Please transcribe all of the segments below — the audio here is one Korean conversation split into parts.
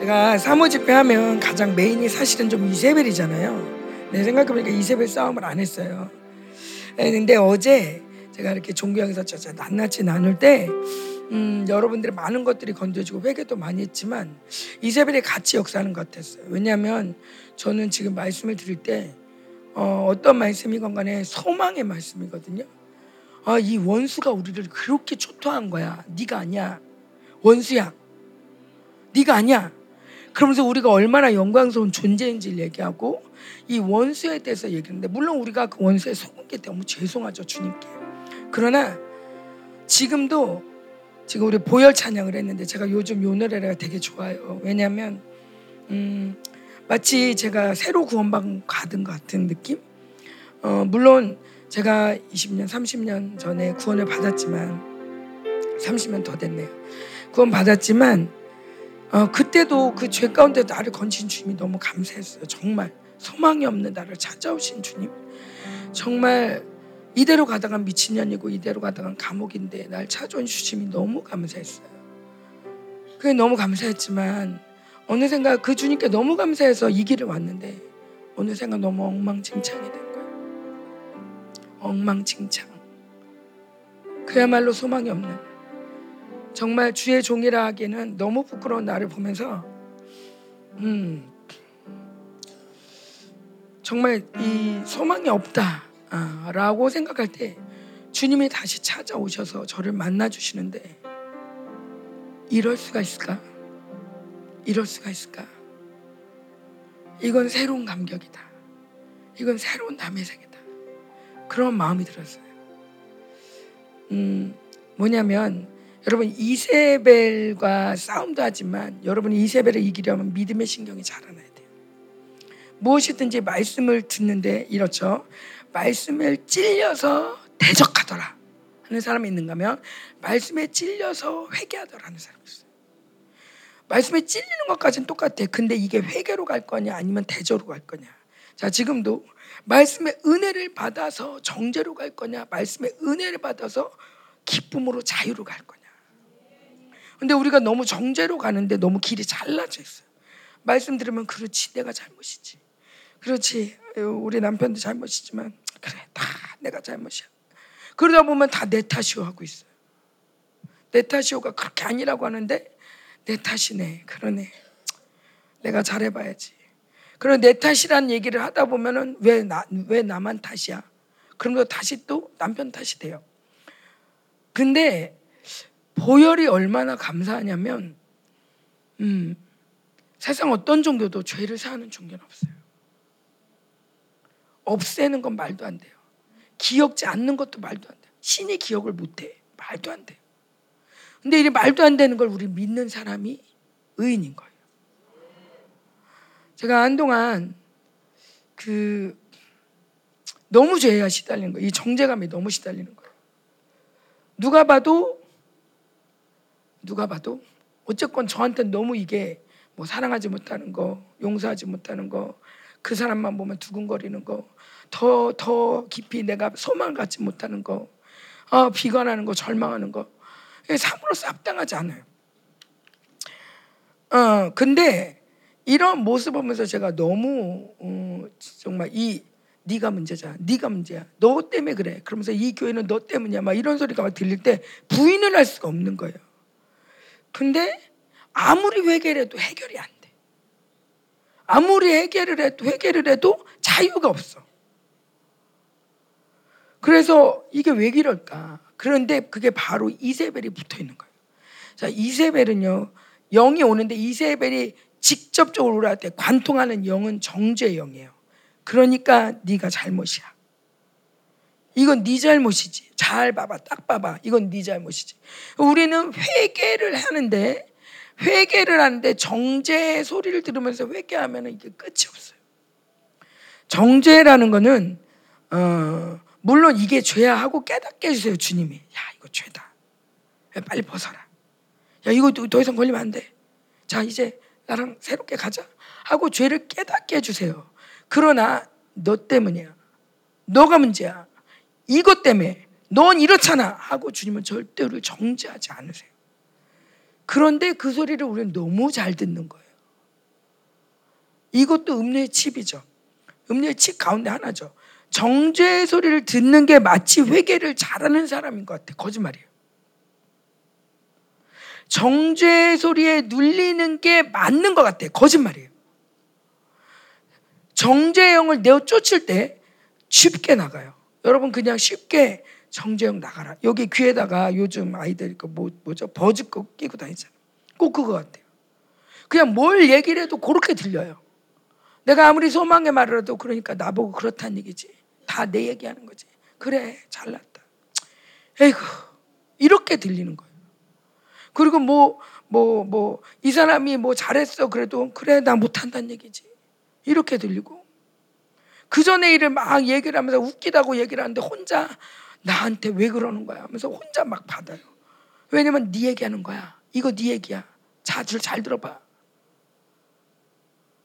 제가 사모 집회하면 가장 메인이 사실은 좀 이세벨이잖아요. 내 생각해보니까 이세벨 싸움을 안 했어요. 예, 근데 어제 제가 이렇게 종교형에서 낱낱이 나눌 때 음, 여러분들의 많은 것들이 건져지고 회개도 많이 했지만 이세벨이 같이 역사하는 것 같았어요. 왜냐하면 저는 지금 말씀을 드릴 때 어, 어떤 말씀이건 간에 소망의 말씀이거든요. 아, 이 원수가 우리를 그렇게 초토한 거야. 네가 아니야. 원수야. 네가 아니야. 그러면서 우리가 얼마나 영광스러운 존재인지를 얘기하고 이 원수에 대해서 얘기하는데 물론 우리가 그 원수에 속은 게 너무 죄송하죠 주님께. 그러나 지금도 지금 우리 보혈 찬양을 했는데 제가 요즘 요 노래가 되게 좋아요. 왜냐하면 음, 마치 제가 새로 구원받은 것 같은 느낌. 어, 물론 제가 20년, 30년 전에 구원을 받았지만 30년 더 됐네요. 구원 받았지만 어, 그때도 그 죄 가운데 나를 건진 주님이 너무 감사했어요. 정말 소망이 없는 나를 찾아오신 주님. 정말 이대로 가다가 미친년이고 이대로 가다가 감옥인데 날 찾아온 주님이 너무 감사했어요. 그게 너무 감사했지만 어느샌가 그 주님께 너무 감사해서 이 길을 왔는데 어느샌가 너무 엉망진창이 된 거예요. 엉망진창. 그야말로 소망이 없는 정말 주의 종이라 하기에는 너무 부끄러운 나를 보면서 음 정말 이 소망이 없다라고 생각할 때 주님이 다시 찾아오셔서 저를 만나 주시는데 이럴 수가 있을까? 이럴 수가 있을까? 이건 새로운 감격이다. 이건 새로운 남의 세계다. 그런 마음이 들었어요. 음, 뭐냐면 여러분 이세벨과 싸움도 하지만 여러분이 이세벨을 이기려면 믿음의 신경이 자라나야 돼요. 무엇이든지 말씀을 듣는데 이렇죠. 말씀을 찔려서 대적하더라 하는 사람이 있는가면 말씀에 찔려서 회개하더라 하는 사람이 있어요. 말씀에 찔리는 것까지는 똑같아. 근데 이게 회개로 갈 거냐 아니면 대저로 갈 거냐. 자, 지금도 말씀의 은혜를 받아서 정죄로 갈 거냐, 말씀의 은혜를 받아서 기쁨으로 자유로 갈 거냐. 근데 우리가 너무 정죄로 가는데 너무 길이 잘라져 있어요. 말씀 들으면 그렇지, 내가 잘못이지. 그렇지, 우리 남편도 잘못이지만 그래, 다 내가 잘못이야. 그러다 보면 다 내 탓이오 하고 있어요. 내 탓이오가 그렇게 아니라고 하는데 내 탓이네. 그러네. 내가 잘해봐야지. 그럼 내 탓이란 얘기를 하다 보면은 왜, 나, 왜 나만 탓이야? 그러면 다시 또 남편 탓이 돼요. 근데 보혈이 얼마나 감사하냐면, 음, 세상 어떤 종교도 죄를 사하는 종교는 없어요. 없애는 건 말도 안 돼요. 기억지 않는 것도 말도 안 돼요. 신이 기억을 못 해. 말도 안 돼요. 근데 이 말도 안 되는 걸 우리 믿는 사람이 의인인 거예요. 제가 한동안 그 너무 죄에 시달리는 거예요. 이 정제감이 너무 시달리는 거예요. 누가 봐도 누가 봐도 어쨌건 저한테 너무 이게 뭐 사랑하지 못하는 거, 용서하지 못하는 거, 그 사람만 보면 두근거리는 거, 더 더 깊이 내가 소망 갖지 못하는 거, 아, 비관하는 거, 절망하는 거, 상으로서 합당하지 않아요. 어, 근데 이런 모습 보면서 제가 너무 어, 정말 이 네가 문제자, 네가 문제야, 너 때문에 그래. 그러면서 이 교회는 너 때문이야. 막 이런 소리가 막 들릴 때 부인을 할 수가 없는 거예요. 근데 아무리 회개를 해도 해결이 안 돼. 아무리 해결을 해도 회개를 해도 자유가 없어. 그래서 이게 왜 이럴까? 그런데 그게 바로 이세벨이 붙어 있는 거예요. 자, 이세벨은요, 영이 오는데 이세벨이 직접적으로 우리한테 관통하는 영은 정죄의 영이에요. 그러니까 네가 잘못이야. 이건 네 잘못이지. 잘 봐봐, 딱 봐봐. 이건 네 잘못이지. 우리는 회개를 하는데 회개를 하는데 정죄의 소리를 들으면서 회개하면 이게 끝이 없어요. 정죄라는 거는 어, 물론 이게 죄야 하고 깨닫게 해주세요, 주님이. 야, 이거 죄다. 야, 빨리 벗어라. 야, 이거 더 이상 걸리면 안 돼. 자, 이제 나랑 새롭게 가자. 하고 죄를 깨닫게 해주세요. 그러나 너 때문이야. 너가 문제야. 이것 때문에. 넌 이렇잖아. 하고 주님은 절대로 정죄하지 않으세요. 그런데 그 소리를 우리는 너무 잘 듣는 거예요. 이것도 음료의 칩이죠. 음료의 칩 가운데 하나죠. 정죄의 소리를 듣는 게 마치 회개를 잘하는 사람인 것 같아. 거짓말이에요. 정죄의 소리에 눌리는 게 맞는 것 같아. 거짓말이에요. 정죄의 영을 내어 쫓을 때 쉽게 나가요. 여러분 그냥 쉽게 정죄영 나가라. 여기 귀에다가 요즘 아이들 그 뭐, 뭐죠? 버즈 거 끼고 다니잖아요. 꼭 그거 같아요. 그냥 뭘 얘기를 해도 그렇게 들려요. 내가 아무리 소망의 말을 해도 그러니까 나보고 그렇다는 얘기지. 다 내 얘기하는 거지. 그래, 잘났다. 에이구, 이렇게 들리는 거예요. 그리고 뭐, 뭐, 뭐, 이 사람이 뭐 잘했어. 그래도, 그래, 나 못한다는 얘기지. 이렇게 들리고. 그 전에 일을 막 얘기를 하면서 웃기다고 얘기를 하는데 혼자 나한테 왜 그러는 거야 하면서 혼자 막 받아요. 왜냐면 네 얘기하는 거야. 이거 네 얘기야. 자, 줄잘 들어봐.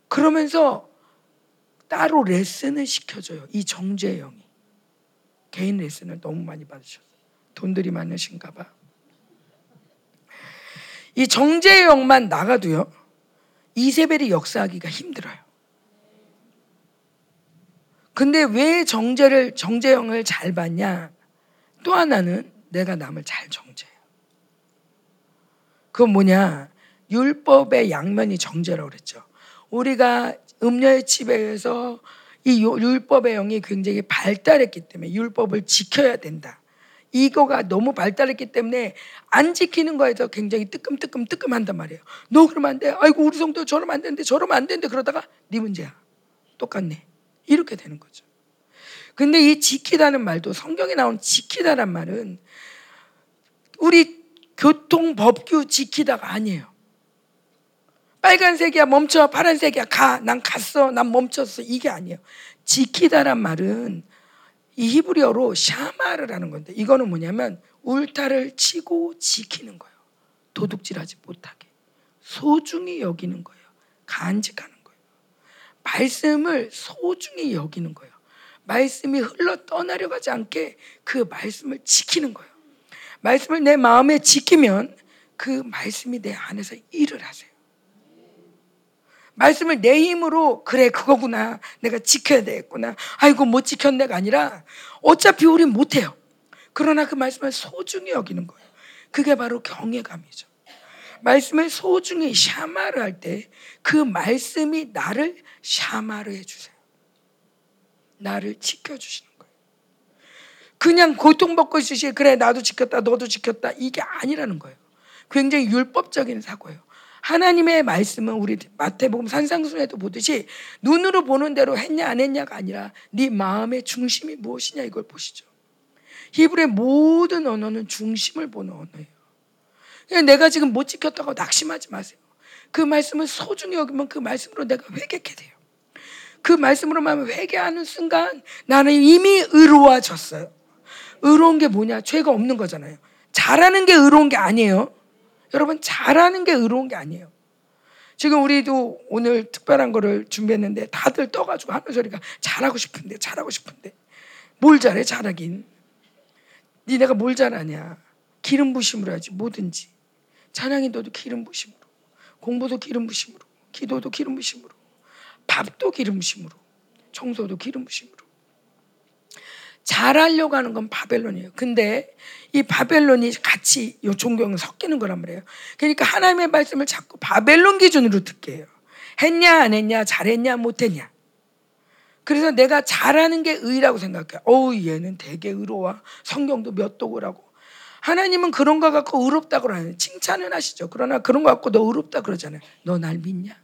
그러면서 따로 레슨을 시켜줘요. 이 정재영이. 개인 레슨을 너무 많이 받으셨어요. 돈들이 많으신가 봐. 이 정재영만 나가도요. 이세벨이 역사하기가 힘들어요. 근데 왜 정재를 정재영을 잘 봤냐? 또 하나는 내가 남을 잘 정죄해요. 그건 뭐냐? 율법의 양면이 정죄라고 그랬죠. 우리가 음녀의 지배에서 이 율법의 영이 굉장히 발달했기 때문에 율법을 지켜야 된다. 이거가 너무 발달했기 때문에 안 지키는 거에서 굉장히 뜨끔뜨끔 뜨끔한단 말이에요. 너 그러면 안 돼. 아이고 우리 성도 저러면 안 되는데 저러면 안 되는데 그러다가 네 문제야. 똑같네. 이렇게 되는 거죠. 근데 이 지키다는 말도 성경에 나온 지키다란 말은 우리 교통 법규 지키다가 아니에요. 빨간색이야 멈춰 파란색이야 가 난 갔어 난 멈췄어 이게 아니에요. 지키다란 말은 이 히브리어로 샤마르라는 건데 이거는 뭐냐면 울타를 치고 지키는 거예요. 도둑질하지 못하게 소중히 여기는 거예요. 간직하는. 말씀을 소중히 여기는 거예요. 말씀이 흘러 떠나려 가지 않게 그 말씀을 지키는 거예요. 말씀을 내 마음에 지키면 그 말씀이 내 안에서 일을 하세요. 말씀을 내 힘으로 그래 그거구나 내가 지켜야 되겠구나 아이고 못 지켰네가 아니라 어차피 우린 못해요 그러나 그 말씀을 소중히 여기는 거예요 그게 바로 경외감이죠 말씀을 소중히 샤마를 할때 그 말씀이 나를 샤마를 해주세요. 나를 지켜주시는 거예요. 그냥 고통받고 있으시 그래 나도 지켰다 너도 지켰다. 이게 아니라는 거예요. 굉장히 율법적인 사고예요. 하나님의 말씀은 우리 마태복음 산상순에도 보듯이 눈으로 보는 대로 했냐 안 했냐가 아니라 네 마음의 중심이 무엇이냐 이걸 보시죠. 히브리의 모든 언어는 중심을 보는 언어예요. 내가 지금 못 지켰다고 낙심하지 마세요. 그 말씀을 소중히 여기면 그 말씀으로 내가 회개게 돼요. 그 말씀으로만 회개하는 순간 나는 이미 의로워졌어요. 의로운 게 뭐냐? 죄가 없는 거잖아요. 잘하는 게 의로운 게 아니에요. 여러분 잘하는 게 의로운 게 아니에요. 지금 우리도 오늘 특별한 거를 준비했는데 다들 떠가지고 하는 소리가 잘하고 싶은데 잘하고 싶은데 뭘 잘해 잘하긴 니네가 뭘 잘하냐 기름 부심으로 하지 뭐든지 찬양인도도 기름 부심으로 공부도 기름 부심으로 기도도 기름 부심으로 밥도 기름 부심으로 청소도 기름 부심으로 잘하려고 하는 건 바벨론이에요. 근데 이 바벨론이 같이 요 종교는 섞이는 거란 말이에요. 그러니까 하나님의 말씀을 자꾸 바벨론 기준으로 듣게 해요. 했냐 안 했냐 잘했냐 못했냐. 그래서 내가 잘하는 게 의라고 생각해. 어우 얘는 되게 의로워. 성경도 몇 도고라고. 하나님은 그런 거 갖고 의롭다고 하는 칭찬은 하시죠. 그러나 그런 거 갖고 너 의롭다 그러잖아요. 너 날 믿냐?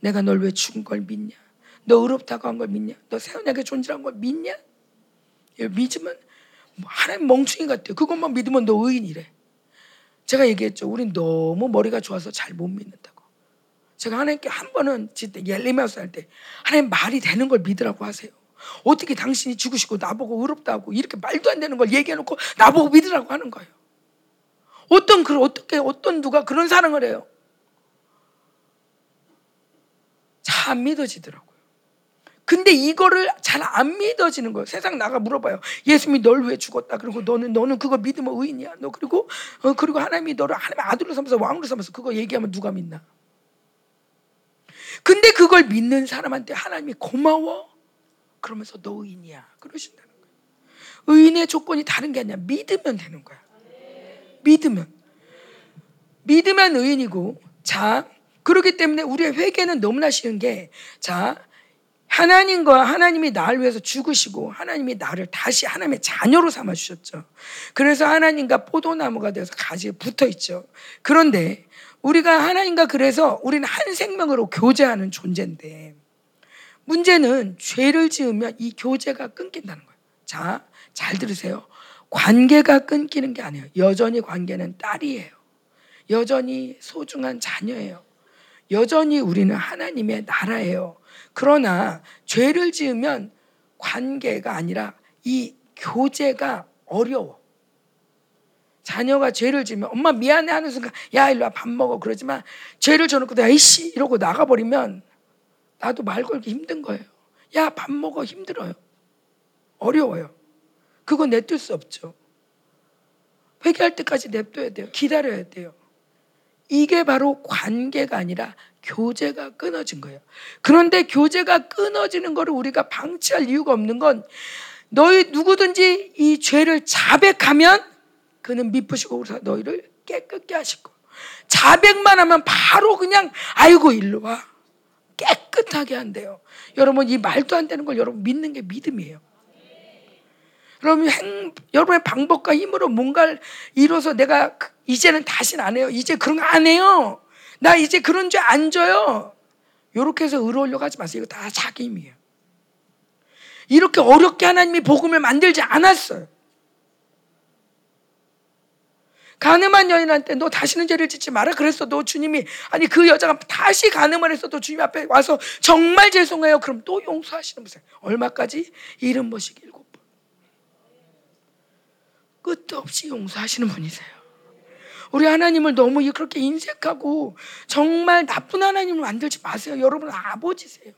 내가 널 왜 죽은 걸 믿냐? 너 의롭다고 한 걸 믿냐? 너 세원하게 존재한 걸 믿냐? 예, 믿으면 뭐 하나님 멍충이 같아요. 그것만 믿으면 너 의인이래. 제가 얘기했죠. 우린 너무 머리가 좋아서 잘 못 믿는다고. 제가 하나님께 한 번은 진짜 옐리메우스 할때 하나님 말이 되는 걸 믿으라고 하세요. 어떻게 당신이 죽으시고 나보고 의롭다고 이렇게 말도 안 되는 걸 얘기해놓고 나보고 믿으라고 하는 거예요. 어떤 그 어떻게 어떤 누가 그런 사랑을 해요? 참 믿어지더라고. 근데 이거를 잘 안 믿어지는 거예요. 세상 나가 물어봐요. 예수님이 널 왜 죽었다. 그리고 너는 너는 그거 믿으면 의인이야. 너 그리고 어, 그리고 하나님이 너를 하나님의 아들로 삼아서 왕으로 삼아서 그거 얘기하면 누가 믿나? 근데 그걸 믿는 사람한테 하나님이 고마워? 그러면서 너 의인이야. 그러신다는 거예요. 의인의 조건이 다른 게 아니라 믿으면 되는 거야. 믿으면. 믿으면 의인이고, 자, 그렇기 때문에 우리의 회개는 너무나 쉬운 게, 자, 하나님과 하나님이 나를 위해서 죽으시고 하나님이 나를 다시 하나님의 자녀로 삼아 주셨죠. 그래서 하나님과 포도나무가 되어서 가지에 붙어 있죠. 그런데 우리가 하나님과 그래서 우리는 한 생명으로 교제하는 존재인데 문제는 죄를 지으면 이 교제가 끊긴다는 거예요. 자, 잘 들으세요. 관계가 끊기는 게 아니에요. 여전히 관계는 딸이에요. 여전히 소중한 자녀예요. 여전히 우리는 하나님의 나라예요. 그러나 죄를 지으면 관계가 아니라 이 교제가 어려워. 자녀가 죄를 지으면 엄마 미안해 하는 순간 야 일로 와 밥 먹어 그러지만 죄를 져놓고 야이씨 이러고 나가버리면 나도 말 걸기 힘든 거예요. 야 밥 먹어 힘들어요. 어려워요. 그거 내둘 수 없죠. 회개할 때까지 냅둬야 돼요. 기다려야 돼요. 이게 바로 관계가 아니라 교제가 끊어진 거예요. 그런데 교제가 끊어지는 것을 우리가 방치할 이유가 없는 건 너희 누구든지 이 죄를 자백하면 그는 미쁘시고 너희를 깨끗게 거. 자백만 하면 바로 그냥 아이고 일로 와. 깨끗하게 한대요. 여러분 이 말도 안 되는 걸 여러분 믿는 게 믿음이에요. 여러분 행, 여러분의 방법과 힘으로 뭔가를 이뤄서 내가 그, 이제는 다시는 안 해요. 이제 그런 거 안 해요. 나 이제 그런 죄안 져요. 이렇게 해서 의로우려고 하지 마세요. 이거 다 자기 힘이에요. 이렇게 어렵게 하나님이 복음을 만들지 않았어요. 가늠한 여인한테 너 다시는 죄를 짓지 마라 그랬어도 주님이 아니 그 여자가 다시 가늠을 했어도 주님 앞에 와서 정말 죄송해요. 그럼 또 용서하시는 분이세요. 얼마까지? 일흔 번씩 일곱 번. 끝도 없이 용서하시는 분이세요. 우리 하나님을 너무 그렇게 인색하고 정말 나쁜 하나님을 만들지 마세요. 여러분 아버지세요.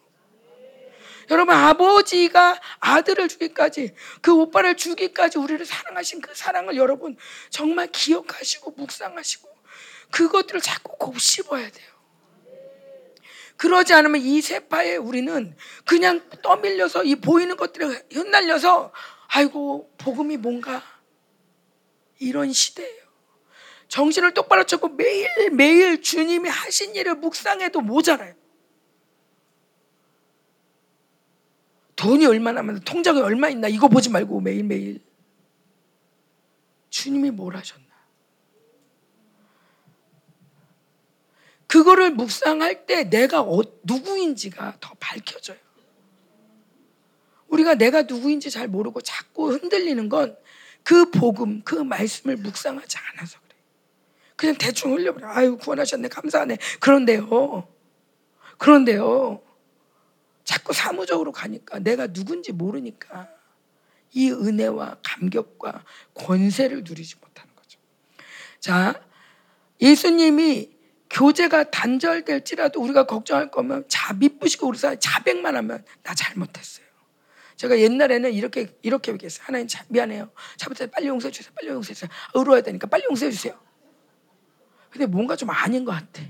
여러분 아버지가 아들을 주기까지 그 오빠를 주기까지 우리를 사랑하신 그 사랑을 여러분 정말 기억하시고 묵상하시고 그것들을 자꾸 곱씹어야 돼요. 그러지 않으면 이 세파에 우리는 그냥 떠밀려서 이 보이는 것들에 흩날려서 아이고 복음이 뭔가 이런 시대예요. 정신을 똑바로 찾고 매일매일 주님이 하신 일을 묵상해도 모자라요. 돈이 얼마나 많아, 통장에 얼마 있나, 이거 보지 말고 매일매일. 주님이 뭘 하셨나. 그거를 묵상할 때 내가 어, 누구인지가 더 밝혀져요. 우리가 내가 누구인지 잘 모르고 자꾸 흔들리는 건 그 복음, 그 말씀을 묵상하지 않아서 그냥 대충 흘려버려. 아유, 구원하셨네. 감사하네. 그런데요. 그런데요. 자꾸 사무적으로 가니까 내가 누군지 모르니까 이 은혜와 감격과 권세를 누리지 못하는 거죠. 자, 예수님이 교제가 단절될지라도 우리가 걱정할 거면 자 미쁘시고 우리 사이 자백만 하면 나 잘못했어요. 제가 옛날에는 이렇게 이렇게 얘기했어요. 하나님 자, 미안해요. 잘못해 빨리 용서해 주세요. 빨리 용서해 주세요. 의로워야 되니까 빨리 용서해 주세요. 근데 뭔가 좀 아닌 것 같아.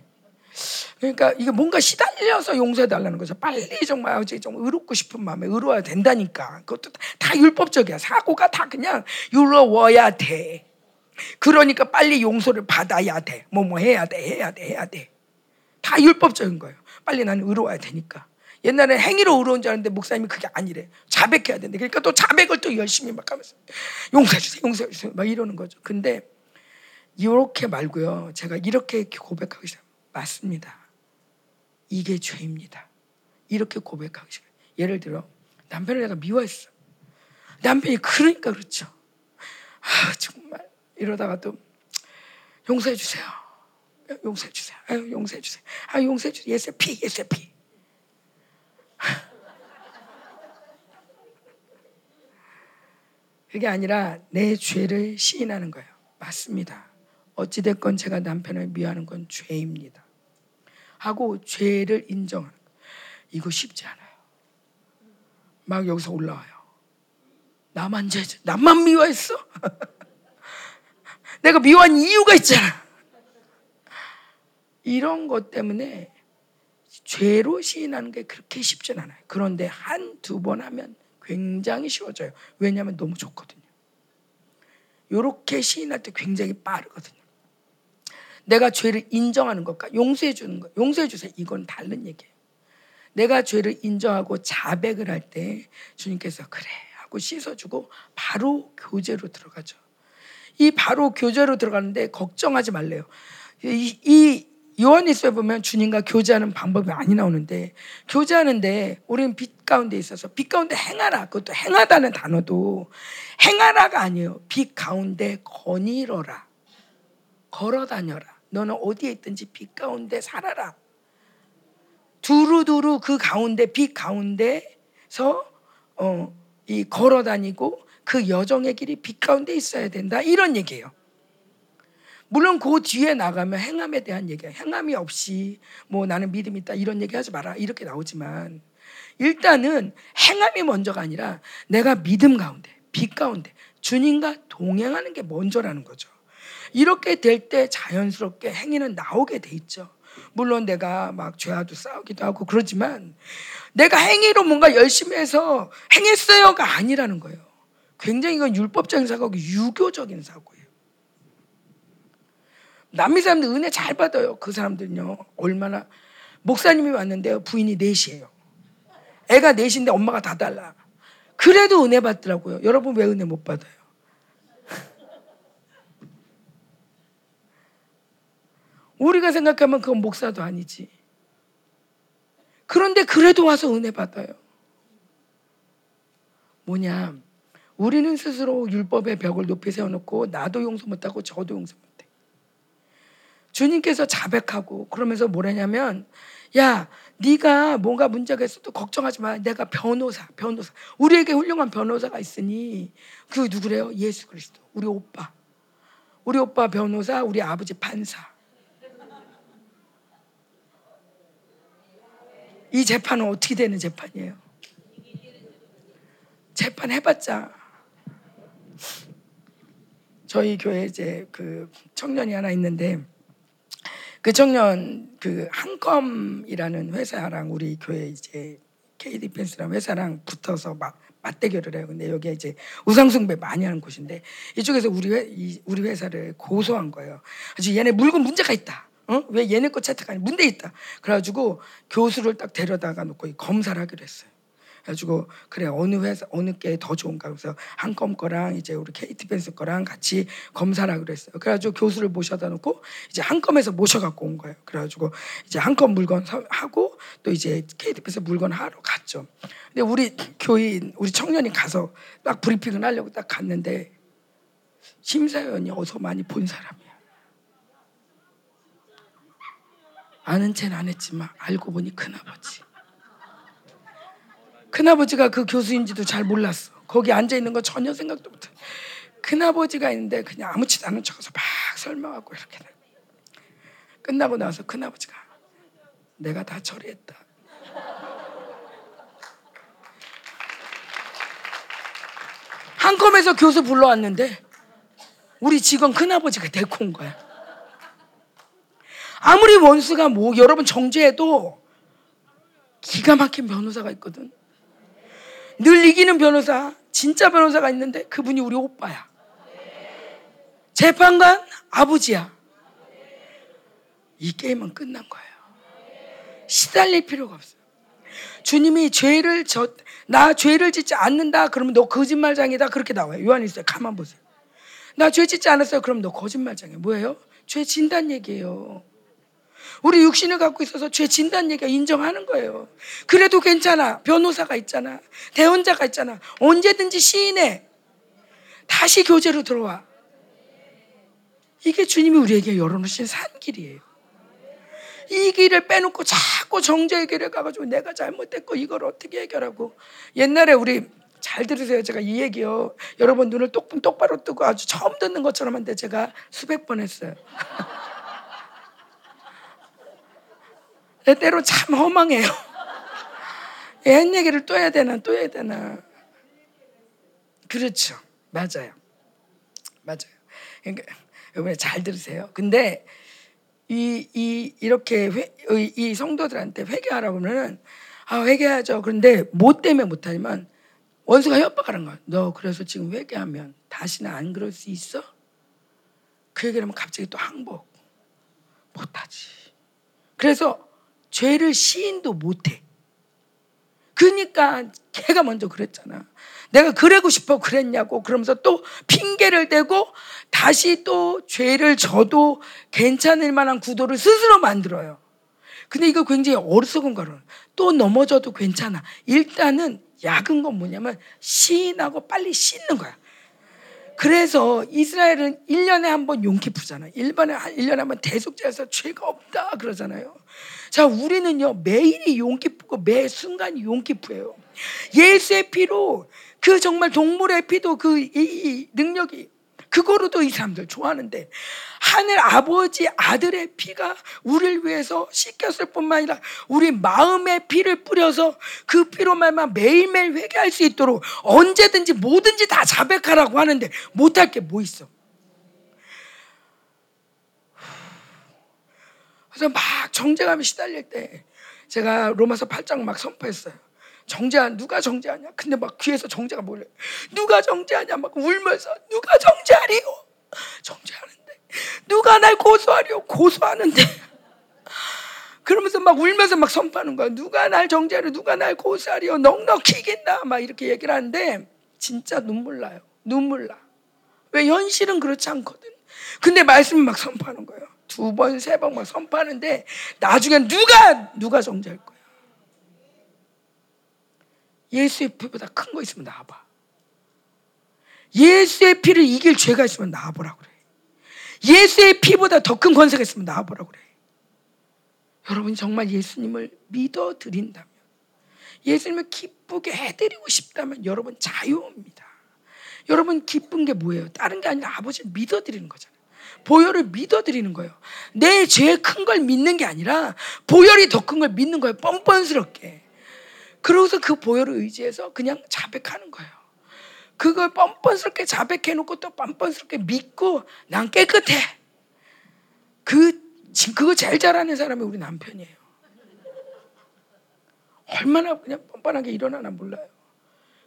그러니까 이게 뭔가 시달려서 용서해 달라는 거죠. 빨리 정말 좀 의롭고 싶은 마음에 의로워야 된다니까. 그것도 다 율법적이야. 사고가 다 그냥 의로워야 돼. 그러니까 빨리 용서를 받아야 돼. 뭐뭐 뭐 해야 돼, 해야 돼, 해야 돼. 다 율법적인 거예요. 빨리 나는 의로워야 되니까. 옛날에 행위로 의로운 줄 알았는데 목사님이 그게 아니래. 자백해야 된대. 그러니까 또 자백을 또 열심히 막 하면서 용서해 주세요, 용서해 주세요. 막 이러는 거죠. 근데 이렇게 말고요. 제가 이렇게 고백하기 시작. 맞습니다. 이게 죄입니다. 이렇게 고백하기 시작. 예를 들어 남편을 내가 미워했어. 남편이 그러니까 그렇죠. 아, 정말 이러다가 또 용서해 주세요. 용서해 주세요. 아, 용서해 주세요. 아, 용서해 주세요. 예세 피, 예세 피. 그게 아니라 내 죄를 시인하는 거예요. 맞습니다. 어찌됐건 제가 남편을 미워하는 건 죄입니다. 하고 죄를 인정하는 거. 이거 쉽지 않아요. 막 여기서 올라와요. 나만 죄, 나만 미워했어? 내가 미워한 이유가 있잖아. 이런 것 때문에 죄로 시인하는 게 그렇게 쉽진 않아요. 그런데 한 두 번 하면 굉장히 쉬워져요. 왜냐하면 너무 좋거든요. 이렇게 시인할 때 굉장히 빠르거든요. 내가 죄를 인정하는 것과 용서해 주는 것, 용서해 주세요. 이건 다른 얘기예요. 내가 죄를 인정하고 자백을 할 때 주님께서 그래 하고 씻어주고 바로 교제로 들어가죠. 이 바로 교제로 들어가는데 걱정하지 말래요. 이, 이 요한일서에 보면 주님과 교제하는 방법이 많이 나오는데 교제하는데 우리는 빛 가운데 있어서 빛 가운데 행하라 그것도 행하다는 단어도 행하라가 아니에요. 빛 가운데 거닐어라 걸어 다녀라 너는 어디에 있든지 빛 가운데 살아라 두루두루 그 가운데 빛 가운데서 어, 이 걸어 다니고 그 여정의 길이 빛 가운데 있어야 된다 이런 얘기예요. 물론 그 뒤에 나가면 행함에 대한 얘기야. 행함이 없이 뭐 나는 믿음 있다 이런 얘기 하지 마라 이렇게 나오지만 일단은 행함이 먼저가 아니라 내가 믿음 가운데 빛 가운데 주님과 동행하는 게 먼저라는 거죠. 이렇게 될 때 자연스럽게 행위는 나오게 돼 있죠. 물론 내가 막 죄와도 싸우기도 하고 그러지만 내가 행위로 뭔가 열심히 해서 행했어요가 아니라는 거예요. 굉장히 이건 율법적인 사고고 유교적인 사고예요. 남미 사람들 은혜 잘 받아요. 그 사람들은요. 얼마나 목사님이 왔는데요. 부인이 넷이에요. 애가 넷인데 엄마가 다 달라. 그래도 은혜 받더라고요. 여러분 왜 은혜 못 받아요? 우리가 생각하면 그건 목사도 아니지. 그런데 그래도 와서 은혜 받아요. 뭐냐? 우리는 스스로 율법의 벽을 높이 세워놓고 나도 용서 못하고 저도 용서 못해. 주님께서 자백하고 그러면서 뭐라냐면 야 네가 뭔가 문제가 있어도 걱정하지 마. 내가 변호사, 변호사. 우리에게 훌륭한 변호사가 있으니 그 누구래요? 예수 그리스도. 우리 오빠. 우리 오빠 변호사, 우리 아버지 판사. 이 재판은 어떻게 되는 재판이에요? 재판 해봤자 저희 교회 이제 그 청년이 하나 있는데 그 청년 그 한컴이라는 회사랑 우리 교회 이제 KD펜스라는 회사랑 붙어서 막 맞대결을 해요. 근데 여기 이제 우상숭배 많이 하는 곳인데 이쪽에서 우리 회, 이, 우리 회사를 고소한 거예요. 아주 얘네 물건 문제가 있다. 어? 왜 얘네 거 채택하니 문제 있다. 그래가지고 교수를 딱 데려다가 놓고 검사를 하기로 했어요. 그래가지고 그래 어느 회사 어느 게 더 좋은가 그래서 한컴 거랑 이제 우리 케이티 펜스 거랑 같이 검사를 하기로 했어요. 그래가지고 교수를 모셔다 놓고 이제 한컴에서 모셔갖고 온 거예요. 그래가지고 이제 한컴 물건 하고 또 이제 케이티 펜스 물건 하러 갔죠. 근데 우리 교인 우리 청년이 가서 딱 브리핑을 하려고 딱 갔는데 심사위원이 어서 많이 본 사람이야. 아는 체는 안 했지만 알고 보니 큰아버지. 큰아버지가 그 교수인지도 잘 몰랐어. 거기 앉아 있는 거 전혀 생각도 못 해. 큰아버지가 있는데 그냥 아무렇지도 않은 척해서 막 설명하고 이렇게 끝나고 나서 큰아버지가 내가 다 처리했다. 한컴에서 교수 불러왔는데 우리 직원 큰아버지가 데리고 온 거야. 아무리 원수가 뭐 여러분 정죄해도 기가 막힌 변호사가 있거든. 늘 이기는 변호사, 진짜 변호사가 있는데 그분이 우리 오빠야. 재판관 아버지야. 이 게임은 끝난 거예요. 시달릴 필요가 없어요. 주님이 죄를 저, 나 죄를 짓지 않는다. 그러면 너 거짓말장이다. 그렇게 나와요. 요한일서에 가만 보세요. 나 죄 짓지 않았어요. 그럼 너 거짓말장이야. 뭐예요? 죄 진단 얘기예요. 우리 육신을 갖고 있어서 죄 진단 얘기가 인정하는 거예요. 그래도 괜찮아. 변호사가 있잖아. 대원자가 있잖아. 언제든지 시인해. 다시 교제로 들어와. 이게 주님이 우리에게 열어놓으신 산길이에요. 이 길을 빼놓고 자꾸 정죄의 길에 가가지고 내가 잘못했고 이걸 어떻게 해결하고 옛날에 우리 잘 들으세요. 제가 이 얘기요. 여러분 눈을 똑, 똑바로 뜨고 아주 처음 듣는 것처럼 한데 제가 수백 번 했어요. 때로 참 허망해요. 옛 얘기를 또 해야 되나, 또 해야 되나. 그렇죠. 맞아요. 맞아요. 그러니까, 여러분 잘 들으세요. 근데 이, 이 이렇게 회, 이 성도들한테 회개하라고 그러면은 아 회개하죠. 그런데 뭐 때문에 못하지만 원수가 협박하는 거야. 너 그래서 지금 회개하면 다시는 안 그럴 수 있어? 그 얘기를 하면 갑자기 또 항복 못하지. 그래서 죄를 시인도 못해. 그러니까 걔가 먼저 그랬잖아. 내가 그러고 싶어 그랬냐고 그러면서 또 핑계를 대고 다시 또 죄를 져도 괜찮을 만한 구도를 스스로 만들어요. 근데 이거 굉장히 어리석은 거는 또 넘어져도 괜찮아. 일단은 약은 건 뭐냐면 시인하고 빨리 씻는 거야. 그래서 이스라엘은 1년에 한 번 용기 푸잖아요. 1년에, 1년에 한 번 대속제에서 죄가 없다 그러잖아요. 자, 우리는요, 매일이 용기푸고 매 순간이 용기푸예요. 예수의 피로 그 정말 동물의 피도 그 이, 이 능력이 그거로도 이 사람들 좋아하는데 하늘 아버지 아들의 피가 우리를 위해서 씻겼을 뿐만 아니라 우리 마음의 피를 뿌려서 그 피로 말만 매일매일 회개할 수 있도록 언제든지 뭐든지 다 자백하라고 하는데 못할 게 뭐 있어? 그래서 막 정죄감이 시달릴 때 제가 로마서 8장 막 선포했어요. 정죄한 누가 정죄하냐? 근데 막 귀에서 정죄가 뭐래? 누가 정죄하냐? 막 울면서 누가 정죄하리요? 정죄하는데 누가 날 고소하리요? 고소하는데 그러면서 막 울면서 막 선포하는 거야. 누가 날 정죄하려? 누가 날 고소하리요? 넉넉히 이긴다. 막 이렇게 얘기를 하는데 진짜 눈물 나요. 눈물 나. 왜 현실은 그렇지 않거든. 근데 말씀이 막 선포하는 거예요. 두 번, 세 번 막 선포하는데 나중엔 누가 누가 정죄할 거야? 예수의 피보다 큰 거 있으면 나와봐. 예수의 피를 이길 죄가 있으면 나와보라 그래. 예수의 피보다 더 큰 권세가 있으면 나와보라 그래. 여러분 정말 예수님을 믿어 드린다면, 예수님을 기쁘게 해드리고 싶다면 여러분 자유입니다. 여러분 기쁜 게 뭐예요? 다른 게 아니라 아버지를 믿어 드리는 거잖아요. 보혈을 믿어 드리는 거예요. 내죄큰걸 믿는 게 아니라 보혈이 더 큰 걸 믿는 거예요. 뻔뻔스럽게. 그러고서 그 보혈을 의지해서 그냥 자백하는 거예요. 그걸 뻔뻔스럽게 자백해놓고 또 뻔뻔스럽게 믿고 난 깨끗해. 그, 그거 제일 잘하는 사람이 우리 남편이에요. 얼마나 그냥 뻔뻔하게 일어나나 몰라요.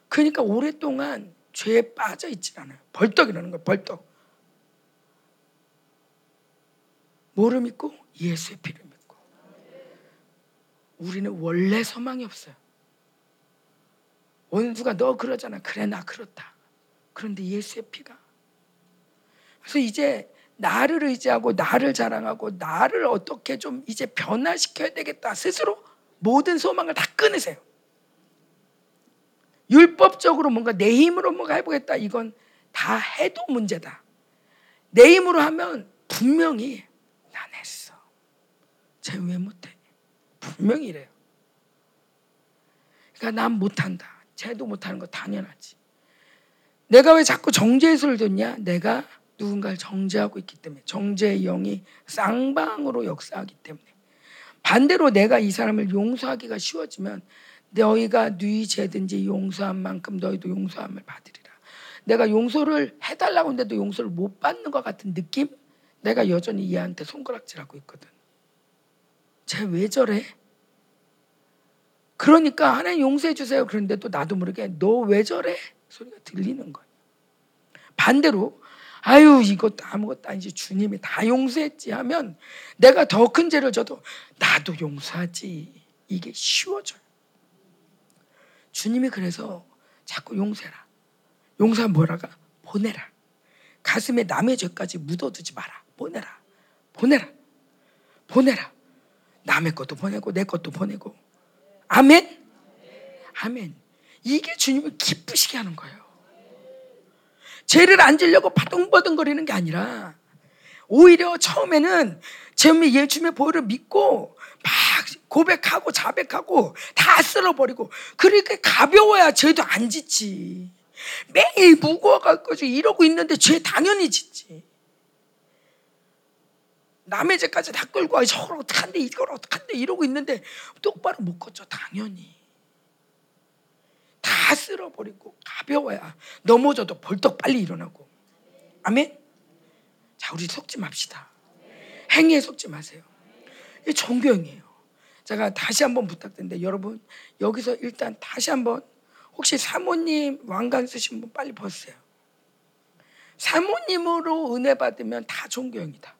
그러니까 오랫동안 죄에 빠져 있질 않아요. 벌떡 일어나는 거예요, 벌떡. 뭐를 믿고? 예수의 피를 믿고. 우리는 원래 소망이 없어요. 원수가 너 그러잖아. 그래 나 그렇다. 그런데 예수의 피가. 그래서 이제 나를 의지하고 나를 자랑하고 나를 어떻게 좀 이제 변화시켜야 되겠다. 스스로 모든 소망을 다 끊으세요. 율법적으로 뭔가 내 힘으로 뭔가 해보겠다. 이건 다 해도 문제다. 내 힘으로 하면 분명히. 쟤 왜 못해? 분명히 이래요. 그러니까 난 못한다. 쟤도 못하는 거 당연하지. 내가 왜 자꾸 정죄의 소를 듣냐? 내가 누군가를 정죄하고 있기 때문에 정죄의 영이 쌍방으로 역사하기 때문에 반대로 내가 이 사람을 용서하기가 쉬워지면 너희가 네 죄든지 용서한 만큼 너희도 용서함을 받으리라. 내가 용서를 해달라고 했는데도 용서를 못 받는 것 같은 느낌? 내가 여전히 얘한테 손가락질하고 있거든. 쟤 왜 저래? 그러니까 하나님 용서해 주세요. 그런데 또 나도 모르게 너 왜 저래? 소리가 들리는 거예요. 반대로 아유 이것도 아무것도 아니지 주님이 다 용서했지 하면 내가 더 큰 죄를 져도 나도 용서하지 이게 쉬워져요. 주님이 그래서 자꾸 용서해라. 용서 뭐라가 보내라. 가슴에 남의 죄까지 묻어두지 마라. 보내라. 보내라. 보내라. 남의 것도 보내고 내 것도 보내고 아멘? 아멘. 이게 주님을 기쁘시게 하는 거예요. 죄를 안 지려고 바둥바둥거리는 게 아니라 오히려 처음에는 제음의 예수님의 보혈을 믿고 막 고백하고 자백하고 다 쓸어버리고 그렇게 가벼워야 죄도 안 짓지. 매일 무거워가지고 이러고 있는데 죄 당연히 짓지. 남의 죄까지 다 끌고 와 저걸 어떡한데 이걸 어떡한데 이러고 있는데 똑바로 못 걷죠 당연히 다 쓸어버리고 가벼워야 넘어져도 벌떡 빨리 일어나고 아멘 자 우리 속지 맙시다 행위에 속지 마세요. 이 종교형이에요. 제가 다시 한번 부탁드는데 여러분 여기서 일단 다시 한번 혹시 사모님 왕관 쓰신 분 빨리 벗으세요. 사모님으로 은혜 받으면 다 종교형이다.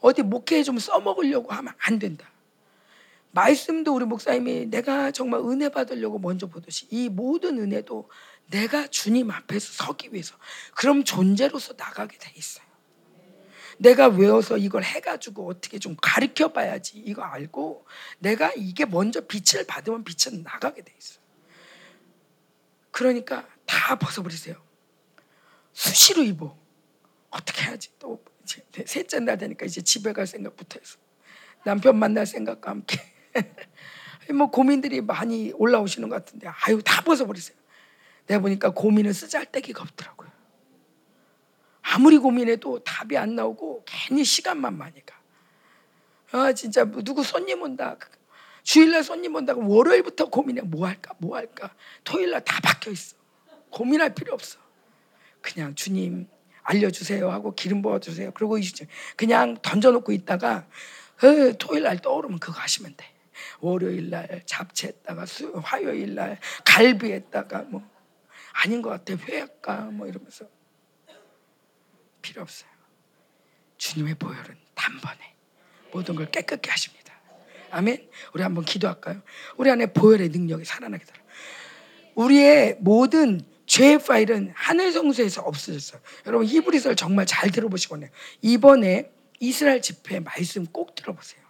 어디 목회에 좀 써먹으려고 하면 안 된다. 말씀도 우리 목사님이 내가 정말 은혜 받으려고 먼저 보듯이 이 모든 은혜도 내가 주님 앞에서 서기 위해서 그럼 존재로서 나가게 돼 있어요. 내가 외워서 이걸 해가지고 어떻게 좀 가르쳐 봐야지 이거 알고 내가 이게 먼저 빛을 받으면 빛은 나가게 돼 있어요. 그러니까 다 벗어버리세요. 수시로 입어. 어떻게 해야지 또 셋째 날 되니까 이제 집에 갈 생각부터 해서 남편 만날 생각과 함께 뭐 고민들이 많이 올라오시는 것 같은데 아유 다 벗어버리세요. 내가 보니까 고민을 쓰잘데기가 없더라고요. 아무리 고민해도 답이 안 나오고 괜히 시간만 많이 가. 아 진짜 뭐 누구 손님 온다. 주일날 손님 온다고 월요일부터 고민해. 뭐 할까? 뭐 할까? 토요일날 다 박혀 있어. 고민할 필요 없어. 그냥 주님 알려주세요 하고 기름 부어주세요. 그리고 그냥 던져놓고 있다가 어, 토요일 날 떠오르면 그거 하시면 돼. 월요일 날 잡채했다가 화요일 날 갈비했다가 뭐 아닌 것 같아 회할까 뭐 이러면서 필요 없어요. 주님의 보혈은 단번에 모든 걸 깨끗게 하십니다. 아멘. 우리 한번 기도할까요? 우리 안에 보혈의 능력이 살아나게 되라. 우리의 모든 죄의 파일은 하늘 성소에서 없어졌어요. 여러분 히브리서를 정말 잘 들어보시고 요 이번에 이스라엘 집회 말씀 꼭 들어보세요.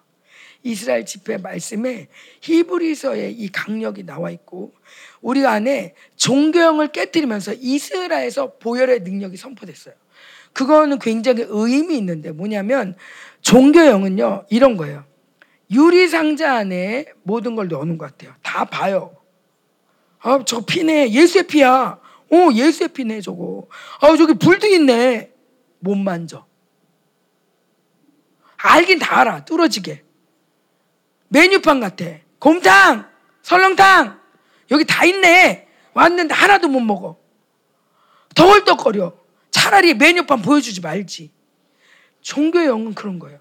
이스라엘 집회 말씀에 히브리서에 이 강력이 나와 있고 우리 안에 종교형을 깨뜨리면서 이스라엘에서 보혈의 능력이 선포됐어요. 그거는 굉장히 의미 있는데 뭐냐면 종교형은요 이런 거예요. 유리 상자 안에 모든 걸 넣는 것 같아요. 다 봐요. 아, 저 피네. 예수의 피야. 어, 예수의 피네, 저거. 아, 저기 불도 있네. 못 만져. 알긴 다 알아. 뚫어지게. 메뉴판 같아. 곰탕, 설렁탕. 여기 다 있네. 왔는데 하나도 못 먹어. 덜떡거려. 차라리 메뉴판 보여주지 말지. 종교의 영은 그런 거예요.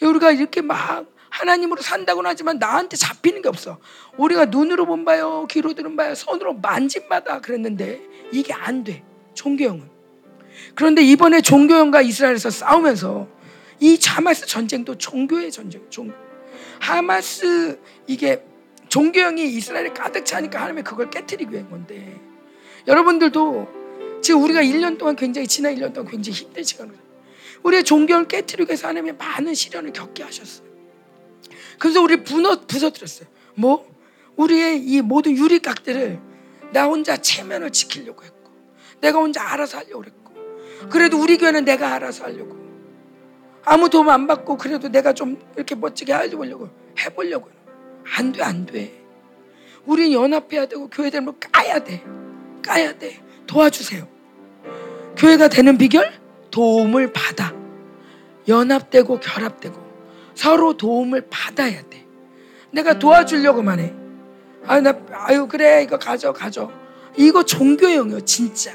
우리가 이렇게 막 하나님으로 산다고는 하지만 나한테 잡히는 게 없어. 우리가 눈으로 본 바요, 귀로 들은 바요, 손으로 만진 바다 그랬는데 이게 안 돼. 종교형은. 그런데 이번에 종교형과 이스라엘에서 싸우면서 이 자마스 전쟁도 종교의 전쟁, 종교. 하마스 이게 종교형이 이스라엘에 가득 차니까 하나님이 그걸 깨뜨리기 위한 건데 여러분들도 지금 우리가 1년 동안 굉장히 지난 1년 동안 굉장히 힘든 시간을 우리의 종교를 깨뜨리기 위해서 하나님이 많은 시련을 겪게 하셨어요. 그래서 우리 분어 부서뜨렸어요. 뭐 우리의 이 모든 유리각들을 나 혼자 체면을 지키려고 했고 내가 혼자 알아서 하려고 했고 그래도 우리 교회는 내가 알아서 하려고 아무 도움 안 받고 그래도 내가 좀 이렇게 멋지게 하려고 해보려고 안 돼, 안 돼. 우린 연합해야 되고 교회들 뭐 까야 돼. 까야 돼. 도와주세요. 교회가 되는 비결? 도움을 받아. 연합되고 결합되고 서로 도움을 받아야 돼. 내가 도와주려고만 해. 아유, 나, 아유, 그래. 이거 가져, 가져. 이거 종교형이요, 진짜.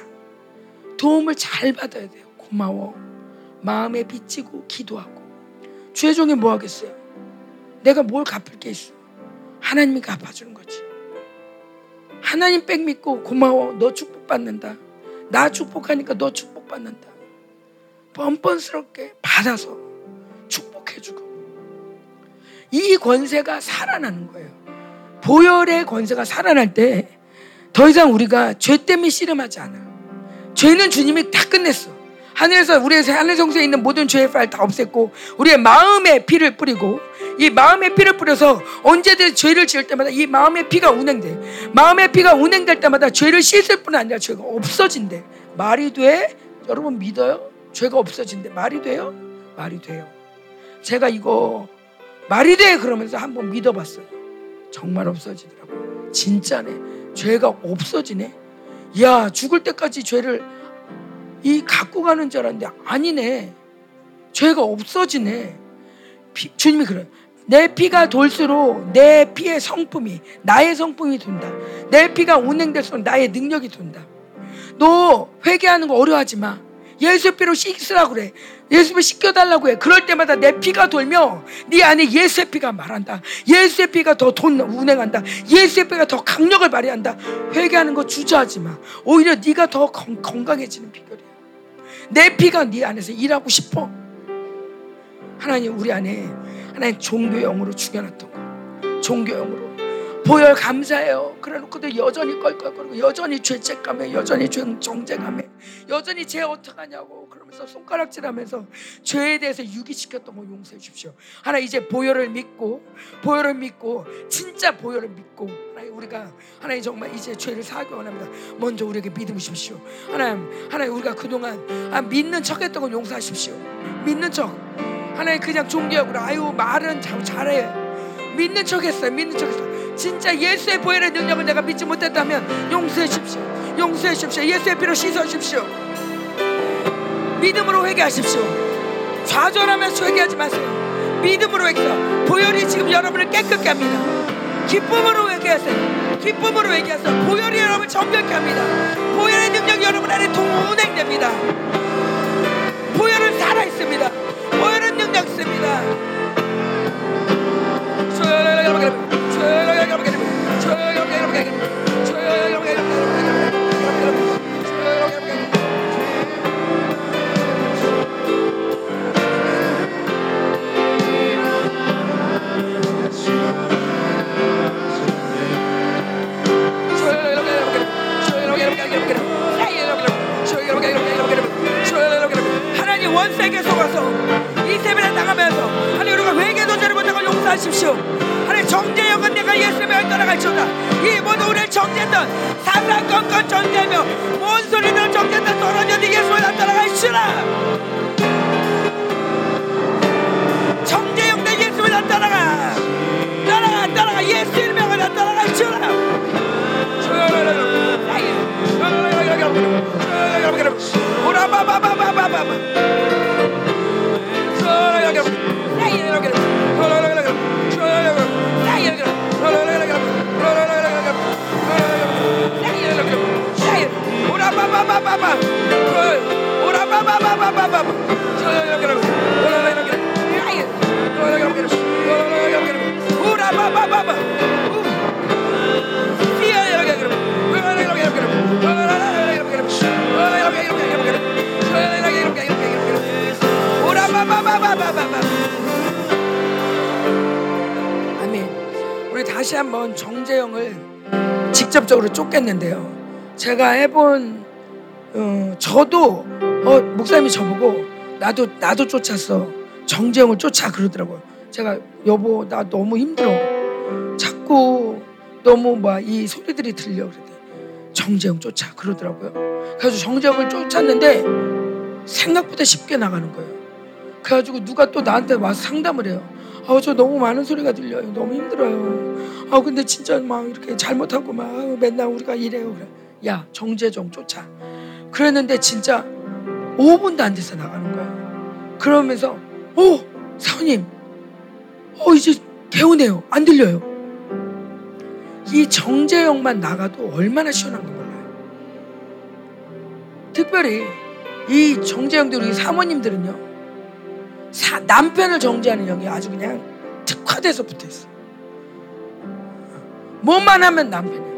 도움을 잘 받아야 돼요. 고마워. 마음에 빚지고 기도하고 주의 종이 뭐 하겠어요? 내가 뭘 갚을 게 있어? 하나님이 갚아주는 거지. 하나님 백 믿고 고마워. 너 축복받는다. 나 축복하니까 너 축복받는다. 뻔뻔스럽게 받아서 축복해주고. 이 권세가 살아나는 거예요. 보혈의 권세가 살아날 때 더 이상 우리가 죄 때문에 씨름하지 않아. 죄는 주님이 다 끝냈어. 하늘에서 우리의 하늘 성소에 있는 모든 죄의 파일 다 없앴고 우리의 마음에 피를 뿌리고 이 마음의 피를 뿌려서 언제든 죄를 지을 때마다 이 마음의 피가 운행돼. 마음의 피가 운행될 때마다 죄를 씻을 뿐 아니라 죄가 없어진대. 말이 돼? 여러분 믿어요? 죄가 없어진대. 말이 돼요? 말이 돼요. 제가 이거 말이 돼 그러면서 한번 믿어봤어요. 정말 없어지더라고요. 진짜네. 죄가 없어지네. 야 죽을 때까지 죄를 이 갖고 가는 줄 알았는데 아니네. 죄가 없어지네. 피, 주님이 그래요. 내 피가 돌수록 내 피의 성품이 나의 성품이 돈다. 내 피가 운행될수록 나의 능력이 돈다. 너 회개하는 거 어려워하지 마. 예수의 피로 씻으라 그래. 예수의 피 씻겨달라고 해. 그럴 때마다 내 피가 돌며 네 안에 예수의 피가 말한다. 예수의 피가 더 돈 운행한다. 예수의 피가 더 강력을 발휘한다. 회개하는 거 주저하지 마. 오히려 네가 더 건, 건강해지는 비결이야. 내 피가 네 안에서 일하고 싶어. 하나님 우리 안에 하나님 종교형으로 죽여놨던 거. 종교형으로. 보혈 감사해요. 그래놓고도 여전히 껄껄거리고 여전히 죄책감에 여전히 정죄감에 여전히 죄 어떡하냐고 그러면서 손가락질하면서 죄에 대해서 유기시켰던 거 용서해 주십시오. 하나 이제 보혈을 믿고 보혈을 믿고 진짜 보혈을 믿고 하나님 우리가 하나님 정말 이제 죄를 사하기 원합니다. 먼저 우리에게 믿음 주십시오. 하나님 하나님 우리가 그동안 아, 믿는 척했던 걸 용서하십시오. 믿는 척 하나님 그냥 종교하고 아유 말은 참 잘해 믿는 척했어요. 믿는 척했어. 진짜 예수의 보혈의 능력을 내가 믿지 못했다면 용서해 주십시오. 용서해 주십시오. 예수의 피로 씻어 주십시오. 믿음으로 회개하십시오. 좌절하면서 회개하지 마세요. 믿음으로 회개하세요. 보혈이 지금 여러분을 깨끗게 합니다. 기쁨으로 회개하세요. 기쁨으로 회개하세요. 보혈이 여러분을 정결케 합니다. 보혈의 능력이 여러분 안에 동운행됩니다. 보혈은 살아있습니다. 보혈은 능력 있습니다. 하나님 원색에 속아서 이 세배를 당하면서 하나님 우리가 회개도 못하고 용서하십시오 하나님 정죄형은 내가 예수님을 떠나갈지어다 이 모든 우리를 정죄했던 사사건건 정죄하며 뭔 소리들 정죄했던 떨어져도 예수님을 따라갈시라 정죄형들 예수님을 따라가 따라가 따라가 예수 이름을 따라갈지어라 오 아멘. 우리 다시 한번 정재영을 직접적으로 쫓겠는데요. 제가 해본 어, 저도 어, 목사님이 저보고 나도 나도 쫓았어. 정재영을 쫓아 그러더라고요. 제가 여보 나 너무 힘들어. 자꾸 너무 막 이 소리들이 들려 그랬대. 정재영 쫓아 그러더라고요. 그래서 정재영을 쫓았는데 생각보다 쉽게 나가는 거예요. 그래가지고 누가 또 나한테 와서 상담을 해요. 아, 저 너무 많은 소리가 들려요. 너무 힘들어요. 아, 근데 진짜 막 이렇게 잘못하고 막 맨날 우리가 이래요. 그래. 야, 정재정 쫓아. 그랬는데 진짜 5분도 안 돼서 나가는 거야. 그러면서, 오, 사모님, 어, 이제 개운해요. 안 들려요. 이 정재영만 나가도 얼마나 시원한 거 몰라요. 특별히 이 정재영들, 우리 사모님들은요, 사, 남편을 정죄하는 영이 아주 그냥 특화돼서 붙어 있어. 뭐만 하면 남편이야.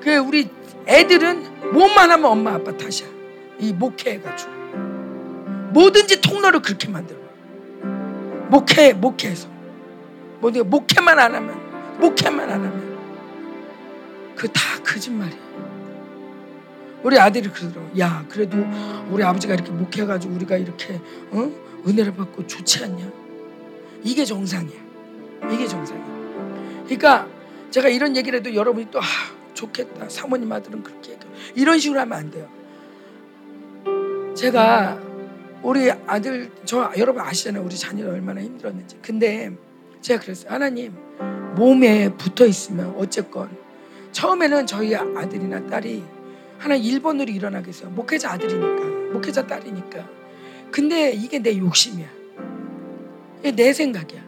그 우리 애들은 뭐만 하면 엄마 아빠 탓이야. 이 목회해가지고 뭐든지 통로를 그렇게 만들어. 목회 목회해서 뭐 목회만 안 하면 목회만 안 하면 그 다 거짓말이야. 우리 아들이 그러더라고. 야 그래도 우리 아버지가 이렇게 목회해가지고 우리가 이렇게 어? 은혜를 받고 좋지 않냐? 이게 정상이야. 이게 정상이야. 그러니까 제가 이런 얘기를 해도 여러분이 또 아, 좋겠다. 사모님 아들은 그렇게 얘기 이런 식으로 하면 안 돼요. 제가 우리 아들 저 여러분 아시잖아요. 우리 자녀가 얼마나 힘들었는지. 근데 제가 그랬어요. 하나님 몸에 붙어 있으면 어쨌건 처음에는 저희 아들이나 딸이 하나 일본으로 일어나겠어요. 목회자 아들이니까 목회자 딸이니까 근데 이게 내 욕심이야. 이게 내 생각이야.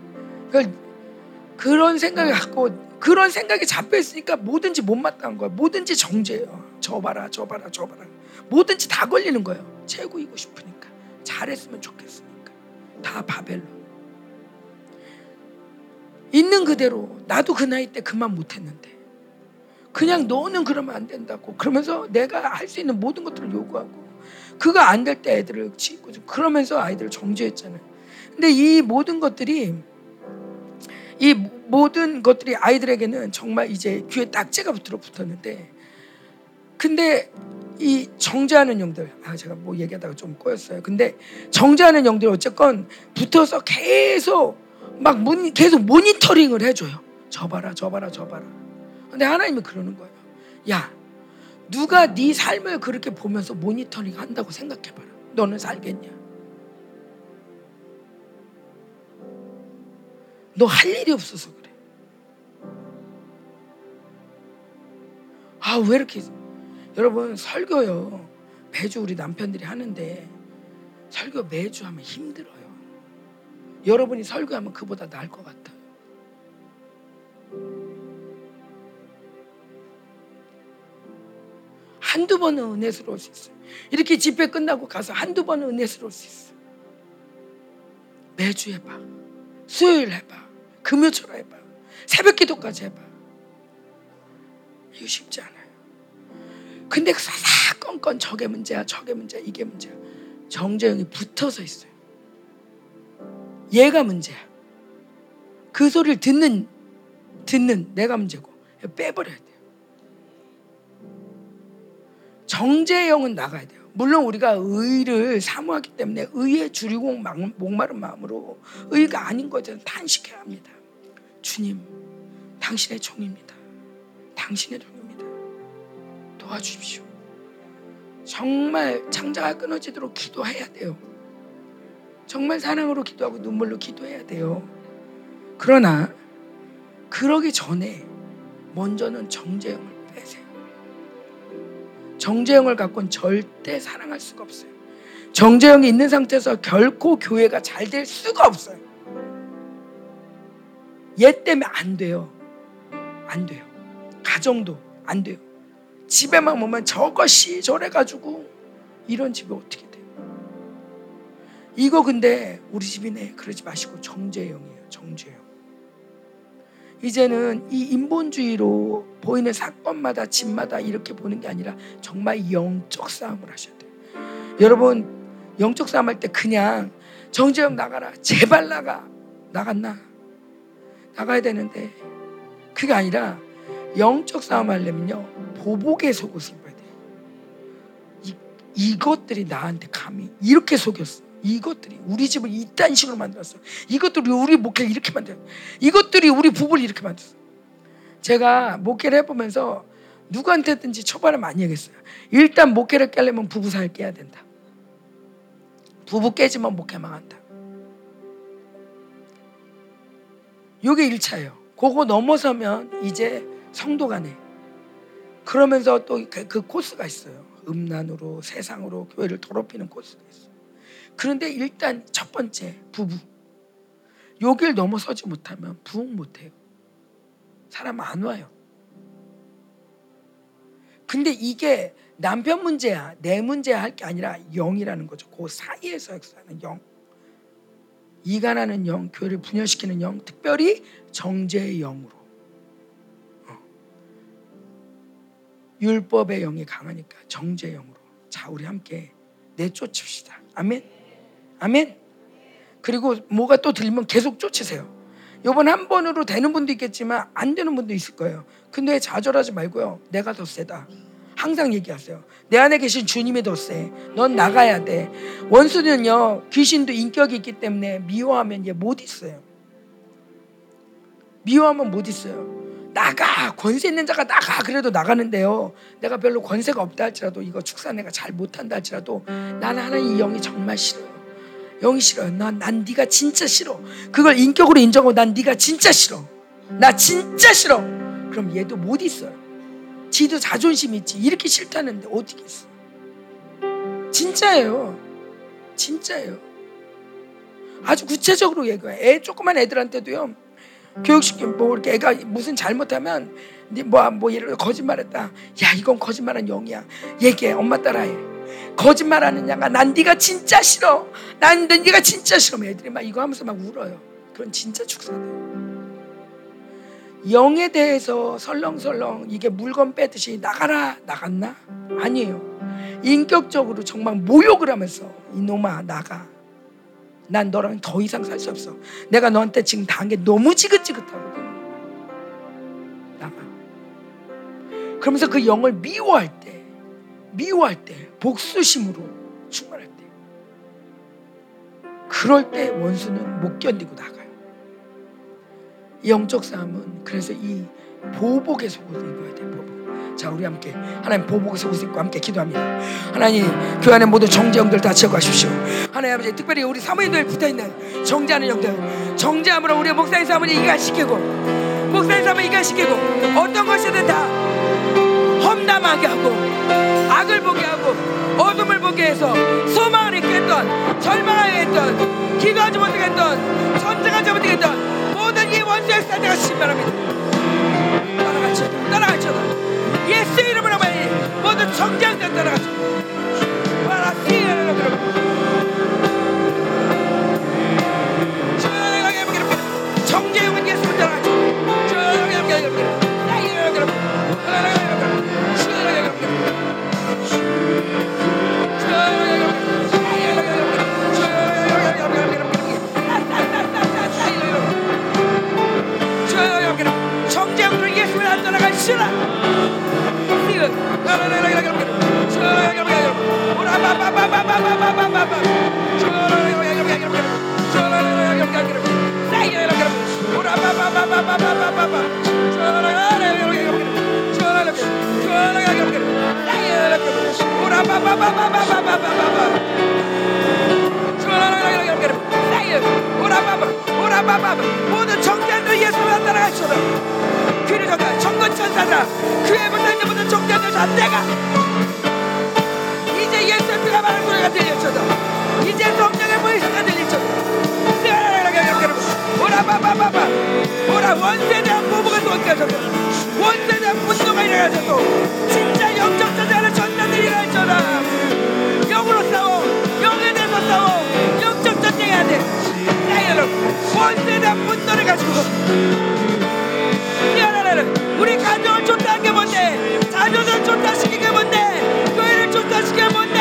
그런 생각을 갖고 그런 생각이 잡혀 있으니까 뭐든지 못마땅한 거야. 뭐든지 정죄예요. 저 봐라, 저 봐라, 저 봐라. 뭐든지 다 걸리는 거예요. 최고이고 싶으니까 잘했으면 좋겠으니까 다 바벨로 있는 그대로 나도 그 나이 때 그만 못했는데 그냥 너는 그러면 안 된다고 그러면서 내가 할 수 있는 모든 것들을 요구하고 그거 안될 때 애들을 치고 그러면서 아이들을 정죄했잖아요. 근데 이 모든 것들이 이 모든 것들이 아이들에게는 정말 이제 귀에 딱지가 붙들어 붙었는데 근데 이 정죄하는 영들 아 제가 뭐 얘기하다가 좀 꼬였어요. 근데 정죄하는 영들 어쨌건 붙어서 계속 막 계속 모니터링을 해줘요. 저 봐라 저 봐라 저 봐라. 근데 하나님이 그러는 거예요. 야 누가 네 삶을 그렇게 보면서 모니터링 한다고 생각해봐라. 너는 살겠냐? 너 할 일이 없어서 그래. 아, 왜 이렇게. 여러분, 설교요. 매주 우리 남편들이 하는데, 설교 매주 하면 힘들어요. 여러분이 설교하면 그보다 나을 것 같아 한두 번은 은혜스러울 수 있어요. 이렇게 집회 끝나고 가서 한두 번은 은혜스러울 수 있어요. 매주 해봐. 수요일 해봐. 금요철 해봐. 새벽 기도까지 해봐. 이거 쉽지 않아요. 근데 그 사사건건 저게 문제야, 저게 문제야, 이게 문제야. 정재영이 붙어서 있어요. 얘가 문제야. 그 소리를 듣는 듣는 내가 문제고 빼버려야 돼. 정제형은 나가야 돼요. 물론 우리가 의를 사모하기 때문에 의에 줄이고 목마른 마음으로 의가 아닌 것은 탄식해야 합니다. 주님, 당신의 종입니다. 당신의 종입니다. 도와주십시오. 정말 창자가 끊어지도록 기도해야 돼요. 정말 사랑으로 기도하고 눈물로 기도해야 돼요. 그러나 그러기 전에 먼저는 정재영을 정재영을 갖고는 절대 사랑할 수가 없어요. 정재영이 있는 상태에서 결코 교회가 잘 될 수가 없어요. 얘 때문에 안 돼요. 안 돼요. 가정도 안 돼요. 집에만 오면 저것이 저래가지고 이런 집이 어떻게 돼요? 이거 근데 우리 집이네 그러지 마시고 정재영이에요. 정재영. 이제는 이 인본주의로 보이는 사건마다 집마다 이렇게 보는 게 아니라 정말 영적 싸움을 하셔야 돼요. 여러분 영적 싸움 할 때 그냥 정재영 나가라 제발 나가 나갔나 나가야 되는데 그게 아니라 영적 싸움 하려면요 보복의 속옷을 입어야 돼요. 이, 이것들이 나한테 감히 이렇게 속였어. 이것들이 우리 집을 이딴 식으로 만들었어. 이것들이 우리 목회를 이렇게 만들었어. 이것들이 우리 부부를 이렇게 만들었어. 제가 목회를 해보면서 누구한테든지 초반에 많이 얘기했어요. 일단 목회를 깨려면 부부 사이를 깨야 된다. 부부 깨지면 목회 망한다. 요게 1차예요. 그거 넘어서면 이제 성도 간에 그러면서 또그 그 코스가 있어요. 음란으로 세상으로 교회를 더럽히는 코스가 있어요. 그런데 일단 첫 번째 부부 여길 넘어서지 못하면 부흥 못해요. 사람 안 와요. 근데 이게 남편 문제야, 내 문제야 할 게 아니라 영이라는 거죠. 그 사이에서 역사하는 영. 이간하는 영, 교회를 분열시키는 영, 특별히 정죄의 영으로. 어. 율법의 영이 강하니까 정죄의 영으로. 자, 우리 함께 내쫓읍시다. 아멘. 아멘. 그리고 뭐가 또 들리면 계속 쫓으세요. 요번 한 번으로 되는 분도 있겠지만 안 되는 분도 있을 거예요. 근데 좌절하지 말고요. 내가 더 세다. 항상 얘기하세요. 내 안에 계신 주님이 더 세. 넌 나가야 돼. 원수는요, 귀신도 인격이 있기 때문에 미워하면 얘 못 있어요. 미워하면 못 있어요. 나가! 권세 있는 자가 나가! 그래도 나가는데요. 내가 별로 권세가 없다 할지라도 이거 축사 내가 잘 못한다 할지라도 나는 하나님 이 영이 정말 싫어요. 영이 싫어요. 난, 난 네가 진짜 싫어. 그걸 인격으로 인정하고 난 네가 진짜 싫어. 나 진짜 싫어. 그럼 얘도 못 있어요. 지도 자존심 있지. 이렇게 싫다는데 어떻게 있어? 진짜예요. 진짜예요. 아주 구체적으로 얘기해. 애 조그만 애들한테도요. 교육시키 뭐 이렇게 애가 무슨 잘못하면 뭐뭐 뭐 예를 들어 거짓말했다. 야 이건 거짓말한 영이야. 얘기해. 엄마 따라해. 거짓말하는 양아 난 네가 진짜 싫어. 난 네가 진짜 싫어. 애들이 막 이거 하면서 막 울어요. 그건 진짜 축사돼요 영에 대해서 설렁설렁 이게 물건 빼듯이 나가라 나갔나? 아니에요. 인격적으로 정말 모욕을 하면서 이놈아 나가. 난 너랑 더 이상 살 수 없어. 내가 너한테 지금 당한 게 너무 지긋지긋하거든. 나가. 그러면서 그 영을 미워할 때 미워할 때 복수심으로 충만할 때 그럴 때 원수는 못 견디고 나가요. 영적 싸움은 그래서 이 보복의 속옷을 입어야 돼요 보복. 자 우리 함께 하나님 보복의 속옷을 입고 함께 기도합니다. 하나님 교회 안에 모든 정죄형들 다 지어가십시오. 하나님 아버지 특별히 우리 사모님들 붙어있는 정죄하는 영들 정죄함으로 우리 목사님 사모님 이간시키고 목사님 사모님 이간시키고 어떤 것이든 다 험담하게 하고 악을 보게 하고 어둠을 보게 해서 소망을 잃게 했던 절망하게 했던 기도하지 못하게 했던 전쟁하지 못하게 했던 모든 이 원수의 사자가 신발합니다. 따라가죠 따라가죠 예수 이름으로 말이 모든 정장들 따라가죠 바라시에로 정재 모든 정죄들 예수를 따라가시라 귀를 전가 정건 천사다. 그의 붙어 있는 모든 정죄들 잔대가 이제 예수의 피가 말하는 소리가 들려쳐다 이제 성령의 보이스가 들리쳐다 오라 바바바바 오라 원세에 대한 보복을 쏟겨졌다 원세에 대한 분노가 일어나졌고 진짜 영적 전쟁하는 전단들이 일어나져라 영으로 싸워 영에 대해서 싸워 영적 전쟁해야 돼 야, 여러분 원세에 대한 분노를 가지고 미안하라는 우리 가정을 좋다한 게 뭔데 자녀들 좋다 시킨 게 뭔데 교회를 시킨 게 뭔데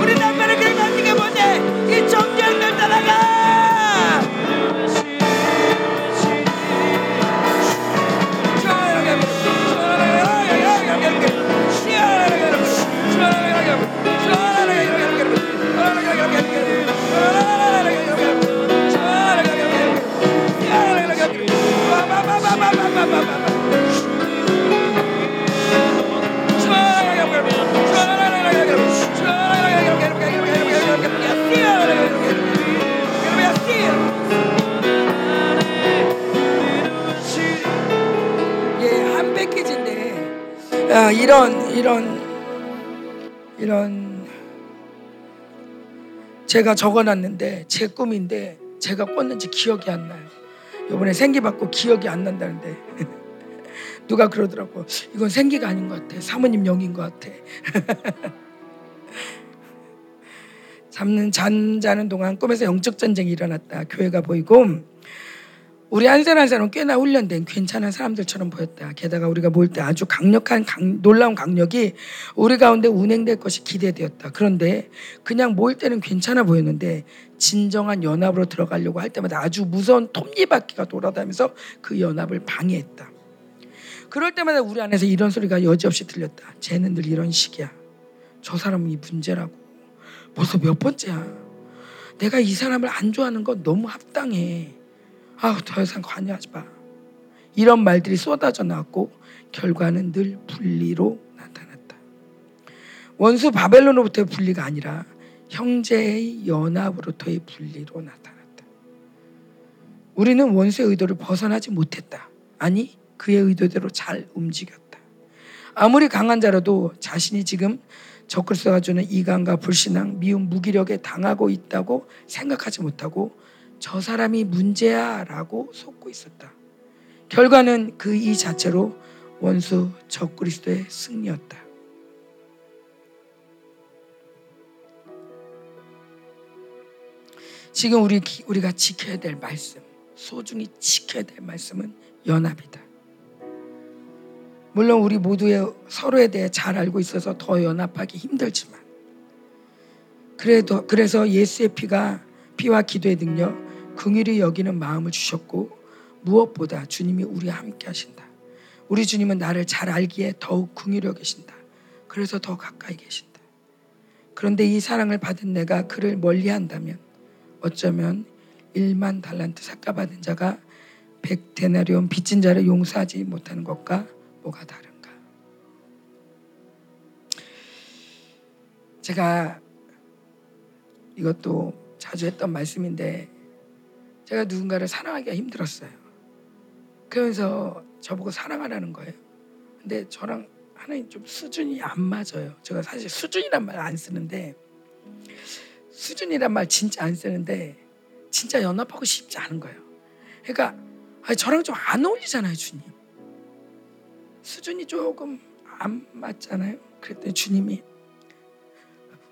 우리 남편을 그렇게 하는 게 뭔데 이 정죄들 따라가 아, 이런 이런 이런 제가 적어놨는데 제 꿈인데 제가 꿨는지 기억이 안 나요. 이번에 생기 받고 기억이 안 난다는데 누가 그러더라고. 이건 생기가 아닌 것 같아. 사모님 영인 것 같아. 잠는 잠자는 동안 꿈에서 영적 전쟁이 일어났다. 교회가 보이고 우리 한산 한산은 꽤나 훈련된 괜찮은 사람들처럼 보였다. 게다가 우리가 볼 때 아주 강력한 강, 놀라운 강력이 우리 가운데 운행될 것이 기대되었다. 그런데 그냥 모일 때는 괜찮아 보였는데 진정한 연합으로 들어가려고 할 때마다 아주 무서운 톱니바퀴가 돌아다니면서 그 연합을 방해했다. 그럴 때마다 우리 안에서 이런 소리가 여지없이 들렸다. 쟤는 늘 이런 식이야. 저 사람은 이 문제라고. 벌써 몇 번째야. 내가 이 사람을 안 좋아하는 건 너무 합당해. 아우 더 이상 관여하지 마. 이런 말들이 쏟아져 나왔고 결과는 늘 분리로 나타났다. 원수 바벨론으로부터의 분리가 아니라 형제의 연합으로부터의 분리로 나타났다. 우리는 원수의 의도를 벗어나지 못했다. 아니 그의 의도대로 잘 움직였다. 아무리 강한 자라도 자신이 지금 적을 쏘아주는 이간과 불신앙, 미움, 무기력에 당하고 있다고 생각하지 못하고 저 사람이 문제야 라고 속고 있었다. 결과는 그 이 자체로 원수 적그리스도의 승리였다. 지금 우리 우리가 지켜야 될 말씀, 소중히 지켜야 될 말씀은 연합이다. 물론 우리 모두의 서로에 대해 잘 알고 있어서 더 연합하기 힘들지만 그래도 그래서 예수의 피가 피와 기도의 능력 긍휼히 여기는 마음을 주셨고 무엇보다 주님이 우리와 함께 하신다. 우리 주님은 나를 잘 알기에 더욱 긍휼히 여기신다. 그래서 더 가까이 계신다. 그런데 이 사랑을 받은 내가 그를 멀리 한다면 어쩌면 1만 달란트 삭가받은 자가 100데나리온 빚진 자를 용서하지 못하는 것과 뭐가 다른가? 제가 이것도 자주 했던 말씀인데 제가 누군가를 사랑하기가 힘들었어요. 그러면서 저보고 사랑하라는 거예요. 근데 저랑 하나님 좀 수준이 안 맞아요. 제가 사실 수준이란 말 안 쓰는데 수준이란 말 진짜 안 쓰는데 진짜 연합하고 싶지 않은 거예요. 그러니까 저랑 좀 안 어울리잖아요, 주님. 수준이 조금 안 맞잖아요. 그랬더니 주님이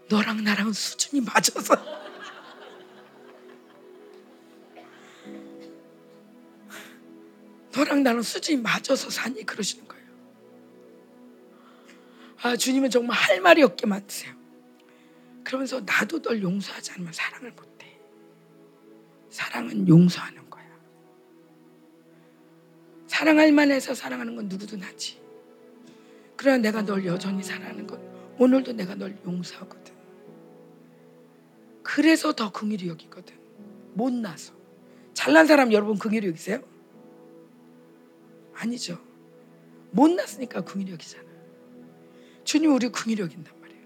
너랑 나랑 수준이 맞아서 너랑 나랑 수준이 맞아서 사니 그러시는 거예요. 아 주님은 정말 할 말이 없게 만드세요. 그러면서 나도 널 용서하지 않으면 사랑을 못해. 사랑은 용서하는 거야. 사랑할 만해서 사랑하는 건 누구든 하지. 그러나 내가 널 여전히 사랑하는 건 오늘도 내가 널 용서하거든. 그래서 더 긍휼히 여기거든. 못나서. 잘난 사람 여러분 긍휼히 여기세요? 아니죠. 못났으니까 여기잖아. 주님 우리 여긴단 말이에요.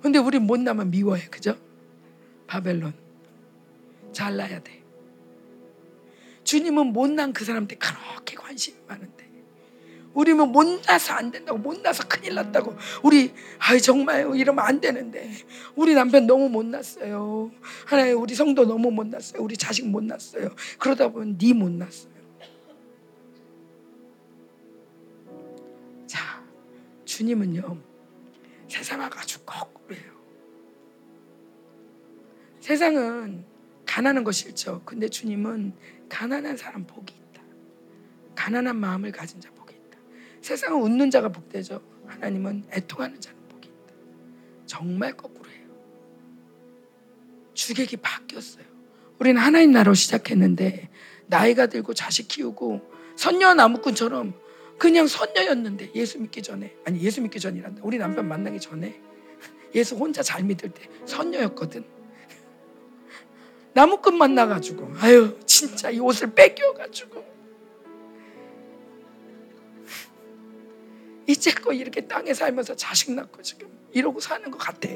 근데 우리 못나면 미워해. 그죠? 바벨론. 잘나야 돼. 주님은 못난 그 사람한테 그렇게 관심이 많은데 우리는 못나서 안 된다고 못나서 큰일 났다고 우리 아이 정말 이러면 안 되는데 우리 남편 너무 못났어요 하나님 우리 성도 너무 못났어요 우리 자식 못났어요 그러다 보면 네 못났어요 주님은요 세상하고 아주 거꾸로예요 세상은 가난한 거 싫죠 근데 주님은 가난한 사람 복이 있다 가난한 마음을 가진 자 복이 세상은 웃는 자가 복되죠. 하나님은 애통하는 자는 복이 있다. 정말 거꾸로예요. 주객이 바뀌었어요. 우리는 하나님 나라로 시작했는데 나이가 들고 자식 키우고 선녀 나무꾼처럼 그냥 선녀였는데 예수 믿기 전에 아니 예수 믿기 전이란다. 우리 남편 만나기 전에 예수 혼자 잘 믿을 때 선녀였거든. 나무꾼 만나가지고 아유 진짜 이 옷을 뺏겨가지고 이제껏 이렇게 땅에 살면서 자식 낳고 지금 이러고 사는 것 같아.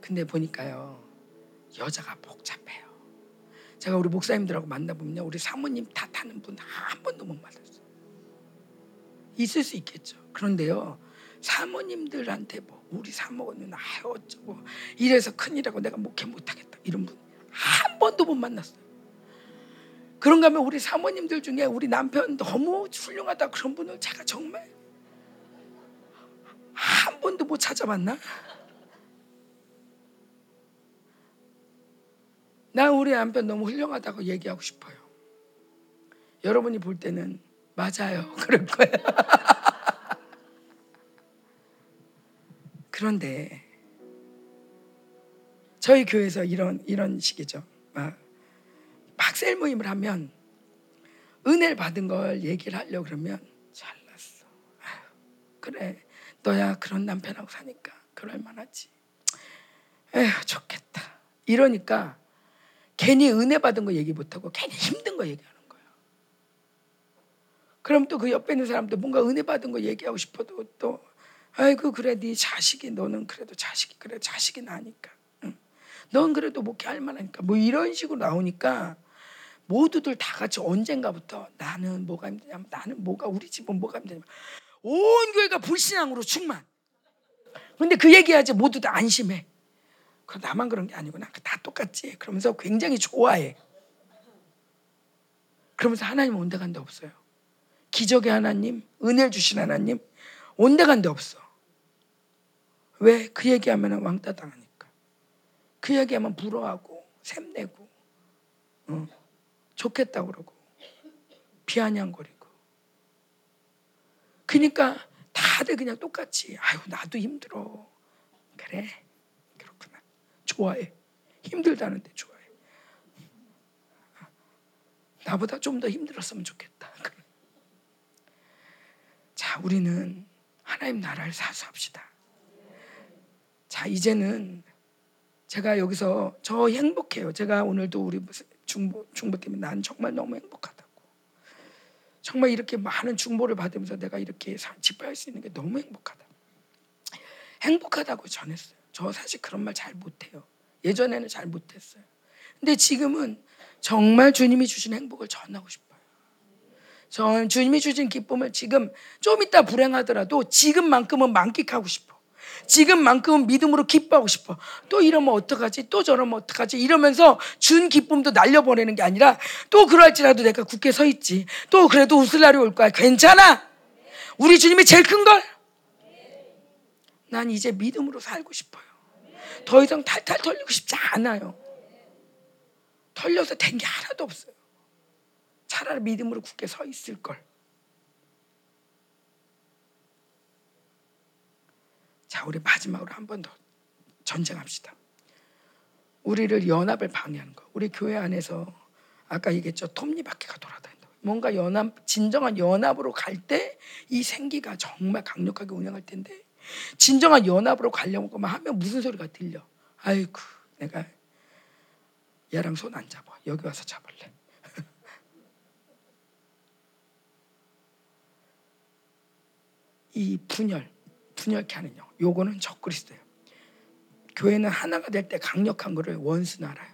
근데 보니까요, 여자가 복잡해요. 제가 우리 목사님들하고 만나보면요, 우리 사모님 탓하는 분 한 번도 못 만났어요. 있을 수 있겠죠. 그런데요, 사모님들한테 뭐, 우리 사모는 아유, 어쩌고, 이래서 큰일이라고 내가 목회 못하겠다. 이런 분 한 번도 못 만났어요. 그런가 하면 우리 사모님들 중에 우리 남편 너무 훌륭하다 그런 분을 제가 정말 한 번도 못 찾아봤나? 난 우리 남편 너무 훌륭하다고 얘기하고 싶어요. 여러분이 볼 때는 맞아요. 그럴 거야. 그런데 저희 교회에서 이런 이런 식이죠. 막 박셀 모임을 하면 은혜를 받은 걸 얘기를 하려고 그러면 잘났어. 그래. 너야 그런 남편하고 사니까 그럴 만하지. 에휴, 좋겠다. 이러니까 괜히 은혜 받은 거 얘기 못하고 괜히 힘든 거 얘기하는 거예요. 그럼 또 그 옆에 있는 사람도 뭔가 은혜 받은 거 얘기하고 싶어도 또 아이고 그래 네 자식이 너는 그래도 자식이 그래 자식이 나니까 응. 넌 그래도 목회할 만하니까 뭐 이런 식으로 나오니까 모두들 다 같이 언젠가부터 나는 뭐가 힘드냐면 나는 뭐가 우리 집은 뭐가 힘드냐면 온 교회가 불신앙으로 충만. 근데 그 얘기하지 모두 다 안심해. 그 나만 그런 게 아니구나. 다 똑같지. 그러면서 굉장히 좋아해. 그러면서 하나님 온데간데 없어요. 기적의 하나님, 은혜를 주신 하나님, 온데간데 없어. 왜? 그 얘기하면 왕따 당하니까. 그 얘기하면 부러워하고 샘내고 어, 좋겠다 그러고 비아냥거리고. 그러니까 다들 그냥 똑같이 아유 나도 힘들어. 그래. 좋아해. 힘들다는데 좋아해. 나보다 좀 더 힘들었으면 좋겠다. 자, 우리는 하나님 나라를 사수합시다. 자, 이제는 제가 여기서 저 행복해요. 제가 오늘도 우리 중보, 중보 때문에 난 정말 너무 행복하다고. 정말 이렇게 많은 중보를 받으면서 내가 이렇게 집회할 수 있는 게 너무 행복하다. 행복하다고 전했어요. 저 사실 그런 말 잘 못해요. 예전에는 잘 못했어요. 근데 지금은 정말 주님이 주신 행복을 전하고 싶어요. 전 주님이 주신 기쁨을 지금 좀 이따 불행하더라도 지금만큼은 만끽하고 싶어. 지금만큼은 믿음으로 기뻐하고 싶어. 또 이러면 어떡하지? 또 저러면 어떡하지? 이러면서 준 기쁨도 날려보내는 게 아니라 또 그럴지라도 내가 굳게 서 있지. 또 그래도 웃을 날이 올 거야. 괜찮아. 우리 주님이 제일 큰 걸. 난 이제 믿음으로 살고 싶어요. 더 이상 탈탈 털리고 싶지 않아요. 털려서 된 게 하나도 없어요. 차라리 믿음으로 굳게 서 있을 걸. 자, 우리 마지막으로 한 번 더 전쟁합시다. 우리를 연합을 방해하는 거. 우리 교회 안에서 아까 얘기했죠. 톱니바퀴가 돌아다닌다. 뭔가 연합, 진정한 연합으로 갈 때 이 생기가 정말 강력하게 운영할 텐데 진정한 연합으로 가려고 만 하면 무슨 소리가 들려? 아이고, 내가 얘랑 손 안 잡아. 여기 와서 잡을래. 이 분열, 분열케 하는 영. 요거는 적그리스도예요. 교회는 하나가 될 때 강력한 것을 원수는 알아요.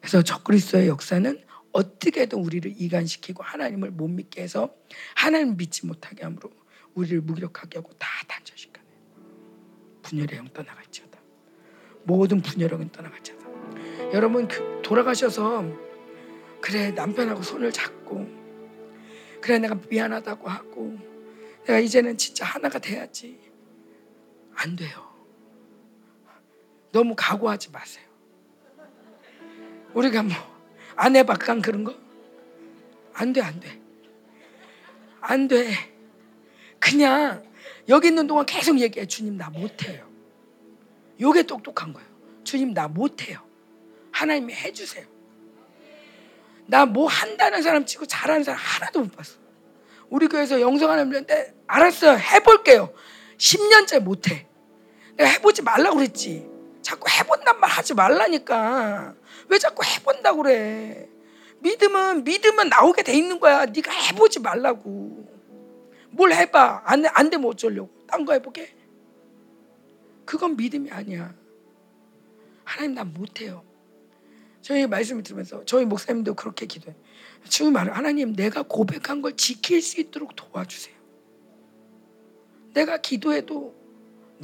그래서 적그리스도의 역사는 어떻게든 우리를 이간시키고 하나님을 못 믿게 해서 하나님 믿지 못하게 함으로 우리를 무기력하게 하고 다 단절시켜요. 분열의 영 떠나갈지어다. 모든 분열의 영 떠나갈지어다. 여러분 그 돌아가셔서 그래 남편하고 손을 잡고 그래 내가 미안하다고 하고 내가 이제는 진짜 하나가 돼야지 안 돼요. 너무 각오하지 마세요. 우리가 뭐 아내 박강 그런 거? 안 돼, 안 돼. 안 돼. 그냥 여기 있는 동안 계속 얘기해. 주님, 나 못해요. 요게 똑똑한 거예요. 주님, 나 못해요. 하나님이 해주세요. 나 뭐 한다는 사람 치고 잘하는 사람 하나도 못 봤어. 우리 교회에서 영성 하나님한테 알았어요. 해볼게요. 10년째 못해. 내가 해보지 말라고 그랬지. 자꾸 해본단 말 하지 말라니까. 왜 자꾸 해본다 그래. 믿음은 믿음은 나오게 돼 있는 거야. 네가 해보지 말라고. 뭘 해봐. 안, 안 되면 어쩌려고. 딴 거 해보게. 그건 믿음이 아니야. 하나님 나 못해요. 저희 말씀을 들으면서 저희 목사님도 그렇게 기도해. 주님 말을 하나님 내가 고백한 걸 지킬 수 있도록 도와주세요. 내가 기도해도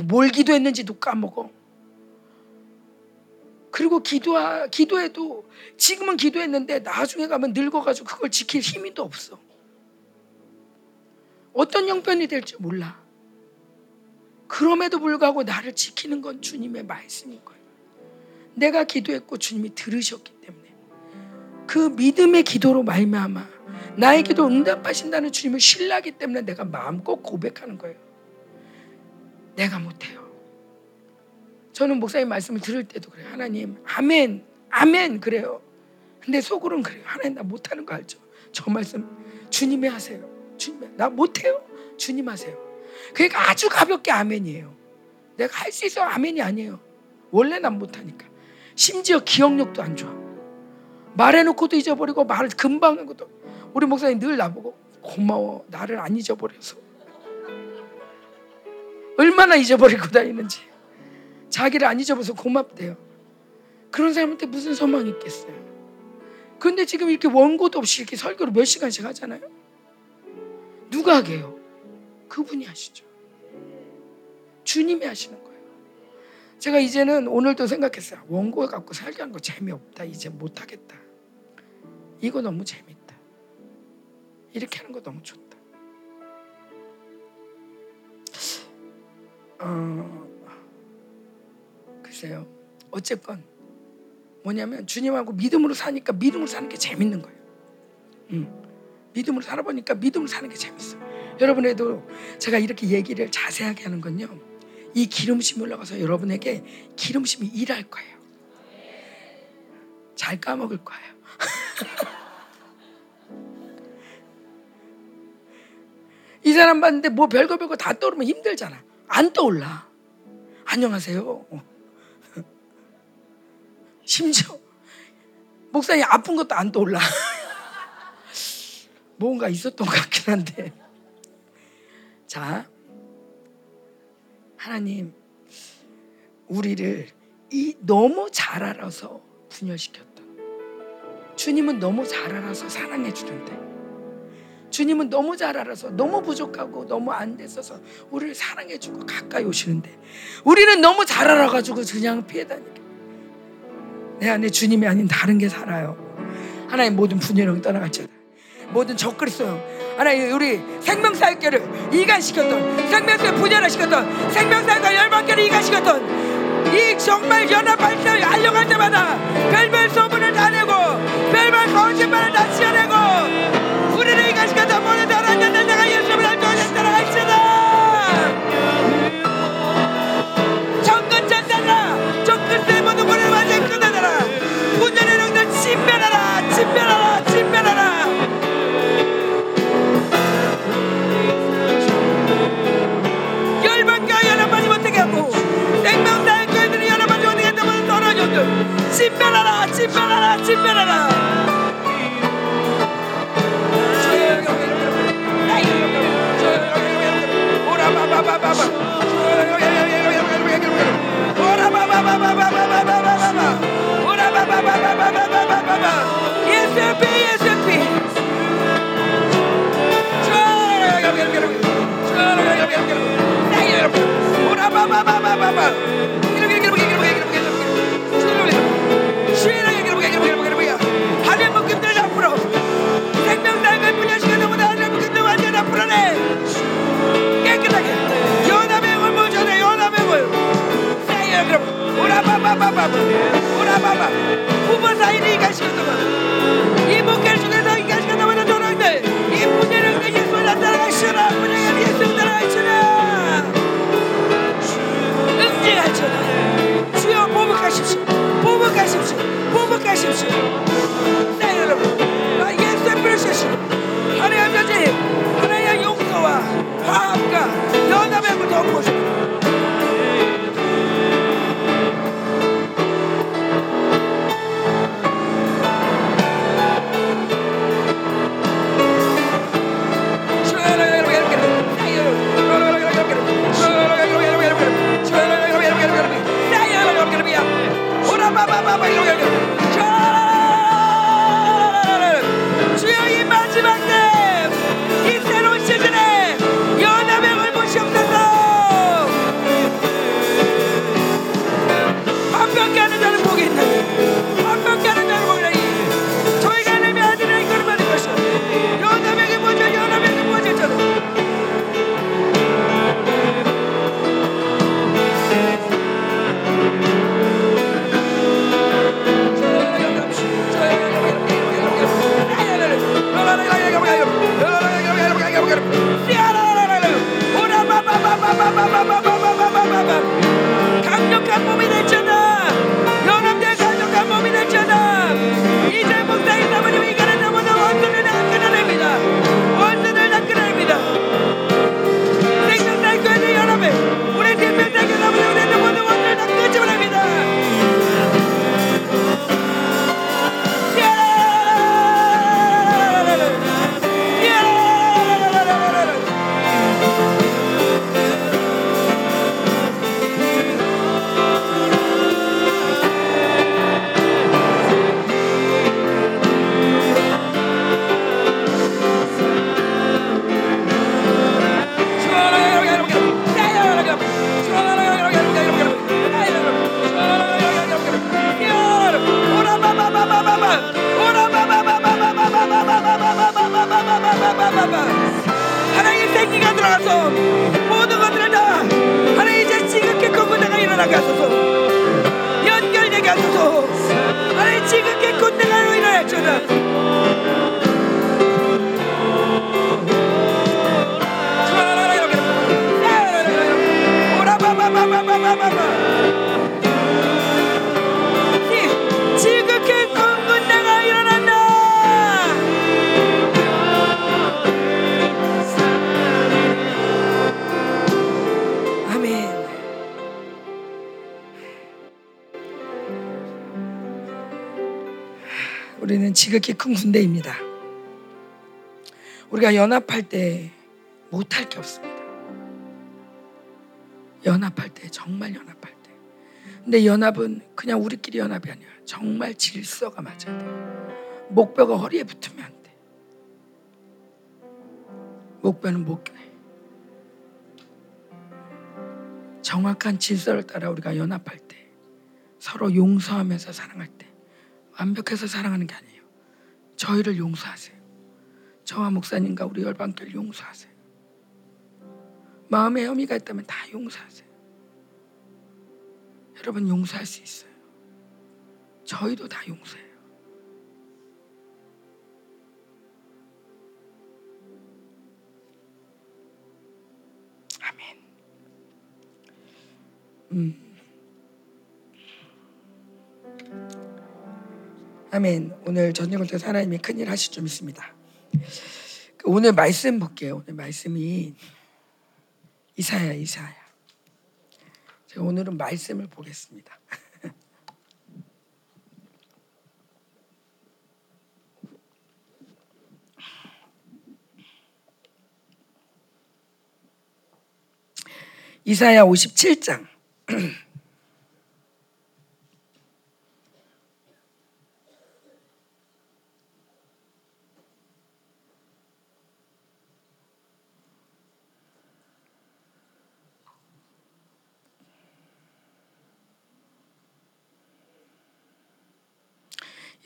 뭘 기도했는지도 까먹어. 그리고 기도하, 기도해도 지금은 기도했는데 나중에 가면 늙어가지고 그걸 지킬 힘이 도 없어. 어떤 형편이 될지 몰라. 그럼에도 불구하고 나를 지키는 건 주님의 말씀인 거예요. 내가 기도했고 주님이 들으셨기 때문에 그 믿음의 기도로 말미암아 나의 기도 응답하신다는 주님을 신뢰하기 때문에 내가 마음껏 고백하는 거예요. 내가 못해요. 저는 목사님 말씀을 들을 때도 그래요. 하나님, 아멘, 아멘 그래요. 근데 속으로는 그래요. 하나님 나 못하는 거 알죠? 저 말씀 주님이 하세요. 주님, 나 못해요. 주님 하세요. 그러니까 아주 가볍게 아멘이에요. 내가 할 수 있어 아멘이 아니에요. 원래 난 못하니까. 심지어 기억력도 안 좋아. 말해놓고도 잊어버리고 말을 금방 하고도 우리 목사님 늘 나보고 고마워 나를 안 잊어버려서 얼마나 잊어버리고 다니는지 자기를 안 잊어버려서 고맙대요. 그런 사람한테 무슨 소망이 있겠어요. 그런데 지금 이렇게 원고도 없이 이렇게 설교를 몇 시간씩 하잖아요. 누가 하게요? 그분이 하시죠. 주님이 하시는 거예요. 제가 이제는 오늘도 생각했어요. 원고 갖고 살게 한거 재미없다. 이제 못하겠다. 이거 너무 재밌다. 이렇게 하는 거 너무 좋다. 어, 주세요. 어쨌건 뭐냐면 주님하고 믿음으로 사니까 믿음으로 사는 게 재밌는 거예요. 음. 믿음으로 살아보니까 믿음으로 사는 게 재밌어. 여러분에도 제가 이렇게 얘기를 자세하게 하는 건요. 이 기름심이 올라가서 여러분에게 기름심이 일할 거예요. 잘 까먹을 거예요. 이 사람 봤는데 뭐 별거 별거 다 떠오르면 힘들잖아. 안 떠올라. 안녕하세요. 심지어 목사님 아픈 것도 안 떠올라. 뭔가 있었던 것 같긴 한데. 자, 하나님, 우리를 이 너무 잘 알아서 분열시켰다. 주님은 너무 잘 알아서 사랑해 주는데. 주님은 너무 잘 알아서 너무 부족하고 너무 안 됐어서 우리를 사랑해 주고 가까이 오시는데 우리는 너무 잘 알아가지고 그냥 피해 다니게. 내 안에 주님이 아닌 다른 게 살아요. 하나님 모든 분열을 떠나갈지어다. 모든 적그리스도 하나님 우리 생명사역계를 이간시켰던 생명사역 분열을 시켰던 생명사역과 열방계를 이간시켰던 이 정말 연합할 때 알려갈 때마다 별별 소문을 다 내고 별별 거짓말을 다 지어내고 떨어져들 전 앞으로 내 깨끗하게 연합의 얼물 전에 연합의 얼물 사이야 그럼 오라바바바바 오라바바. 후보 사이를 이가시켰다만 이 목회를 중에서 이가시켰다만 도랑들 이 분야를 예수 나타나가시라 분야를 예수 나타나가시라 응징하시라. 주여 보복하십시오. 보복하십시오. 보복하십시오. 네 여러분 나 예수의 프레셔시 하나님 아버지 용서와 화합과 연합의 힘을 더 보십시오 지극히 큰 군대입니다. 우리가 연합할 때 못할 게 없습니다. 연합할 때 정말 연합할 때. 근데 연합은 그냥 우리끼리 연합이 아니야. 정말 질서가 맞아야 돼. 목뼈가 허리에 붙으면 안 돼. 목뼈는 목뼈에. 정확한 질서를 따라 우리가 연합할 때 서로 용서하면서 사랑할 때 완벽해서 사랑하는 게 아니에요. 저희를 용서하세요. 저와 목사님과 우리 열방교를 용서하세요. 마음에 혐의가 있다면 다 용서하세요. 여러분 용서할 수 있어요. 저희도 다 용서해요. 아멘. 음. 아멘. 오늘 저녁을 통해서 하나님이 큰일 하실 줄 믿습니다. 오늘 말씀 볼게요. 오늘 말씀이 이사야, 이사야. 제가 오늘은 말씀을 보겠습니다. 이사야 57장.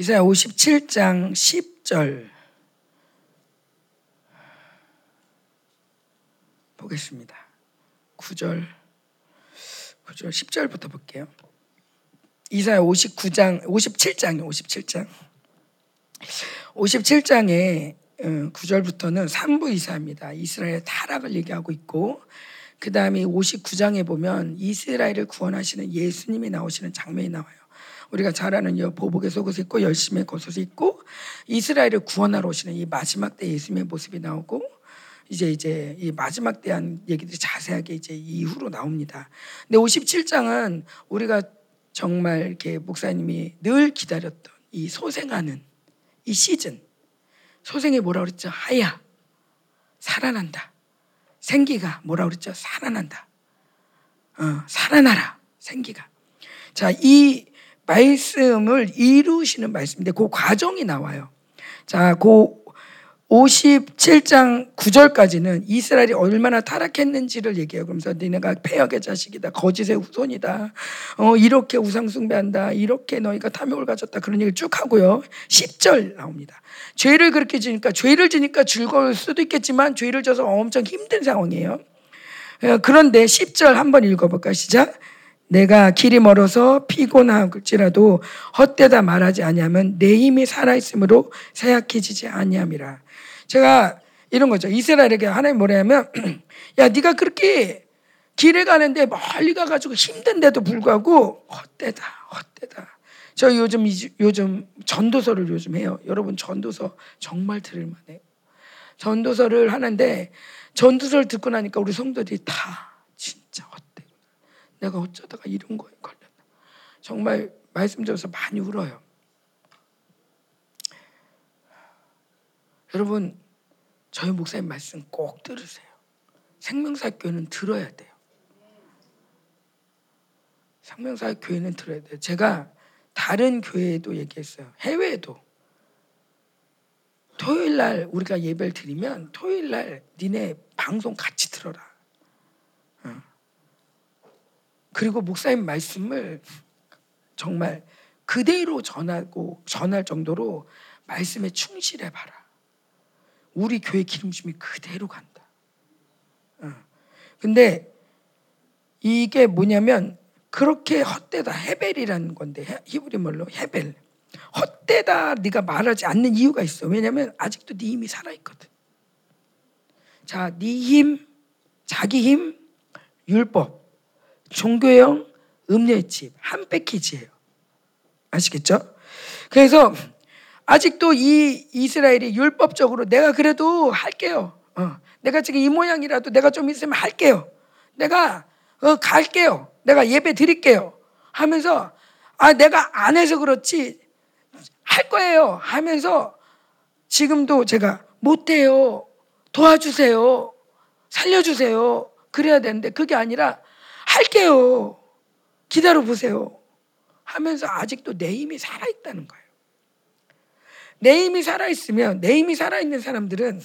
이사야 57장 10절 보겠습니다. 9절 9절 10절부터 볼게요. 이사야 59장 57장이요. 57장. 57장에 9절부터는 3부 이사입니다. 이스라엘 타락을 얘기하고 있고 그 다음에 59장에 보면 이스라엘을 구원하시는 예수님이 나오시는 장면이 나와요. 우리가 잘 아는 여 보복의 속옷을 입고 열심히 겉옷을 입고 이스라엘을 구원하러 오시는 이 마지막 때 예수님의 모습이 나오고 이제 이제 이 마지막 대한 얘기들이 자세하게 이제 이후로 나옵니다. 근데 57장은 우리가 정말 이렇게 목사님이 늘 기다렸던 이 소생하는 이 시즌 소생이 뭐라 그랬죠? 하야 살아난다. 생기가 뭐라 그랬죠? 살아난다. 어, 살아나라 생기가. 자, 이 말씀을 이루시는 말씀인데 그 과정이 나와요. 자, 그 57장 9절까지는 이스라엘이 얼마나 타락했는지를 얘기해요. 그러면서 너네가 폐역의 자식이다. 거짓의 후손이다. 어, 이렇게 우상숭배한다. 이렇게 너희가 탐욕을 가졌다. 그런 얘기를 쭉 하고요. 10절 나옵니다. 죄를 그렇게 지니까 죄를 지니까 즐거울 수도 있겠지만 죄를 져서 엄청 힘든 상황이에요. 어, 그런데 10절 한번 읽어볼까요? 시작. 내가 길이 멀어서 피곤할지라도 헛되다 말하지 아니하면 내 힘이 살아있으므로 사약해지지 아니함이라. 제가 이런 거죠. 이스라엘에게 하나님 뭐냐면 야 네가 그렇게 길에 가는데 멀리 가가지고 힘든데도 불구하고 헛되다 헛되다. 저 요즘 요즘 전도서를 요즘 해요. 여러분 전도서 정말 들을 만해요. 전도서를 하는데 전도서를 듣고 나니까 우리 성도들이 다. 내가 어쩌다가 이런 거에 걸렸나. 정말 말씀 들어서 많이 울어요. 여러분 저희 목사님 말씀 꼭 들으세요. 생명사 교회는 들어야 돼요. 생명사 교회는 들어야 돼요. 제가 다른 교회에도 얘기했어요. 해외에도 토요일 날 우리가 예배를 드리면 토요일 날 니네 방송 같이 들어라. 어. 그리고 목사님 말씀을 정말 그대로 전하고 전할 정도로 말씀에 충실해 봐라. 우리 교회 기름심이 그대로 간다. 어. 근데 이게 뭐냐면 그렇게 헛되다 헤벨이라는 건데 히브리 말로 헤벨 헛되다 네가 말하지 않는 이유가 있어. 왜냐하면 아직도 네 힘이 살아 있거든. 자, 네 힘, 자기 힘, 율법, 종교형, 음료의 집, 한 패키지예요. 아시겠죠? 그래서 아직도 이 이스라엘이 율법적으로 내가 그래도 할게요. 어, 내가 지금 이 모양이라도 내가 좀 있으면 할게요. 내가 어, 갈게요. 내가 예배 드릴게요. 하면서 아 내가 안 해서 그렇지 할 거예요. 하면서 지금도 제가 못해요. 도와주세요. 살려주세요. 그래야 되는데 그게 아니라 할게요. 기다려 보세요. 하면서 아직도 내 힘이 살아있다는 거예요. 내 힘이 살아있으면, 내 힘이 살아있는 사람들은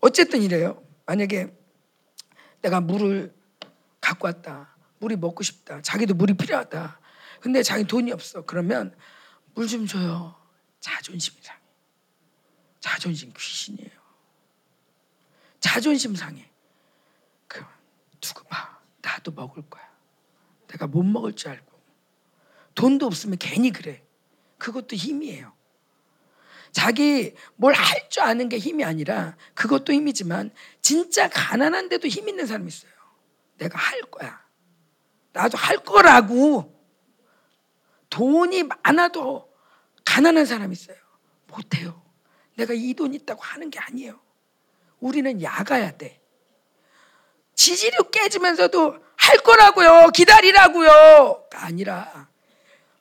어쨌든 이래요. 만약에 내가 물을 갖고 왔다. 물이 먹고 싶다. 자기도 물이 필요하다. 근데 자기 돈이 없어. 그러면 물 좀 줘요. 자존심이 상해. 자존심 귀신이에요. 자존심 상해. 그 두고 봐. 나도 먹을 거야. 내가 못 먹을 줄 알고. 돈도 없으면 괜히 그래. 그것도 힘이에요. 자기 뭘 할 줄 아는 게 힘이 아니라 그것도 힘이지만 진짜 가난한데도 힘 있는 사람이 있어요. 내가 할 거야. 나도 할 거라고. 돈이 많아도 가난한 사람이 있어요. 못해요. 내가 이 돈 있다고 하는 게 아니에요. 우리는 야가야 돼. 지지력 깨지면서도 할 거라고요. 기다리라고요. 아니라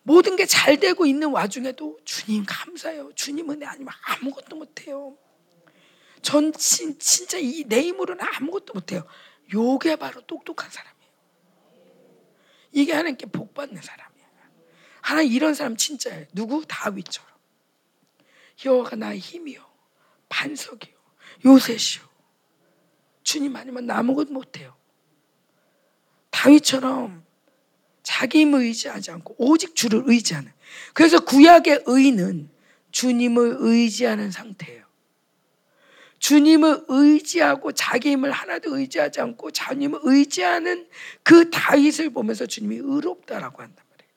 모든 게 잘 되고 있는 와중에도 주님 감사해요. 주님 은혜 아니면 아무것도 못해요. 전 진, 진짜 이 내 힘으로는 아무것도 못해요. 요게 바로 똑똑한 사람이에요. 이게 하나님께 복 받는 사람이에요. 하나님 이런 사람 진짜예요. 누구? 다윗처럼. 여호와가 나의 힘이요. 반석이요. 요새시요. 주님 아니면 나 아무것도 못해요. 다윗처럼 자기 힘을 의지하지 않고 오직 주를 의지하는. 그래서 구약의 의는 주님을 의지하는 상태예요. 주님을 의지하고 자기 힘을 하나도 의지하지 않고 주님을 의지하는 그 다윗을 보면서 주님이 의롭다라고 한단 말이에요.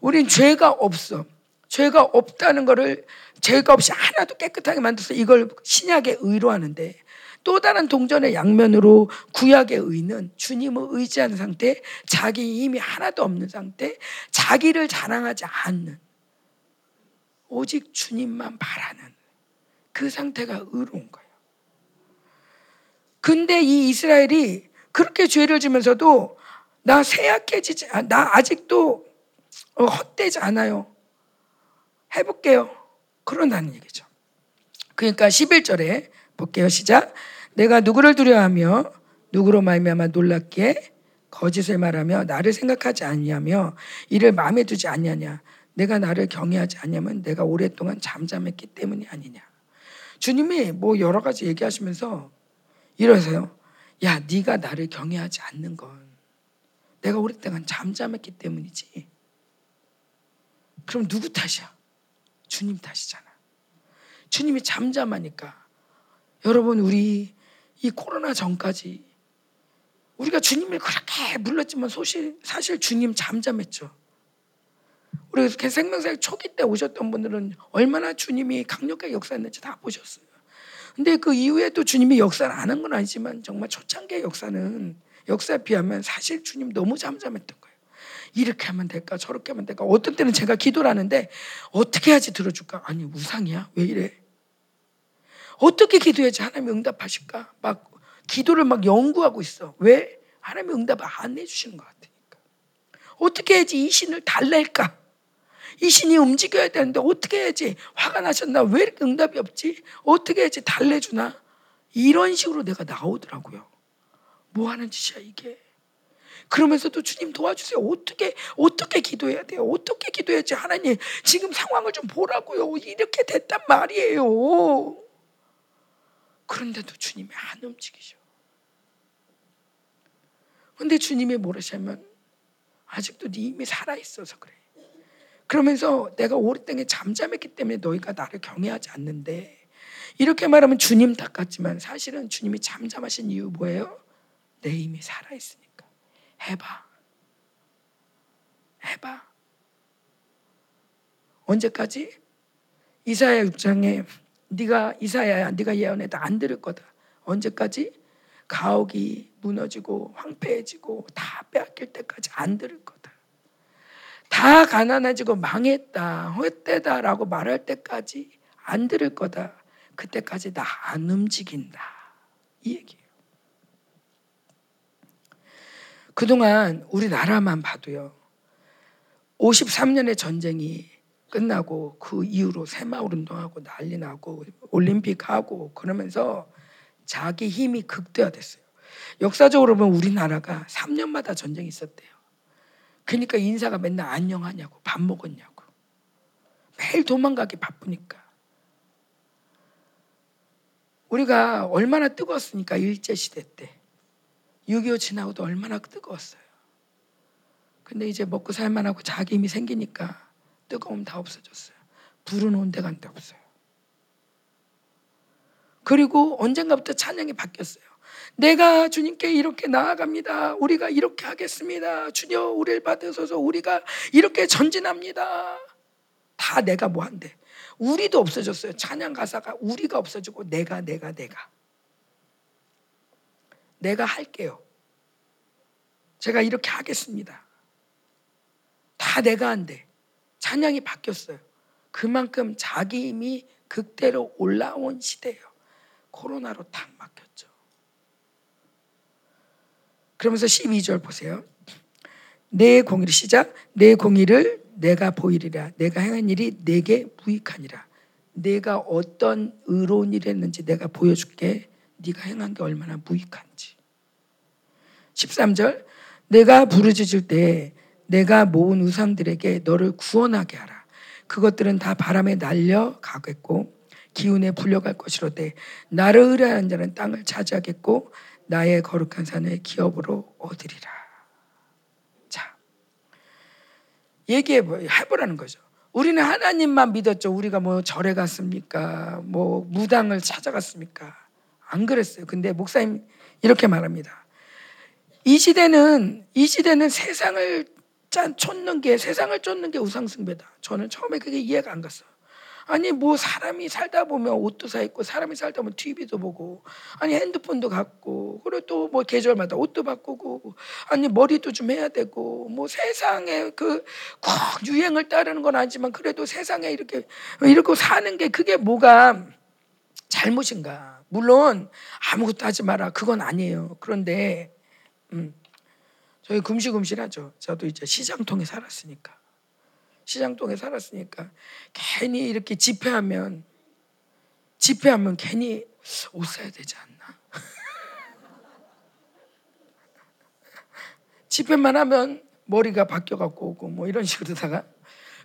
우린 죄가 없어. 죄가 없다는 것을 죄가 없이 하나도 깨끗하게 만들어서 이걸 신약의 의로 하는데 또 다른 동전의 양면으로 구약의 의는 주님을 의지하는 상태, 자기 힘이 하나도 없는 상태, 자기를 자랑하지 않는 오직 주님만 바라는 그 상태가 의로운 거예요. 근데 이 이스라엘이 그렇게 죄를 지면서도 나 쇠약해지지, 나 아직도 어, 헛되지 않아요. 해볼게요. 그런다는 얘기죠. 그러니까 11절에 볼게요. 시작. 내가 누구를 두려워하며 누구로 말미암아 놀랍게 거짓을 말하며 나를 생각하지 않냐며 이를 마음에 두지 않냐냐? 내가 나를 경외하지 않냐면 내가 오랫동안 잠잠했기 때문이 아니냐? 주님이 뭐 여러 가지 얘기하시면서 이러세요. 야 네가 나를 경외하지 않는 건 내가 오랫동안 잠잠했기 때문이지. 그럼 누구 탓이야? 주님 탓이잖아. 주님이 잠잠하니까. 여러분 우리 이 코로나 전까지 우리가 주님을 그렇게 불렀지만 소실, 사실 주님 잠잠했죠. 우리 이렇게 생명사역 초기 때 오셨던 분들은 얼마나 주님이 강력하게 역사했는지 다 보셨어요. 근데 그 이후에도 주님이 역사를 안 한 건 아니지만 정말 초창기의 역사는 역사에 비하면 사실 주님 너무 잠잠했던 거예요. 이렇게 하면 될까 저렇게 하면 될까 어떤 때는 제가 기도를 하는데 어떻게 해야지 들어줄까 아니 우상이야 왜 이래 어떻게 기도해야지 하나님이 응답하실까? 막 기도를 막 연구하고 있어. 왜? 하나님이 응답을 안 해주시는 것 같으니까. 어떻게 해야지 이 신을 달랠까? 이 신이 움직여야 되는데 어떻게 해야지 화가 나셨나? 왜 이렇게 응답이 없지? 어떻게 해야지 달래주나? 이런 식으로 내가 나오더라고요. 뭐 하는 짓이야 이게? 그러면서도 주님 도와주세요. 어떻게 어떻게 기도해야 돼요? 어떻게 기도해야지 하나님 지금 상황을 좀 보라고요. 이렇게 됐단 말이에요. 그런데도 주님이 안 움직이셔. 근데 주님이 뭐라시면 아직도 네 힘이 살아있어서 그래. 그러면서 내가 오랫동안 잠잠했기 때문에 너희가 나를 경외하지 않는데 이렇게 말하면 주님 탓 같지만 사실은 주님이 잠잠하신 이유 뭐예요? 내 힘이 살아있으니까. 해봐. 해봐. 언제까지? 이사야 6장에 네가 이사야야 네가 예언해도 안 들을 거다. 언제까지? 가옥이 무너지고 황폐해지고 다 빼앗길 때까지 안 들을 거다. 다 가난해지고 망했다, 헛되다라고 말할 때까지 안 들을 거다. 그때까지 나 안 움직인다. 이 얘기예요. 그동안 우리나라만 봐도요. 53년의 전쟁이 끝나고 그 이후로 새마을 운동하고 난리 나고 올림픽 하고 그러면서 자기 힘이 극대화됐어요. 역사적으로 보면 우리나라가 3년마다 전쟁이 있었대요. 그러니까 인사가 맨날 안녕하냐고 밥 먹었냐고 매일 도망가기 바쁘니까 우리가 얼마나 뜨거웠으니까 일제 시대 때 6.25 지나고도 얼마나 뜨거웠어요. 근데 이제 먹고 살만하고 자기 힘이 생기니까 뜨거움 다 없어졌어요. 불은 온데 간데 없어요. 그리고 언젠가부터 찬양이 바뀌었어요. 내가 주님께 이렇게 나아갑니다. 우리가 이렇게 하겠습니다. 주여 우리를 받으소서 우리가 이렇게 전진합니다. 다 내가 뭐 한대. 우리도 없어졌어요. 찬양 가사가 우리가 없어지고 내가 내가 내가. 내가 할게요. 제가 이렇게 하겠습니다. 다 내가 한대. 찬양이 바뀌었어요. 그만큼 자기 힘이 극대로 올라온 시대예요. 코로나로 탁 막혔죠. 그러면서 12절 보세요. 내 공의를 시작. 내 공의를 내가 보이리라. 내가 행한 일이 내게 무익하니라. 내가 어떤 의로운 일을 했는지 내가 보여줄게. 네가 행한 게 얼마나 무익한지. 13절 내가 부르짖을 때 내가 모은 우상들에게 너를 구원하게 하라. 그것들은 다 바람에 날려 가겠고 기운에 불려갈 것이로되 나를 의뢰하는 자는 땅을 차지하겠고 나의 거룩한 산을 기업으로 얻으리라. 자, 얘기해 보 해보라는 거죠. 우리는 하나님만 믿었죠. 우리가 뭐 절에 갔습니까? 뭐 무당을 찾아갔습니까? 안 그랬어요. 근데 목사님 이렇게 말합니다. 이 시대는 이 시대는 세상을 짠 쫓는 게 세상을 쫓는 게 우상숭배다. 저는 처음에 그게 이해가 안 갔어요. 아니 뭐 사람이 살다 보면 옷도 사 입고 사람이 살다 보면 TV도 보고 아니 핸드폰도 갖고 그리고 또 뭐 계절마다 옷도 바꾸고 아니 머리도 좀 해야 되고 뭐 세상에 그 꼭 유행을 따르는 건 아니지만 그래도 세상에 이렇게 이렇게 사는 게 그게 뭐가 잘못인가? 물론 아무것도 하지 마라 그건 아니에요. 그런데 음. 저희 금시금시하죠. 저도 이제 시장통에 살았으니까. 시장통에 살았으니까 괜히 이렇게 집회하면 집회하면 괜히 옷 사야 되지 않나? 집회만 하면 머리가 바뀌어 갖고 오고 뭐 이런 식으로다가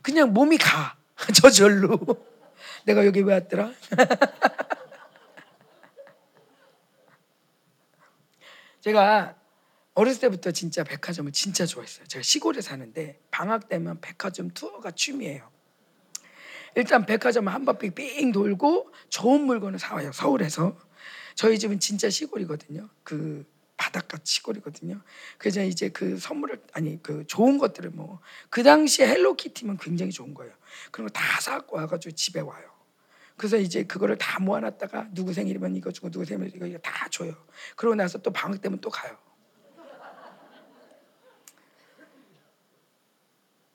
그냥 몸이 가 저절로 내가 여기 왜 왔더라? 제가 어렸을 때부터 진짜 백화점을 진짜 좋아했어요. 제가 시골에 사는데 방학 되면 백화점 투어가 취미예요. 일단 백화점 한 바퀴 삥 돌고 좋은 물건을 사와요. 서울에서. 저희 집은 진짜 시골이거든요. 그 바닷가 시골이거든요. 그래서 이제 그 선물을 아니 그 좋은 것들을 뭐 그 당시에 헬로키티면 굉장히 좋은 거예요. 그런 거 다 사갖고 와가지고 집에 와요. 그래서 이제 그거를 다 모아놨다가 누구 생일이면 이거 주고 누구 생일이면 이거 다 줘요. 그러고 나서 또 방학 되면 또 가요.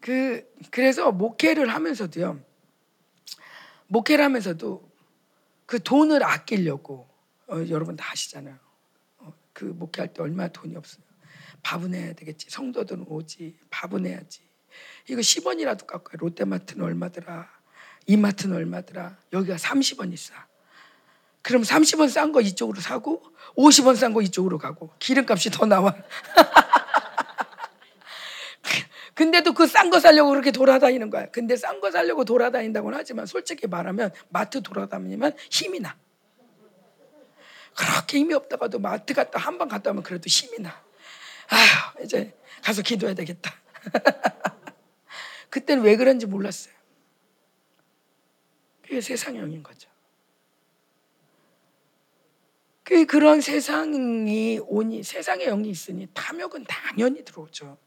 그 그래서 목회를 하면서도요. 목회를 하면서도 그 돈을 아끼려고 어, 여러분 다 아시잖아요. 어, 그 목회할 때 얼마나 돈이 없어요. 밥은 해야 되겠지. 성도들은 오지. 밥은 해야지. 이거 10원이라도 깎아요. 롯데마트는 얼마더라. 이마트는 얼마더라. 여기가 30원 있어. 그럼 30원 싼 거 이쪽으로 사고 50원 싼 거 이쪽으로 가고 기름값이 더 나와. 근데도 그 싼거 사려고 그렇게 돌아다니는 거야. 근데 싼거 사려고 돌아다닌다고는 하지만 솔직히 말하면 마트 돌아다니면 힘이 나. 그렇게 힘이 없다가도 마트 갔다 한 번 갔다 오면 그래도 힘이 나. 아휴, 이제 가서 기도해야 되겠다. 그때는 왜 그런지 몰랐어요. 그게 세상형인 거죠. 그 그런 세상이 오니 세상의 영이 있으니 탐욕은 당연히 들어오죠.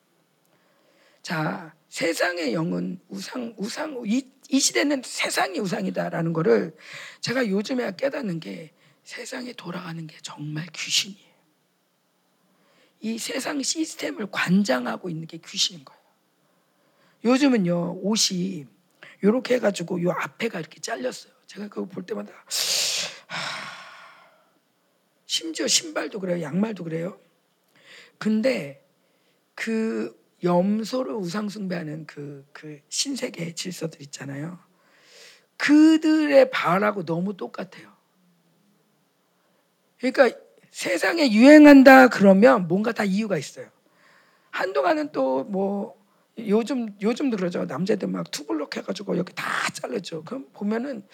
자 세상의 영은 우상 우상 이, 이 시대는 세상이 우상이다라는 거를 제가 요즘에 깨닫는 게 세상에 돌아가는 게 정말 귀신이에요. 이 세상 시스템을 관장하고 있는 게 귀신인 거예요. 요즘은요 옷이 이렇게 해가지고 요 앞에가 이렇게 잘렸어요. 제가 그거 볼 때마다 심지어 신발도 그래요, 양말도 그래요. 근데 그 염소를 우상숭배하는 그, 그 신세계 질서들 있잖아요. 그들의 바라고 너무 똑같아요. 그러니까 세상에 유행한다 그러면 뭔가 다 이유가 있어요. 한동안은 또 뭐 요즘 요즘도 그러죠. 남자들 막 투블럭 해가지고 여기 다 잘랐죠. 그럼 보면은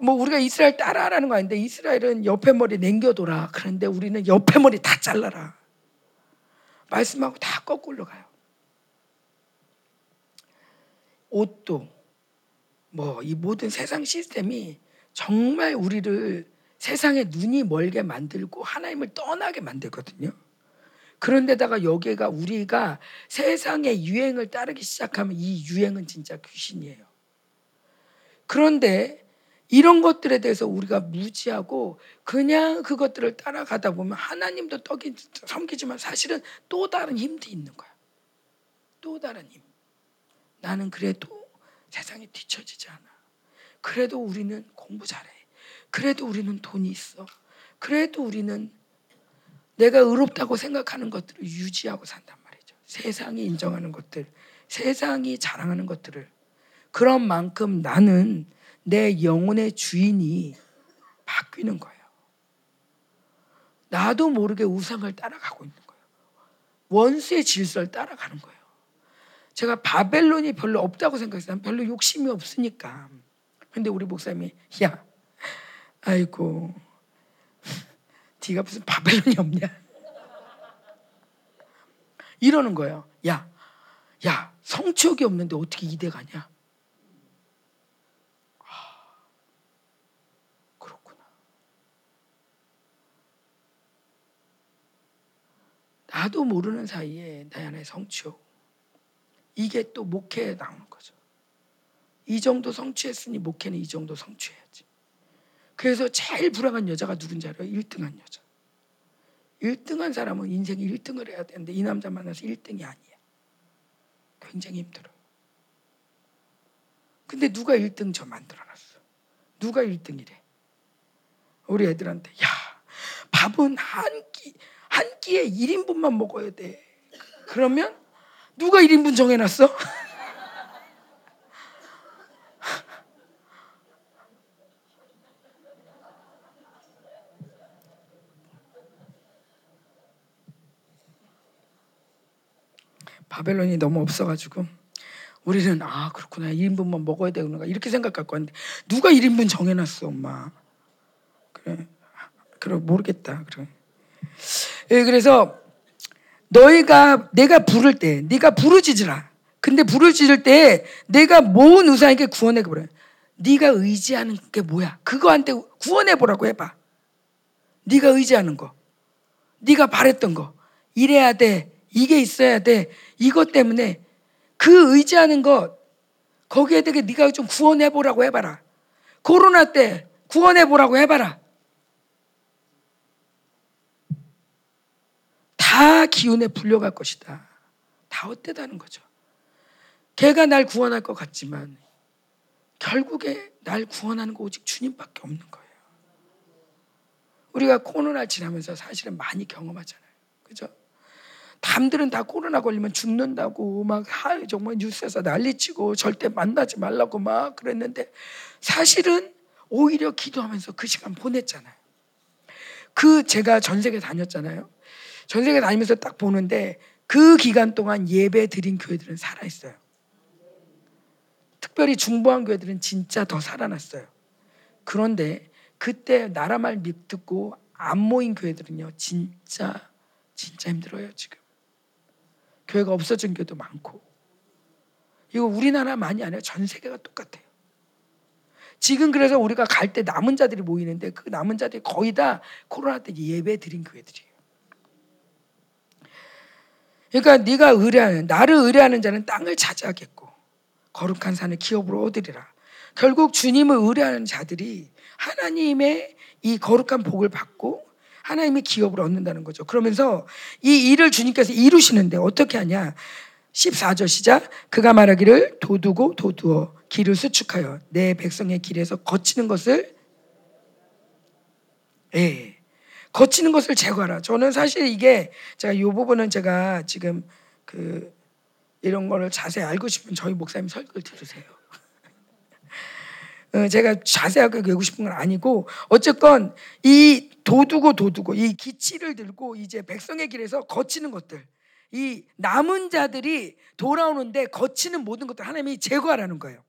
뭐 우리가 이스라엘 따라하라는 거 아닌데 이스라엘은 옆에 머리 냉겨둬라. 그런데 우리는 옆에 머리 다 잘라라. 말씀하고 다 거꾸로 가요. 옷도 뭐 이 모든 세상 시스템이 정말 우리를 세상에 눈이 멀게 만들고 하나님을 떠나게 만들거든요. 그런데다가 여기가 우리가 세상의 유행을 따르기 시작하면 이 유행은 진짜 귀신이에요. 그런데 이런 것들에 대해서 우리가 무지하고 그냥 그것들을 따라가다 보면 하나님도 떡이 섬기지만 사실은 또 다른 힘도 있는 거야. 또 다른 힘. 나는 그래도 세상에 뒤처지지 않아. 그래도 우리는 공부 잘해. 그래도 우리는 돈이 있어. 그래도 우리는 내가 의롭다고 생각하는 것들을 유지하고 산단 말이죠. 세상이 인정하는 것들, 세상이 자랑하는 것들을. 그런 만큼 나는 내 영혼의 주인이 바뀌는 거예요. 나도 모르게 우상을 따라가고 있는 거예요. 원수의 질서를 따라가는 거예요. 제가 바벨론이 별로 없다고 생각했어요. 별로 욕심이 없으니까. 근데 우리 목사님이 야, 아이고, 네가 무슨 바벨론이 없냐? 이러는 거예요. 야, 야, 성취욕이 없는데 어떻게 이대 가냐? 아, 그렇구나. 나도 모르는 사이에 내 안에 성취욕. 이게 또 목회에 나오는 거죠. 이 정도 성취했으니 목회는 이 정도 성취해야지. 그래서 제일 불행한 여자가 누군지 알아요? 1등한 여자. 1등한 사람은 인생에 1등을 해야 되는데 이 남자 만나서 1등이 아니야. 굉장히 힘들어요. 근데 누가 1등 저 만들어놨어? 누가 1등이래? 우리 애들한테 야 밥은 한 끼, 한 끼에 1인분만 먹어야 돼. 그러면 누가 1인분 정해놨어? 바벨론이 너무 없어가지고 우리는 아 그렇구나. 1인분만 먹어야 되는가. 이렇게 생각하고 왔는데 누가 1인분 정해놨어 엄마? 그래. 그래 모르겠다 그래 예, 그래서 너희가 내가 부를 때 네가 부르짖으라. 근데 부르짖을 때 내가 모은 우상에게 구원해 보래 네가 의지하는 게 뭐야? 그거한테 구원해 보라고 해 봐. 네가 의지하는 거. 네가 바랬던 거. 이래야 돼. 이게 있어야 돼. 이것 때문에 그 의지하는 것 거기에 대해 네가 좀 구원해 보라고 해 봐라. 코로나 때 구원해 보라고 해 봐라. 다 기운에 불려갈 것이다. 다 헛되다는 거죠. 걔가 날 구원할 것 같지만 결국에 날 구원하는 거 오직 주님밖에 없는 거예요. 우리가 코로나 지나면서 사실은 많이 경험하잖아요. 그죠? 남들은 다 코로나 걸리면 죽는다고 막 정말 뉴스에서 난리치고 절대 만나지 말라고 막 그랬는데 사실은 오히려 기도하면서 그 시간 보냈잖아요. 그 제가 전 세계 다녔잖아요. 전 세계 다니면서 딱 보는데 그 기간 동안 예배 드린 교회들은 살아있어요. 특별히 중보한 교회들은 진짜 더 살아났어요. 그런데 그때 나라 말 듣고 안 모인 교회들은요, 진짜, 진짜 힘들어요, 지금. 교회가 없어진 교회도 많고 이거 우리나라만이 아니라 전 세계가 똑같아요. 지금 그래서 우리가 갈 때 남은 자들이 모이는데 그 남은 자들이 거의 다 코로나 때 예배 드린 교회들이에요. 그러니까 네가 의뢰하는 나를 의뢰하는 자는 땅을 차지하겠고 거룩한 산을 기업으로 얻으리라. 결국 주님을 의뢰하는 자들이 하나님의 이 거룩한 복을 받고 하나님의 기업을 얻는다는 거죠. 그러면서 이 일을 주님께서 이루시는데 어떻게 하냐? 14절 시작. 그가 말하기를 도두고 도두어 길을 수축하여 내 백성의 길에서 거치는 것을 예. 거치는 것을 제거하라. 저는 사실 이게 제가 이 부분은 제가 지금 그 이런 거를 자세히 알고 싶은 저희 목사님 설교를 들으세요. 어, 제가 자세하게 외우고 싶은 건 아니고 어쨌건 이 도두고 도두고 이 기치를 들고 이제 백성의 길에서 거치는 것들 이 남은 자들이 돌아오는데 거치는 모든 것들 하나님이 제거하라는 거예요.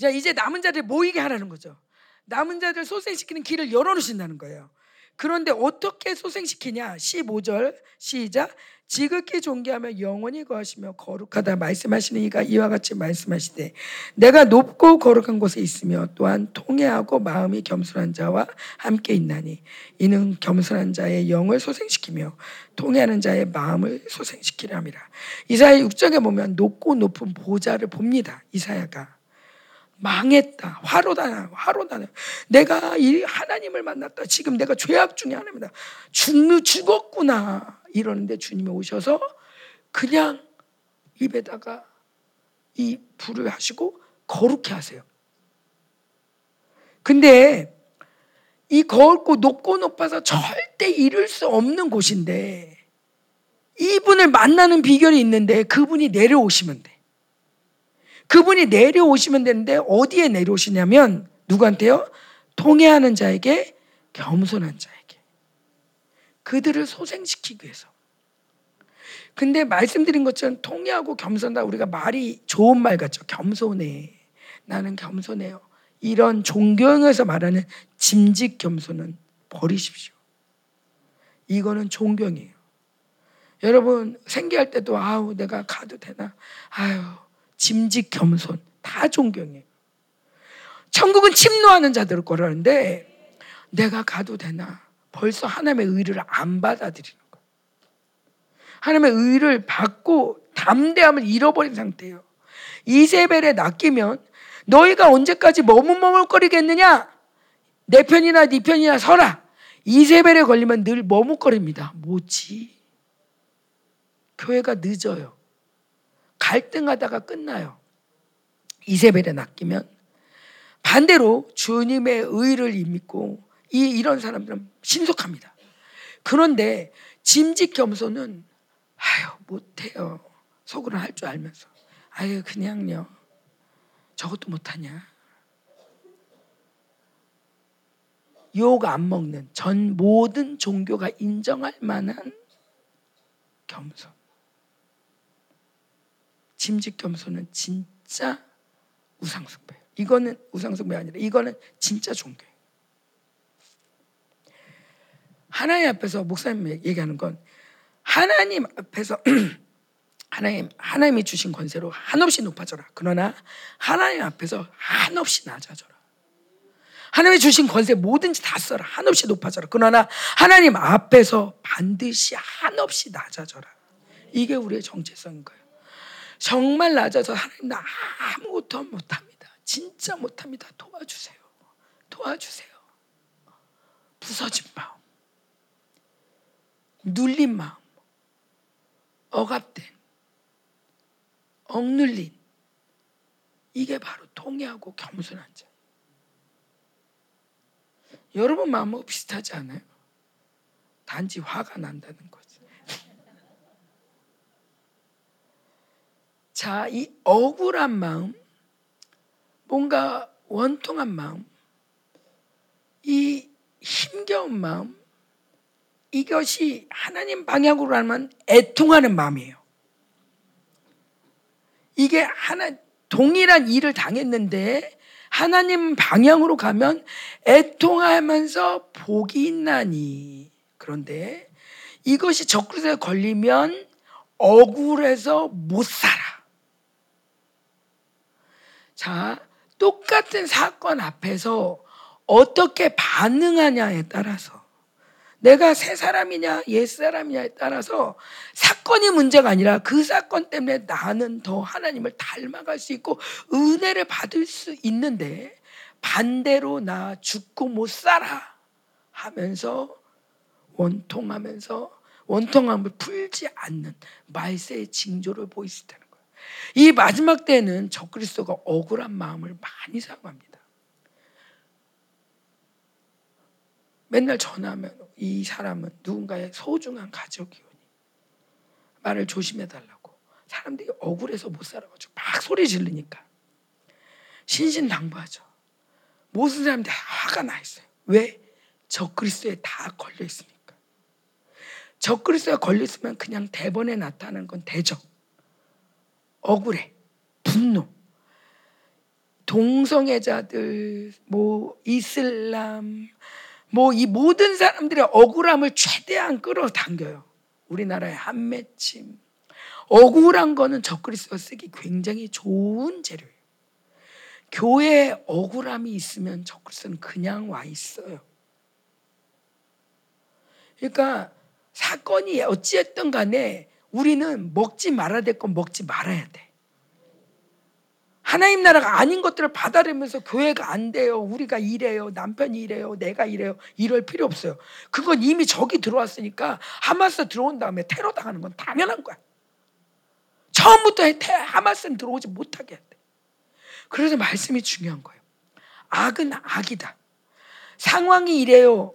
자 이제 남은 자들 모이게 하라는 거죠. 남은 자들 소생시키는 길을 열어놓으신다는 거예요. 그런데 어떻게 소생시키냐? 15절 시작. 지극히 존귀하며 영원히 거하시며 거룩하다 말씀하시는 이가 이와 같이 말씀하시되 내가 높고 거룩한 곳에 있으며 또한 통해하고 마음이 겸손한 자와 함께 있나니 이는 겸손한 자의 영을 소생시키며 통해하는 자의 마음을 소생시키람이라 이사야 6장에 보면 높고 높은 보좌를 봅니다 이사야가 망했다. 화로다. 화로다. 내가 이 하나님을 만났다. 지금 내가 죄악 중에 하나입니다. 죽는 죽었구나. 이러는데 주님이 오셔서 그냥 입에다가 이 불을 하시고 거룩해 하세요. 근데 이 거울고 높고 높아서 절대 이룰 수 없는 곳인데 이분을 만나는 비결이 있는데 그분이 내려오시면 돼. 그분이 내려오시면 되는데 어디에 내려오시냐면 누구한테요? 통해하는 자에게 겸손한 자에게 그들을 소생시키기 위해서. 근데 말씀드린 것처럼 통해하고 겸손다 우리가 말이 좋은 말 같죠. 겸손해. 나는 겸손해요. 이런 존경에서 말하는 짐직 겸손은 버리십시오. 이거는 존경이에요. 여러분 생계할 때도 아우 내가 가도 되나? 아유 짐직 겸손 다 존경해요. 천국은 침노하는 자들 거라는데 내가 가도 되나? 벌써 하나님의 의를 안 받아들이는 거예요. 하나님의 의를 받고 담대함을 잃어버린 상태예요. 이세벨에 낚이면 너희가 언제까지 머뭇머뭇거리겠느냐? 내 편이나 네 편이나 서라. 이세벨에 걸리면 늘 머뭇거립니다. 뭐지? 교회가 늦어요. 갈등하다가 끝나요. 이세벨에 낚이면 반대로 주님의 의를 믿고 이 이런 사람들은 신속합니다. 그런데 짐직 겸손은 아유 못해요. 속으로 할 줄 알면서 아유 그냥요. 저것도 못하냐. 욕 안 먹는 전 모든 종교가 인정할 만한 겸손. 짐직 겸손은 진짜 우상숭배예요. 이거는 우상숭배 아니라 이거는 진짜 종교예요. 하나님 앞에서 목사님 얘기하는 건 하나님 앞에서 하나님 하나님이 주신 권세로 한없이 높아져라. 그러나 하나님 앞에서 한없이 낮아져라. 하나님이 주신 권세 뭐든지 다 써라. 한없이 높아져라. 그러나 하나님 앞에서 반드시 한없이 낮아져라. 이게 우리의 정체성인 거예요. 정말 낮아서 하나님 나 아무것도 못합니다. 진짜 못합니다. 도와주세요. 도와주세요. 부서진 마음, 눌린 마음, 억압된, 억눌린 이게 바로 통해하고 겸손한 자. 여러분 마음하고 비슷하지 않아요? 단지 화가 난다는 거지. 자, 이 억울한 마음, 뭔가 원통한 마음, 이 힘겨운 마음, 이것이 하나님 방향으로 하면 애통하는 마음이에요. 이게 하나 동일한 일을 당했는데 하나님 방향으로 가면 애통하면서 복이 있나니. 그런데 이것이 적그릇에 걸리면 억울해서 못 살아. 자, 똑같은 사건 앞에서 어떻게 반응하냐에 따라서 내가 새 사람이냐 옛 사람이냐에 따라서 사건이 문제가 아니라 그 사건 때문에 나는 더 하나님을 닮아갈 수 있고 은혜를 받을 수 있는데 반대로 나 죽고 못 살아 하면서 원통하면서 원통함을 풀지 않는 말세의 징조를 보이시다는 거예요. 이 마지막 때는 적그리스도가 억울한 마음을 많이 사용합니다. 맨날 전화하면 이 사람은 누군가의 소중한 가족이오니 말을 조심해 달라고 사람들이 억울해서 못 살아가지고 막 소리 지르니까 신신당부하죠. 모든 사람들이 화가 나 있어요. 왜? 적그리스도에 다 걸려 있으니까. 적그리스도에 걸려 있으면 그냥 대번에 나타나는 건 대적, 억울해, 분노, 동성애자들, 뭐 이슬람, 뭐 이 모든 사람들의 억울함을 최대한 끌어당겨요. 우리나라의 한맺힘. 억울한 거는 적그리스도가 쓰기 굉장히 좋은 재료예요. 교회에 억울함이 있으면 적그리스도는 그냥 와 있어요. 그러니까 사건이 어찌했든 간에 우리는 먹지 말아야 될 건 먹지 말아야 돼. 하나님 나라가 아닌 것들을 받아들면서 교회가 안 돼요. 우리가 이래요. 남편이 이래요. 내가 이래요. 이럴 필요 없어요. 그건 이미 적이 들어왔으니까 하마스 들어온 다음에 테러 당하는 건 당연한 거야. 처음부터 하마스는 들어오지 못하게 해야 돼. 그래서 말씀이 중요한 거예요. 악은 악이다. 상황이 이래요.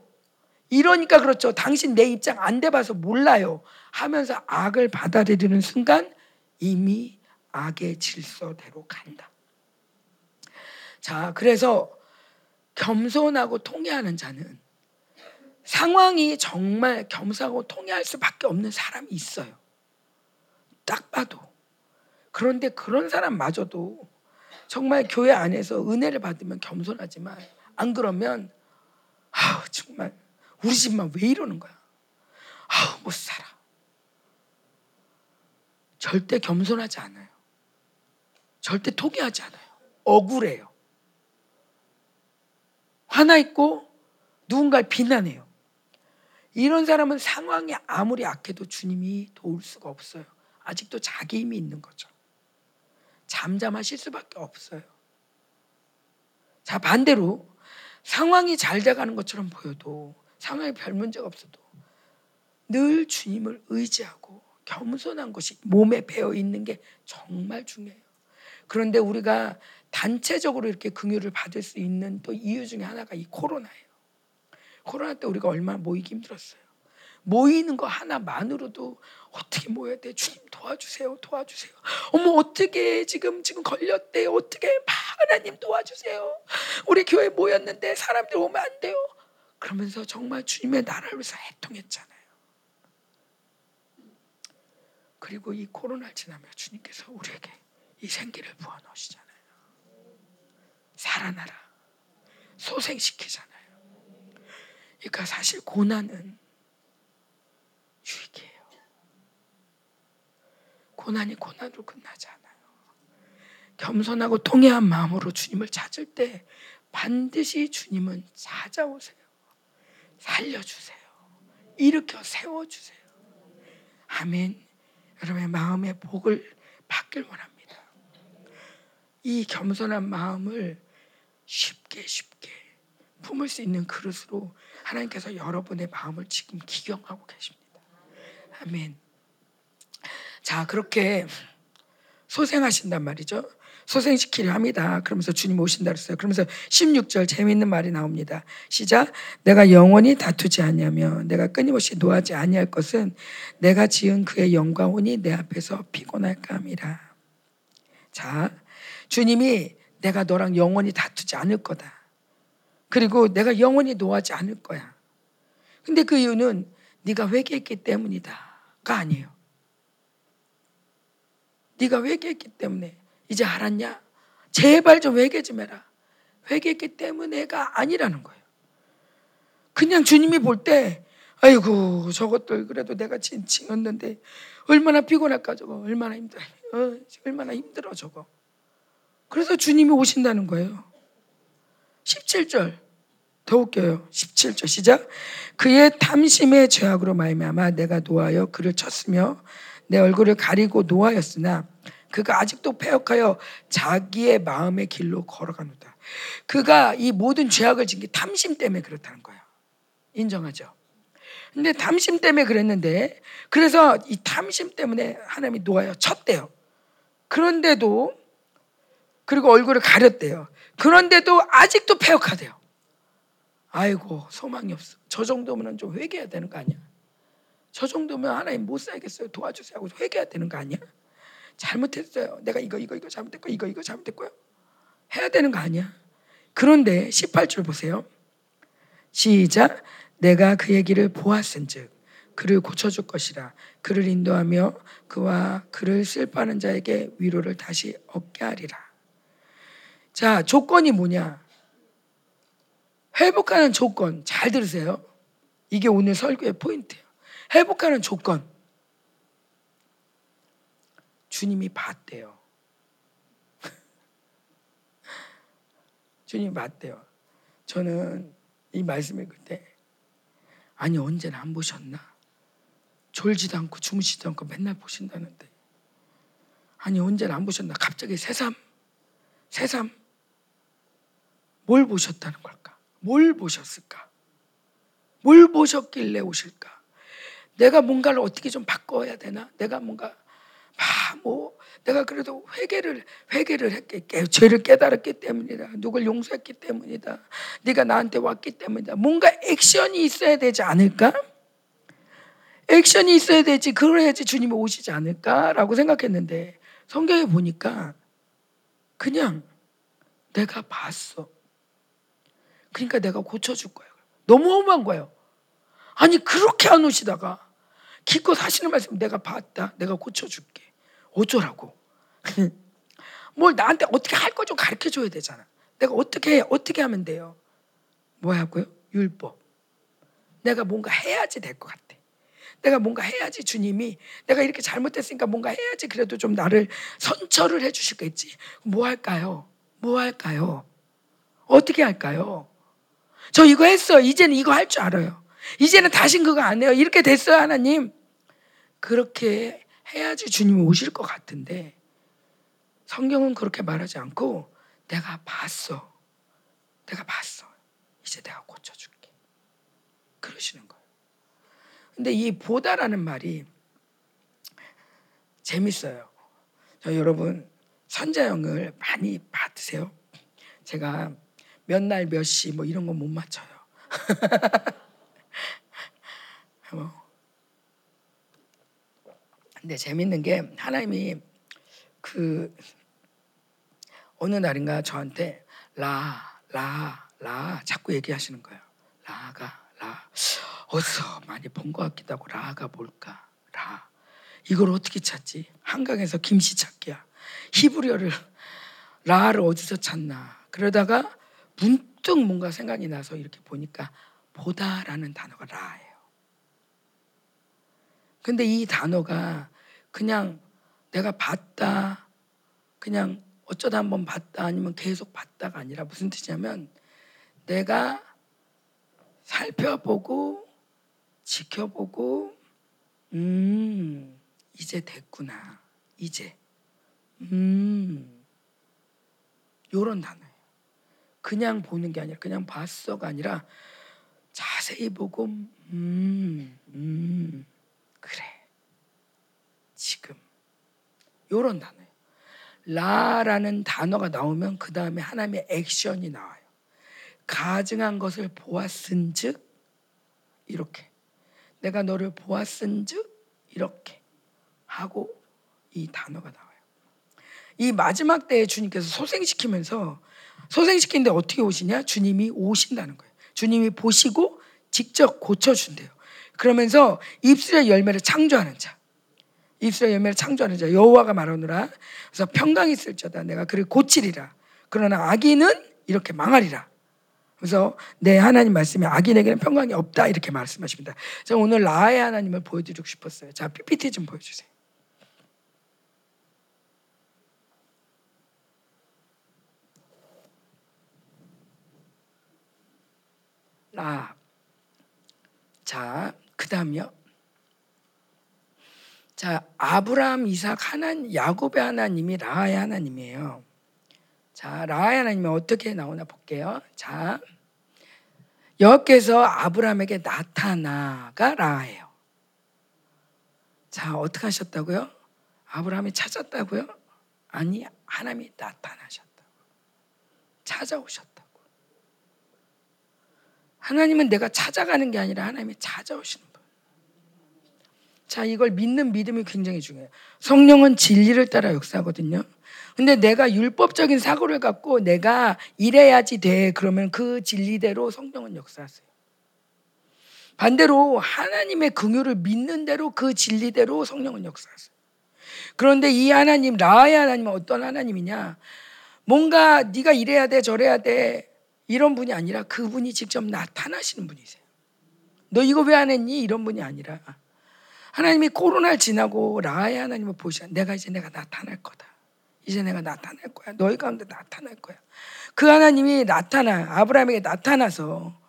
이러니까 그렇죠. 당신 내 입장 안 돼봐서 몰라요. 하면서 악을 받아들이는 순간 이미 악의 질서대로 간다. 자, 그래서 겸손하고 통해하는 자는 상황이 정말 겸손하고 통해할 수밖에 없는 사람이 있어요. 딱 봐도. 그런데 그런 사람마저도 정말 교회 안에서 은혜를 받으면 겸손하지만 안 그러면 아 정말 우리 집만 왜 이러는 거야? 아우 못 살아. 절대 겸손하지 않아요. 절대 통해하지 않아요. 억울해요. 화나 있고 누군가를 비난해요. 이런 사람은 상황이 아무리 악해도 주님이 도울 수가 없어요. 아직도 자기 힘이 있는 거죠. 잠잠하실 수밖에 없어요. 자, 반대로 상황이 잘 돼가는 것처럼 보여도 상황에 별 문제가 없어도 늘 주님을 의지하고 겸손한 것이 몸에 배어 있는 게 정말 중요해요. 그런데 우리가 단체적으로 이렇게 긍휼을 받을 수 있는 또 이유 중에 하나가 이 코로나예요. 코로나 때 우리가 얼마나 모이기 힘들었어요. 모이는 거 하나만으로도 어떻게 모여야 돼? 주님 도와주세요. 도와주세요. 어머 어떻게 지금 지금 걸렸대? 어떻게 하나님 도와주세요. 우리 교회 모였는데 사람들 오면 안 돼요. 그러면서 정말 주님의 나라를 위해서 해통했잖아요. 그리고 이 코로나를 지나며 주님께서 우리에게 이 생기를 부어 넣으시잖아요. 살아나라. 소생시키잖아요. 그러니까 사실 고난은 유익이에요. 고난이 고난으로 끝나지 않아요. 겸손하고 통해한 마음으로 주님을 찾을 때 반드시 주님은 찾아오세요. 살려주세요. 일으켜 세워주세요. 아멘. 여러분의 마음의 복을 받길 원합니다. 이 겸손한 마음을 쉽게 쉽게 품을 수 있는 그릇으로 하나님께서 여러분의 마음을 지금 기경하고 계십니다. 아멘. 자, 그렇게 소생하신단 말이죠. 소생시키려 합니다. 그러면서 주님 오신다 그랬어요. 그러면서 16절 재미있는 말이 나옵니다. 시작. 내가 영원히 다투지 아니하며 내가 끊임없이 노하지 아니할 것은 내가 지은 그의 영광오니 내 앞에서 피곤할까 함이라. 자, 주님이 내가 너랑 영원히 다투지 않을 거다. 그리고 내가 영원히 노하지 않을 거야. 근데 그 이유는 네가 회개했기 때문이다가 아니에요. 네가 회개했기 때문에 이제 알았냐? 제발 좀 회개 좀 해라. 회개했기 때문에가 아니라는 거예요. 그냥 주님이 볼 때, 아이고, 저것들 그래도 내가 진칭었는데, 얼마나 피곤할까, 저거. 얼마나 힘들어. 어, 얼마나 힘들어, 저거. 그래서 주님이 오신다는 거예요. 17절. 더더 웃겨요. 17절 시작. 그의 탐심의 죄악으로 말미암아 내가 노하여 그를 쳤으며 내 얼굴을 가리고 노하였으나 그가 아직도 패역하여 자기의 마음의 길로 걸어가노다. 그가 이 모든 죄악을 지은 게 탐심 때문에 그렇다는 거예요. 인정하죠. 근데 탐심 때문에 그랬는데 그래서 이 탐심 때문에 하나님이 노하여 쳤대요. 그런데도 그리고 얼굴을 가렸대요. 그런데도 아직도 패역하대요. 아이고 소망이 없어. 저 정도면 좀 회개해야 되는 거 아니야? 저 정도면 하나님 못 살겠어요. 도와주세요 하고 회개해야 되는 거 아니야? 잘못했어요. 내가 이거 이거 이거 잘못했고 이거 이거 잘못했고요. 해야 되는 거 아니야? 그런데 18절 보세요. 시작. 내가 그의 길을 보았은즉 그를 고쳐줄 것이라 그를 인도하며 그와 그를 슬퍼하는 자에게 위로를 다시 얻게 하리라. 자 조건이 뭐냐? 회복하는 조건 잘 들으세요. 이게 오늘 설교의 포인트예요. 회복하는 조건. 주님이 봤대요. 주님이 봤대요. 저는 이 말씀을 그때 아니 언제나 안 보셨나? 졸지도 않고 주무시지도 않고 맨날 보신다는데 아니 언제나 안 보셨나? 갑자기 새삼 새삼 뭘 보셨다는 걸까? 뭘 보셨을까? 뭘 보셨길래 오실까? 내가 뭔가를 어떻게 좀 바꿔야 되나? 내가 뭔가 뭐 내가 그래도 회개를 회개를 했겠게 죄를 깨달았기 때문이다. 누굴 용서했기 때문이다. 네가 나한테 왔기 때문이다. 뭔가 액션이 있어야 되지 않을까? 액션이 있어야 되지. 그래야지 주님이 오시지 않을까라고 생각했는데 성경에 보니까 그냥 내가 봤어. 그러니까 내가 고쳐줄 거예요. 너무 험한 거예요. 아니 그렇게 안 오시다가 기껏 하시는 말씀 내가 봤다. 내가 고쳐줄게. 어쩌라고? 뭘 나한테 어떻게 할 거 좀 가르쳐 줘야 되잖아. 내가 어떻게 어떻게 하면 돼요? 뭐하고요? 율법. 내가 뭔가 해야지 될 것 같아. 내가 뭔가 해야지 주님이 내가 이렇게 잘못했으니까 뭔가 해야지 그래도 좀 나를 선처를 해주실겠지. 뭐 할까요? 뭐 할까요? 어떻게 할까요? 저 이거 했어. 이제는 이거 할 줄 알아요. 이제는 다신 그거 안 해요. 이렇게 됐어요, 하나님. 그렇게 해야지 주님이 오실 것 같은데 성경은 그렇게 말하지 않고 내가 봤어. 내가 봤어. 이제 내가 고쳐줄게. 그러시는 거예요. 근데 이 보다라는 말이 재밌어요. 저 여러분 선자형을 많이 받으세요. 제가 몇 날 몇 시 뭐 이런 거 못 맞춰요. 뭐 근데 재밌는 게 하나님이 그 어느 날인가 저한테 라, 라, 라 자꾸 얘기하시는 거예요. 라가, 라. 어디서 많이 본 것 같기도 하고 라가 뭘까? 라. 이걸 어떻게 찾지? 한강에서 김씨 찾기야. 히브리어를 라를 어디서 찾나? 그러다가 문득 뭔가 생각이 나서 이렇게 보니까 보다라는 단어가 라예요. 근데 이 단어가 그냥 내가 봤다, 그냥 어쩌다 한번 봤다, 아니면 계속 봤다가 아니라 무슨 뜻이냐면 내가 살펴보고 지켜보고 음 이제 됐구나 이제. 음. 요런 단어예요. 그냥 보는 게 아니라 그냥 봤어가 아니라 자세히 보고 음, 음 그래 지금 요런 단어예요. 라라는 단어가 나오면 그 다음에 하나님의 액션이 나와요. 가증한 것을 보았은 즉 이렇게 내가 너를 보았은 즉 이렇게 하고 이 단어가 나와요. 이 마지막 때에 주님께서 소생시키면서 소생시키는데 어떻게 오시냐? 주님이 오신다는 거예요. 주님이 보시고 직접 고쳐준대요. 그러면서 입술의 열매를 창조하는 자. 입술의 열매를 창조하는 자 여호와가 말하노라. 그래서 평강이 있을지어다 내가 그를 고치리라. 그러나 악인은 이렇게 망하리라. 그래서 내 하나님 말씀에 악인에게는 평강이 없다 이렇게 말씀하십니다. 제가 오늘 나의 하나님을 보여드리고 싶었어요. 자 PPT 좀 보여주세요. 라. 자, 그 다음이요. 자, 아브라함, 이삭, 하나님, 야곱의 하나님이 라의 하나님이에요. 자, 라의 하나님이 어떻게 나오나 볼게요. 자, 여호께서 아브라함에게 나타나가 라예요. 자, 어떻게 하셨다고요? 아브라함이 찾았다고요? 아니, 하나님이 나타나셨다고. 찾아오셨다고. 하나님은 내가 찾아가는 게 아니라 하나님이 찾아오시는 분. 자, 이걸 믿는 믿음이 굉장히 중요해요. 성령은 진리를 따라 역사하거든요. 근데 내가 율법적인 사고를 갖고 내가 이래야지 돼. 그러면 그 진리대로 성령은 역사하세요. 반대로 하나님의 긍휼을 믿는 대로 그 진리대로 성령은 역사하세요. 그런데 이 하나님 라의 하나님은 어떤 하나님이냐? 뭔가 네가 이래야 돼 저래야 돼 이런 분이 아니라 그분이 직접 나타나시는 분이세요. 너 이거 왜 안 했니? 이런 분이 아니라 하나님이 코로나를 지나고 라의 하나님을 보시아 내가 이제 내가 나타날 거다. 이제 내가 나타날 거야. 너희 가운데 나타날 거야. 그 하나님이 나타나 아브라함에게 나타나서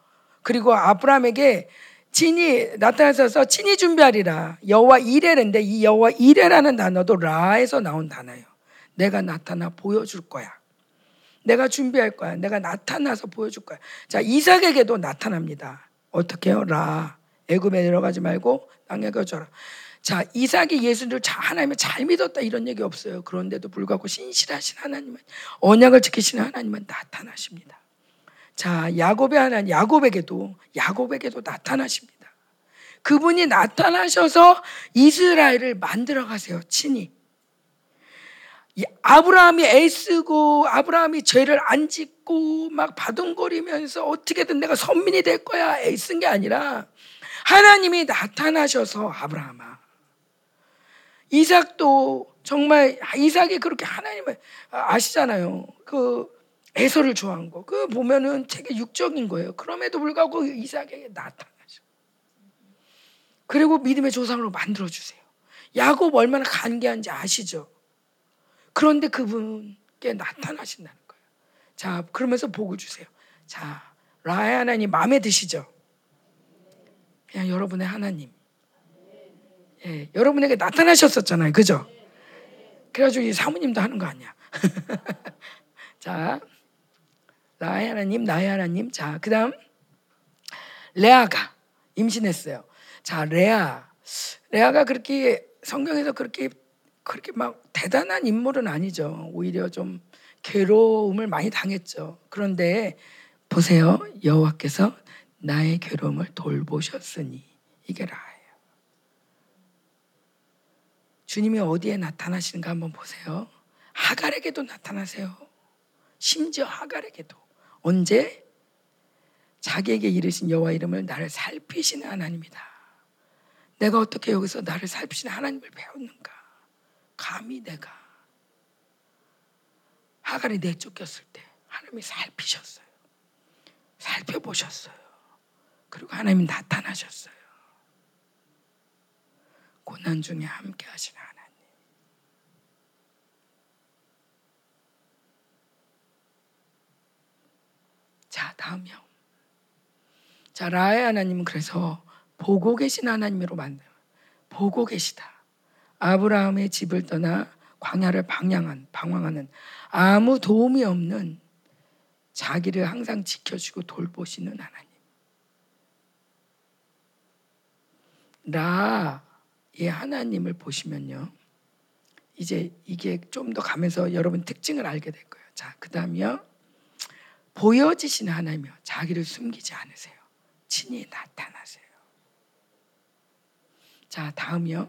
그리고 아브라함에게 친히 나타나서 친히 준비하리라. 여호와 이레인데 이 여호와 이레라는 단어도 라에서 나온 단어예요. 내가 나타나 보여줄 거야. 내가 준비할 거야. 내가 나타나서 보여줄 거야. 자 이삭에게도 나타납니다. 어떻게요? 라 애굽에 내려가지 말고 땅에 거져라. 자 이삭이 예수를 하나님을 잘 믿었다 이런 얘기 없어요. 그런데도 불구하고 신실하신 하나님은 언약을 지키시는 하나님은 나타나십니다. 자, 야곱의 하나님, 야곱에게도, 야곱에게도 나타나십니다. 그분이 나타나셔서 이스라엘을 만들어 가세요, 친히. 아브라함이 애쓰고, 아브라함이 죄를 안 짓고, 막 바둥거리면서 어떻게든 내가 선민이 될 거야, 애쓴 게 아니라, 하나님이 나타나셔서, 아브라함아. 이삭도 정말, 이삭이 그렇게 하나님을 아시잖아요. 그, 에서를 좋아한 거. 그 보면은 되게 육적인 거예요. 그럼에도 불구하고 이삭에게 나타나죠. 그리고 믿음의 조상으로 만들어 주세요. 야곱 얼마나 간계한지 아시죠? 그런데 그분께 나타나신다는 거예요. 자, 그러면서 복을 주세요. 자, 라의 하나님 마음에 드시죠? 그냥 여러분의 하나님. 예, 여러분에게 나타나셨었잖아요. 그죠? 그래가지고 이 사모님도 하는 거 아니야. 자, 나의 하나님, 나의 하나님. 자, 그 다음, 레아가 임신했어요. 자, 레아. 레아가 그렇게 성경에서 그렇게 그렇게 막 대단한 인물은 아니죠. 오히려 좀 괴로움을 많이 당했죠. 그런데 보세요. 여호와께서 나의 괴로움을 돌보셨으니 이게 라예요. 주님이 어디에 나타나시는가 한번 보세요. 하갈에게도 나타나세요. 심지어 하갈에게도 언제 자기에게 이르신 여호와 이름을 나를 살피시는 하나님이다. 내가 어떻게 여기서 나를 살피시는 하나님을 배웠는가? 감히 내가 하갈이 내쫓겼을 때 하나님이 살피셨어요. 살펴보셨어요. 그리고 하나님이 나타나셨어요. 고난 중에 함께 하시는 하나님. 자, 다음이요. 자, 라의 하나님은 그래서 보고 계신 하나님으로 만나요. 보고 계시다. 아브라함의 집을 떠나 광야를 방향한, 방황하는 아무 도움이 없는 자기를 항상 지켜주고 돌보시는 하나님. 라의 하나님을 보시면요. 이제 이게 좀 더 가면서 여러분 특징을 알게 될 거예요. 자, 그 다음이요. 보여지시는 하나님이요. 자기를 숨기지 않으세요. 친히 나타나세요. 자, 다음이요.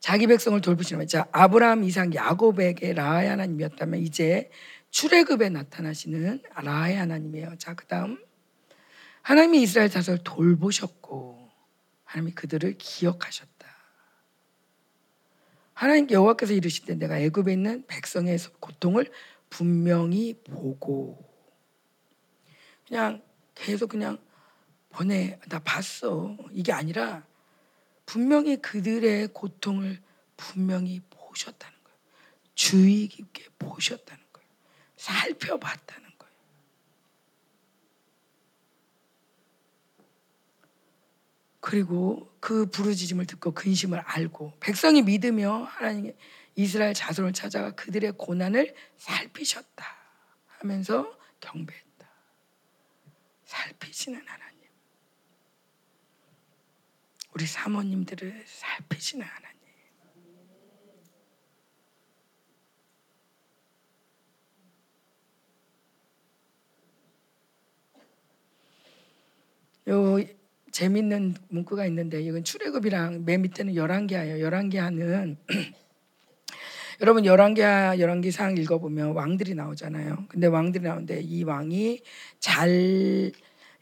자기 백성을 돌보시는 자, 아브라함, 이상, 야곱에게 라의 하나님이었다면 이제 출애굽에 나타나시는 라의 하나님이에요. 자, 그다음 하나님이 이스라엘 자손을 돌보셨고 하나님이 그들을 기억하셨다. 하나님 여호와께서 이르실 때 내가 애굽에 있는 백성의 고통을 분명히 보고 그냥 계속 그냥 보내 나 봤어 이게 아니라 분명히 그들의 고통을 분명히 보셨다는 거예요. 주의 깊게 보셨다는 거예요. 살펴봤다는 거예요. 그리고 그 부르짖음을 듣고 근심을 알고 백성이 믿으며 하나님의 이스라엘 자손을 찾아가 그들의 고난을 살피셨다 하면서 경배했다. 살피시는 하나님. 우리 사모님들을 살피시는 하나님. 요 재밌는 문구가 있는데 이건 출애굽이랑 맨 밑에는 열왕기하예요. 열왕기하는 여러분 열왕기하 열왕기상 읽어보면 왕들이 나오잖아요. 근데 왕들이 나오는데 이 왕이 잘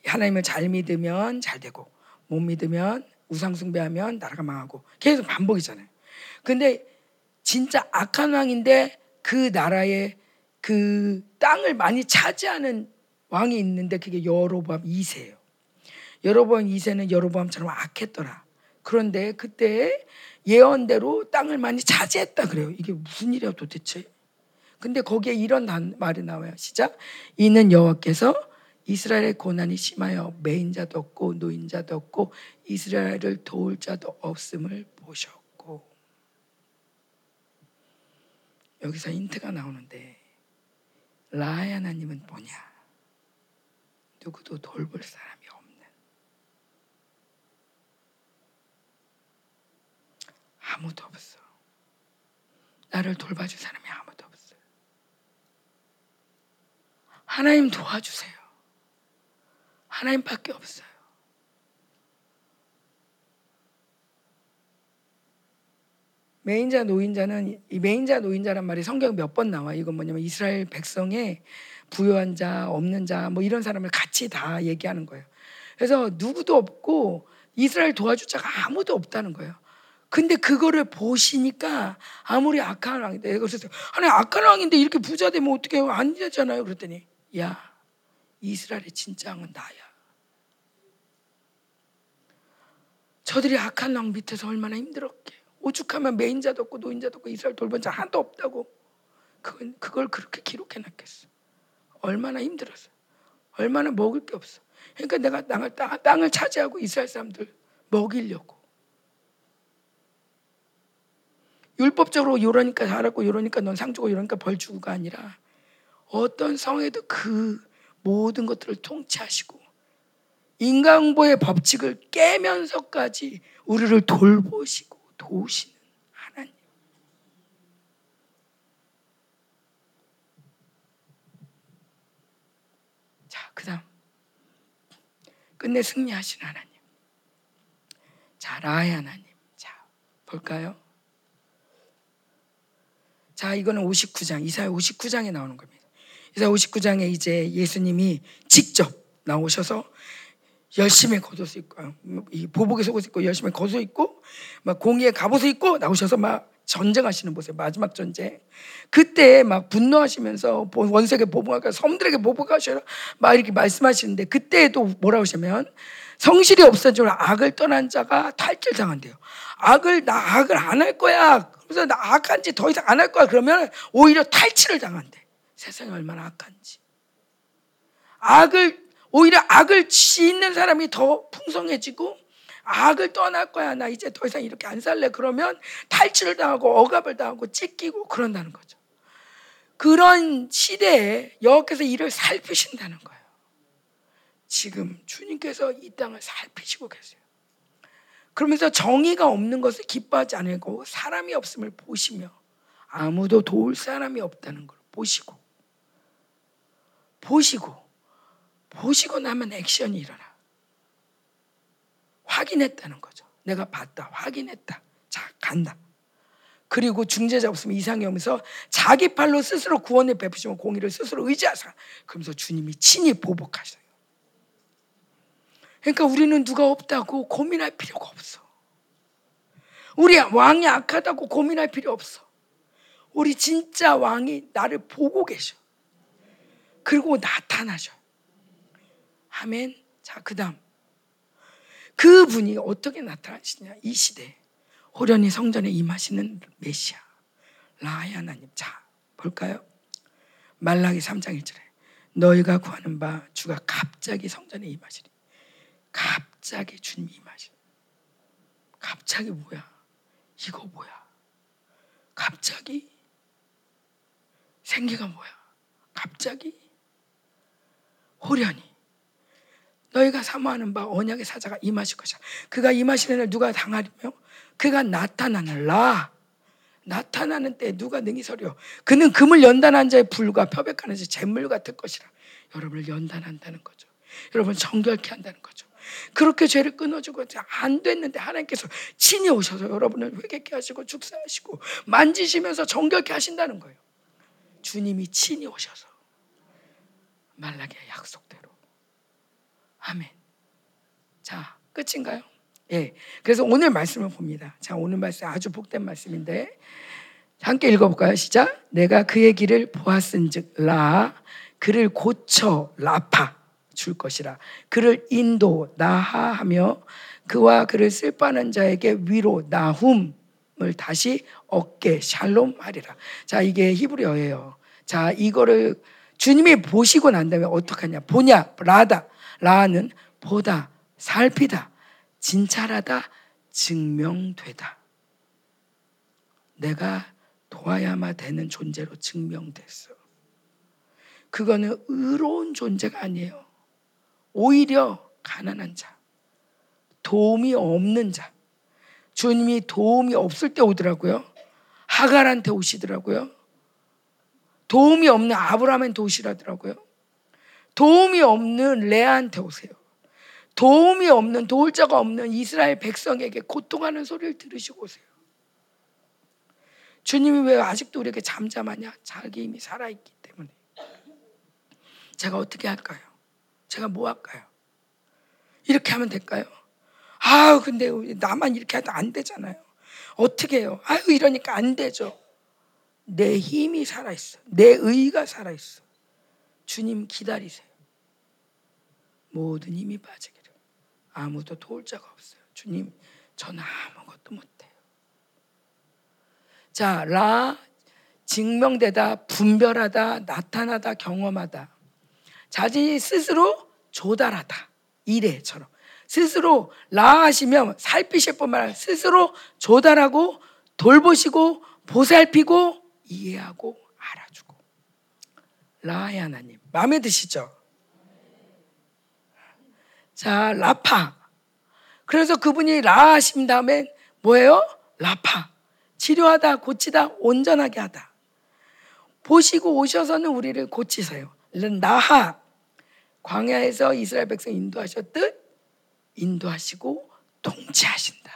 하나님을 잘 믿으면 잘 되고 못 믿으면 우상 숭배하면 나라가 망하고 계속 반복이잖아요. 근데 진짜 악한 왕인데 그 나라의 그 땅을 많이 차지하는 왕이 있는데 그게 여로보암 2세예요. 여로보암 2세는 여로보암처럼 악했더라. 그런데 그때 예언대로 땅을 많이 차지했다 그래요. 이게 무슨 일이야 도대체? 근데 거기에 이런 말이 나와요. 시작. 이는 여호와께서 이스라엘의 고난이 심하여 매인 자도 없고 노인 자도 없고 이스라엘을 도울 자도 없음을 보셨고 여기서 힌트가 나오는데 라하 하나님은 뭐냐? 누구도 돌볼 사람이 없는 아무도 없어. 나를 돌봐줄 사람이 아무도 없어. 하나님 도와주세요. 하나님밖에 없어요. 메인자 노인자는 이 메인자 노인자란 말이 성경 몇 번 나와. 이건 뭐냐면 이스라엘 백성의 부유한 자, 없는 자, 뭐 이런 사람을 같이 다 얘기하는 거예요. 그래서 누구도 없고 이스라엘 도와줄 자가 아무도 없다는 거예요. 근데 그거를 보시니까 아무리 악한 왕인데 그래서 아니 악한 왕인데 이렇게 부자 되면 어떻게 안 되잖아요. 그랬더니 야 이스라엘의 진짜 왕은 나야. 저들이 악한 왕 밑에서 얼마나 힘들었게. 오죽하면 메인자도 없고 노인자도 없고 이스라엘 돌본 자 하나도 없다고. 그건, 그걸 그렇게 기록해 놨겠어. 얼마나 힘들었어. 얼마나 먹을 게 없어. 그러니까 내가 땅을, 땅을 차지하고 이스라엘 사람들 먹이려고. 율법적으로 요러니까 잘하고 요러니까 넌 상 주고 요러니까 벌 주고가 아니라 어떤 성에도 그 모든 것들을 통치하시고 인간보의 법칙을 깨면서까지 우리를 돌보시고 도우시는 하나님. 자, 그 다음. 끝내 승리하신 하나님. 자, 라의 하나님. 자, 볼까요? 자, 이거는 59장, 이사야 59장에 나오는 겁니다. 이사야 59장에 이제 예수님이 직접 나오셔서 열심히 겉옷 입고 이 보복의 속옷 입고 열심히 겉옷 입고 막 공의의 갑옷을 입고 나오셔서 막 전쟁하시는 모습 마지막 전쟁. 그때 막 분노하시면서 원색에 보복하고 섬들에게 보복하셔라 막 이렇게 말씀하시는데 그때도 뭐라고 하시면 성실이 없어진 줄 악을 떠난 자가 탈출당한대요 악을 나 악을 안 할 거야 그래서 나 악한지 더 이상 안 할 거야 그러면 오히려 탈취를 당한대 세상이 얼마나 악한지 악을 오히려 악을 짓는 사람이 더 풍성해지고 악을 떠날 거야. 나 이제 더 이상 이렇게 안 살래. 그러면 탈취를 당하고 억압을 당하고 찢기고 그런다는 거죠. 그런 시대에 여호께서 이를 살피신다는 거예요. 지금 주님께서 이 땅을 살피시고 계세요. 그러면서 정의가 없는 것을 기뻐하지 않고 사람이 없음을 보시며 아무도 도울 사람이 없다는 걸 보시고 보시고 보시고 나면 액션이 일어나. 확인했다는 거죠. 내가 봤다. 확인했다. 자, 간다. 그리고 중재자 없으면 이상이 오면서 자기 팔로 스스로 구원을 베푸시면 공의를 스스로 의지하사. 그러면서 주님이 친히 보복하셔요. 그러니까 우리는 누가 없다고 고민할 필요가 없어. 우리 왕이 악하다고 고민할 필요 없어. 우리 진짜 왕이 나를 보고 계셔. 그리고 나타나셔. 아멘. 자, 그 다음. 그 분이 어떻게 나타나시냐. 이 시대. 호련히 성전에 임하시는 메시아. 라하 하나님. 자, 볼까요? 말라기 3장 1절에 너희가 구하는 바 주가 갑자기 성전에 임하시리. 갑자기 주님이 임하시리. 갑자기 뭐야? 이거 뭐야? 갑자기 생기가 뭐야? 갑자기 호련히 너희가 사모하는 바 언약의 사자가 임하실 것이야. 그가 임하시는 날 누가 당하리며 그가 나타나는 라 나타나는 때 누가 능히 서려 그는 금을 연단한 자의 불과 표백하는 자 잿물 같을 것이라 여러분을 연단한다는 거죠. 여러분 정결케 한다는 거죠. 그렇게 죄를 끊어주고 안 됐는데 하나님께서 친히 오셔서 여러분을 회개케 하시고 축사하시고 만지시면서 정결케 하신다는 거예요. 주님이 친히 오셔서 말라기의 약속대로. 아멘. 자, 끝인가요? 예. 그래서 오늘 말씀을 봅니다. 자, 오늘 말씀 아주 복된 말씀인데 함께 읽어볼까요? 시작. 내가 그의 길을 보았은즉 라 그를 고쳐 라파 줄 것이라 그를 인도 나하하며 그와 그를 슬퍼하는 자에게 위로 나훔을 다시 얻게 샬롬 하리라. 자, 이게 히브리어예요. 자, 이거를 주님이 보시고 난 다음에 어떡하냐? 보냐? 라다. 라는 보다, 살피다, 진찰하다, 증명되다. 내가 도와야만 되는 존재로 증명됐어. 그거는 의로운 존재가 아니에요. 오히려 가난한 자, 도움이 없는 자. 주님이 도움이 없을 때 오더라고요. 하갈한테 오시더라고요. 도움이 없는 아브라함한테 오시라더라고요. 도움이 없는 레아한테 오세요. 도움이 없는 도울 자가 없는 이스라엘 백성에게 고통하는 소리를 들으시고 오세요. 주님이 왜 아직도 우리에게 잠잠하냐? 자기 힘이 살아있기 때문에. 제가 어떻게 할까요? 제가 뭐 할까요? 이렇게 하면 될까요? 아유, 근데 나만 이렇게 해도 안 되잖아요. 어떻게 해요? 아유, 이러니까 안 되죠. 내 힘이 살아있어. 내 의가 살아있어. 주님 기다리세요. 모든 힘이 빠지기를. 아무도 도울 자가 없어요. 주님, 저는 아무것도 못해요. 자, 라, 증명되다, 분별하다, 나타나다, 경험하다. 자신이 스스로 조달하다. 이래처럼. 스스로 라 하시면 살피실 뿐만 아니라 스스로 조달하고 돌보시고 보살피고 이해하고 알아주고. 라의 하나님. 마음에 드시죠? 자, 라파. 그래서 그분이 라 하신 다음에 뭐예요? 라파. 치료하다, 고치다, 온전하게 하다. 보시고 오셔서는 우리를 고치세요. 나하. 광야에서 이스라엘 백성 인도하셨듯 인도하시고 통치하신다.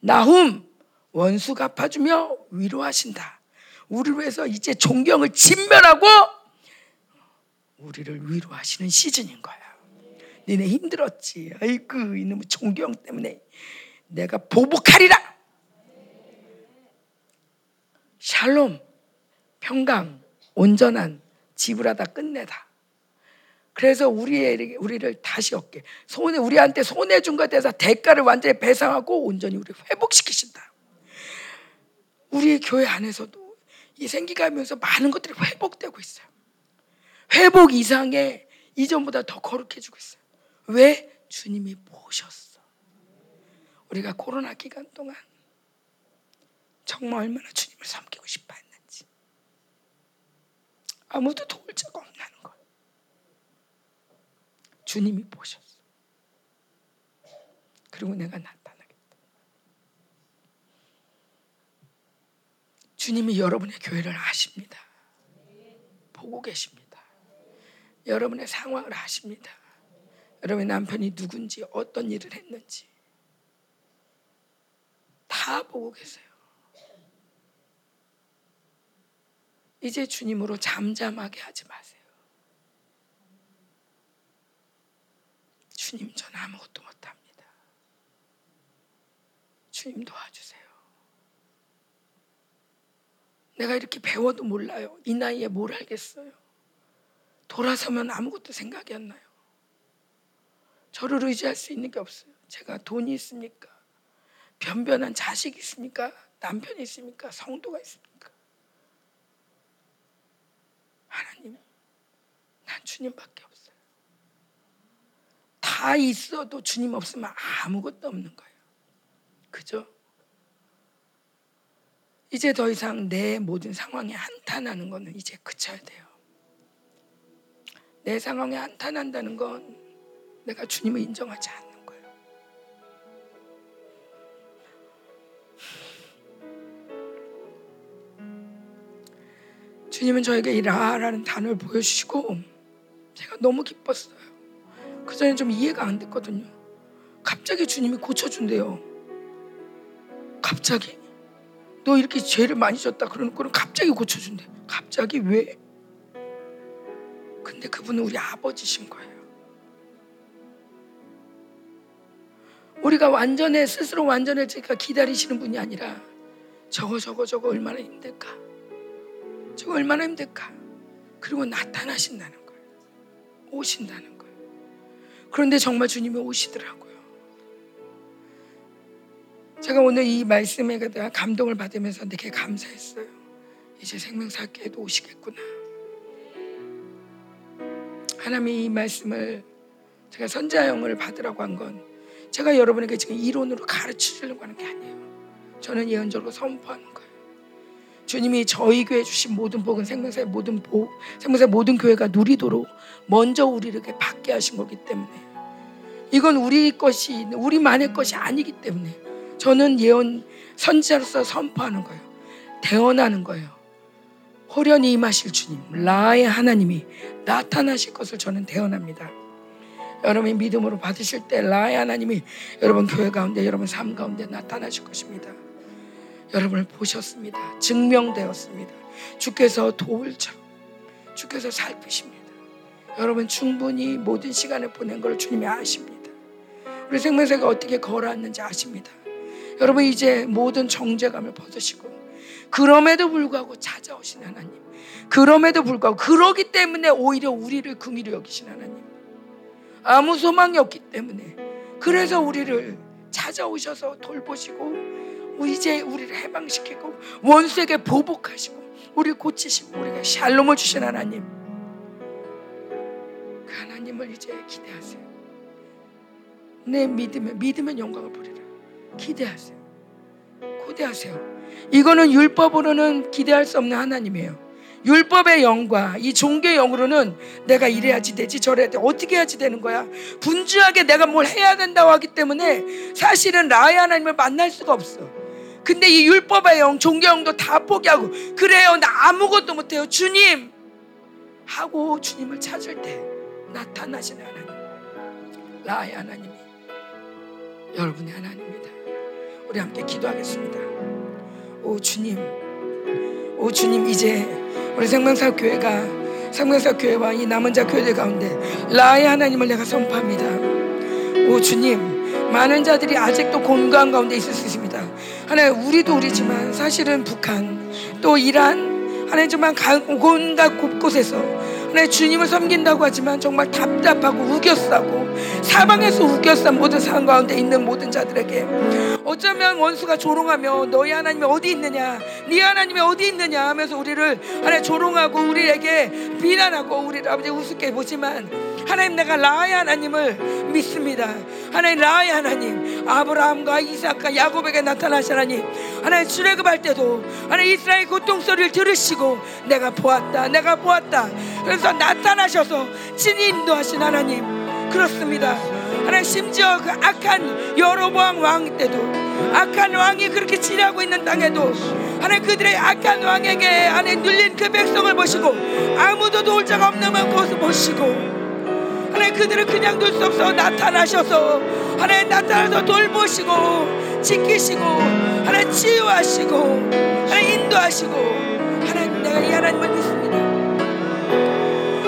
나훔 원수 갚아주며 위로하신다. 우리를 위해서 이제 존경을 진멸하고 우리를 위로하시는 시즌인 거야. 니네 힘들었지. 아이고 이놈의 존경 때문에 내가 보복하리라. 샬롬, 평강, 온전한 지불하다 끝내다. 그래서 우리의 우리를 다시 얻게 손에 우리한테 손해 준 것에 대해서 대가를 완전히 배상하고 온전히 우리 회복시키신다. 우리 교회 안에서도 이 생기가면서 많은 것들이 회복되고 있어요. 회복 이상의 이전보다 더 거룩해지고 있어요. 왜? 주님이 보셨어. 우리가 코로나 기간 동안 정말 얼마나 주님을 섬기고 싶어 했는지. 아무도 도울 자가 없다는 걸. 주님이 보셨어. 그리고 내가 나타나겠다. 주님이 여러분의 교회를 아십니다. 보고 계십니다. 여러분의 상황을 아십니다. 여러분의 남편이 누군지 어떤 일을 했는지 다 보고 계세요. 이제 주님으로 잠잠하게 하지 마세요. 주님, 전 아무것도 못합니다. 주님 도와주세요. 내가 이렇게 배워도 몰라요. 이 나이에 뭘 알겠어요. 돌아서면 아무것도 생각이 안 나요. 저를 의지할 수 있는 게 없어요. 제가 돈이 있습니까? 변변한 자식이 있습니까? 남편이 있습니까? 성도가 있습니까? 하나님, 난 주님밖에 없어요. 다 있어도 주님 없으면 아무것도 없는 거예요. 그죠? 이제 더 이상 내 모든 상황에 한탄하는 거는 이제 그쳐야 돼요. 내 상황에 한탄한다는 건 내가 주님을 인정하지 않는 주님은 저에게 이 라라는 단어를 보여주시고 제가 너무 기뻤어요. 그 전에 좀 이해가 안 됐거든요. 갑자기 주님이 고쳐준대요. 갑자기? 너 이렇게 죄를 많이 졌다 그러는 갑자기 고쳐준대. 갑자기 왜? 근데 그분은 우리 아버지신 거예요. 우리가 완전해 스스로 완전해지니까 기다리시는 분이 아니라 저거 저거 저거 얼마나 힘들까? 저거 얼마나 힘들까? 그리고 나타나신다는 거예요. 오신다는 거예요. 그런데 정말 주님이 오시더라고요. 제가 오늘 이 말씀에 대한 감동을 받으면서 되게 감사했어요. 이제 생명사학교에도 오시겠구나. 하나님이 이 말씀을 제가 선자형을 받으라고 한 건 제가 여러분에게 지금 이론으로 가르쳐 주려고 하는 게 아니에요. 저는 예언적으로 선포하는 거예요. 주님이 저희 교회 주신 모든 복은 생명사의 모든 복, 생명사의 모든 교회가 누리도록 먼저 우리에게 받게 하신 거기 때문에 이건 우리 것이 우리만의 것이 아니기 때문에 저는 예언 선지자로서 선포하는 거예요. 대언하는 거예요. 호련히 임하실 주님, 라의 하나님이 나타나실 것을 저는 대언합니다. 여러분이 믿음으로 받으실 때 라의 하나님이 여러분 교회 가운데 여러분 삶 가운데 나타나실 것입니다. 여러분을 보셨습니다. 증명되었습니다. 주께서 도울처럼 주께서 살피십니다. 여러분 충분히 모든 시간을 보낸 걸 주님이 아십니다. 우리 생명사가 어떻게 걸어왔는지 아십니다. 여러분 이제 모든 정죄감을 벗으시고 그럼에도 불구하고 찾아오신 하나님. 그럼에도 불구하고 그러기 때문에 오히려 우리를 긍휼히 여기신 하나님. 아무 소망이 없기 때문에 그래서 우리를 찾아오셔서 돌보시고 이제 우리를 해방시키고 원수에게 보복하시고 우리 고치시고 우리가 샬롬을 주신 하나님. 그 하나님을 이제 기대하세요. 내 믿으면 믿으면 영광을 보리라. 기대하세요. 고대하세요. 이거는 율법으로는 기대할 수 없는 하나님이에요. 율법의 영과 이 종교의 영으로는 내가 이래야지 되지 저래야 돼 어떻게 해야지 되는 거야 분주하게 내가 뭘 해야 된다고 하기 때문에 사실은 나의 하나님을 만날 수가 없어 근데 이 율법의 영 종교 영도 다 포기하고 그래요 나 아무것도 못해요 주님 하고 주님을 찾을 때 나타나시는 하나님 나의 하나님이 여러분의 하나님입니다 우리 함께 기도하겠습니다. 오 주님, 오 주님 이제 우리 생명사 교회가 생명사 교회와 이 남은 자 교회들 가운데 라의 하나님을 내가 선포합니다. 오 주님, 많은 자들이 아직도 공간 가운데 있을 수 있습니다. 하나님 우리도 우리지만 사실은 북한 또 이란 하나님 정말 온갖 곳곳에서 내 주님을 섬긴다고 하지만 정말 답답하고 우겨싸고 사방에서 우겨싼 모든 상황 가운데 있는 모든 자들에게 어쩌면 원수가 조롱하며 너희 하나님이 어디 있느냐 네 하나님이 어디 있느냐 하면서 우리를 하나님 조롱하고 우리에게 비난하고 우리를 아버지 우습게 보지만 하나님 내가 라의 하나님을 믿습니다. 하나님 라의 하나님 아브라함과 이삭과 야곱에게 나타나신 하나님 하나님 출애굽할 때도 하나님 이스라엘 고통 소리를 들으시고 내가 보았다 내가 보았다. 그래서 나타나셔서 친히 인도하신 하나님 그렇습니다 하나님 심지어 그 악한 여로보암 왕 때도 악한 왕이 그렇게 지내고 있는 땅에도 하나님 그들의 악한 왕에게 하나님 눌린 그 백성을 보시고 아무도 도울 자가 없는 그것을 보시고 하나님 그들을 그냥 둘 수 없어 나타나셔서 하나님 나타나서 돌보시고 지키시고 하나님 치유하시고 하나님 인도하시고 하나님 내가 이 하나님을 믿습니다.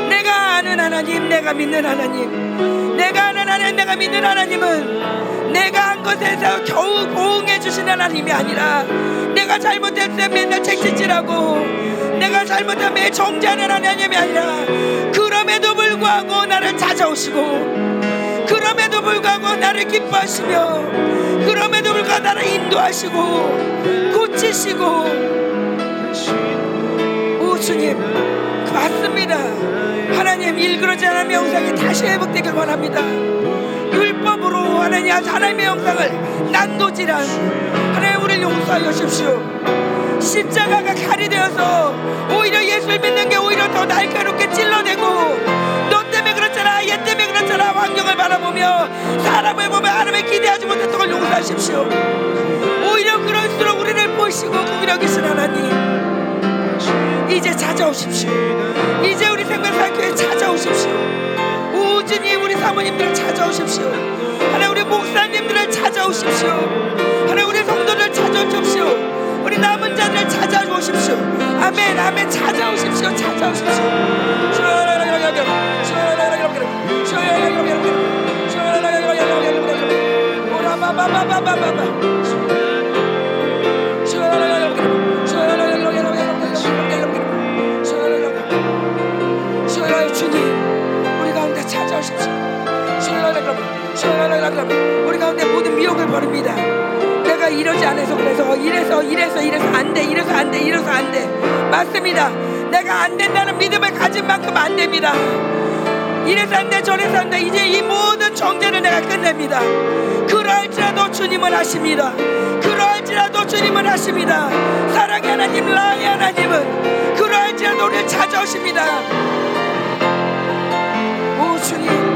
내가 아는 하나님 내가 믿는 하나님 내가 아는 하나님 내가 믿는 하나님은 내가 한 것에서 겨우 보응해 주시는 하나님이 아니라 내가 잘못했을 때 맨날 책짓질하고 내가 잘못하면 매 정죄하는 하나님이 아니라 그럼에도 불구하고 나를 찾아오시고 그럼에도 불구하고 나를 기뻐하시며 그럼에도 불구하고 나를 인도하시고 고치시고. 오 주님 맞습니다. 하나님 일그러지 않은 명상이 다시 회복되길 원합니다. 율법으로 하나님 하나님의 영상을 난도질한 하나님 우리를 용서하여 주십시오. 십자가가 칼이 되어서 오히려 예수를 믿는 게 오히려 더 날카롭게 찔러대고 너 때문에 그렇잖아 얘 때문에 그렇잖아 환경을 바라보며 사람을 보며 하나님을 기대하지 못했던 걸 용서하십시오. 오히려 그럴수록 우리를 보시고 구비력이신 하나님 이제 찾아오십시오 이제 우리 생명사교에 찾아오십시오 우진이 우리 사모님들을 찾아오십시오 하나님 우리 목사님들을 찾아오십시오 하나님 우리 성도들 찾아오십시오 우리 남은 자들 찾아오십시오. 아멘, 아멘. 찾아오십시오. 찾아오십시오. 주님, 우리 가운데 모든 미혹을 버립니다. 내가 이러지 않아서 그래서 이래서 이래서 이래서 안 돼, 이래서 안 돼, 이래서 안 돼. 맞습니다. 내가 안 된다는 믿음을 가진 만큼 안 됩니다. 이래서 안 돼, 저래서 안 돼. 이제 이 모든 정죄를 내가 끝냅니다. 그럴지라도 주님은 하십니다. 그럴지라도 주님은 하십니다. 사랑의 하나님, 라의 하나님은 그럴지라도 우리를 찾아오십니다. 오 주님.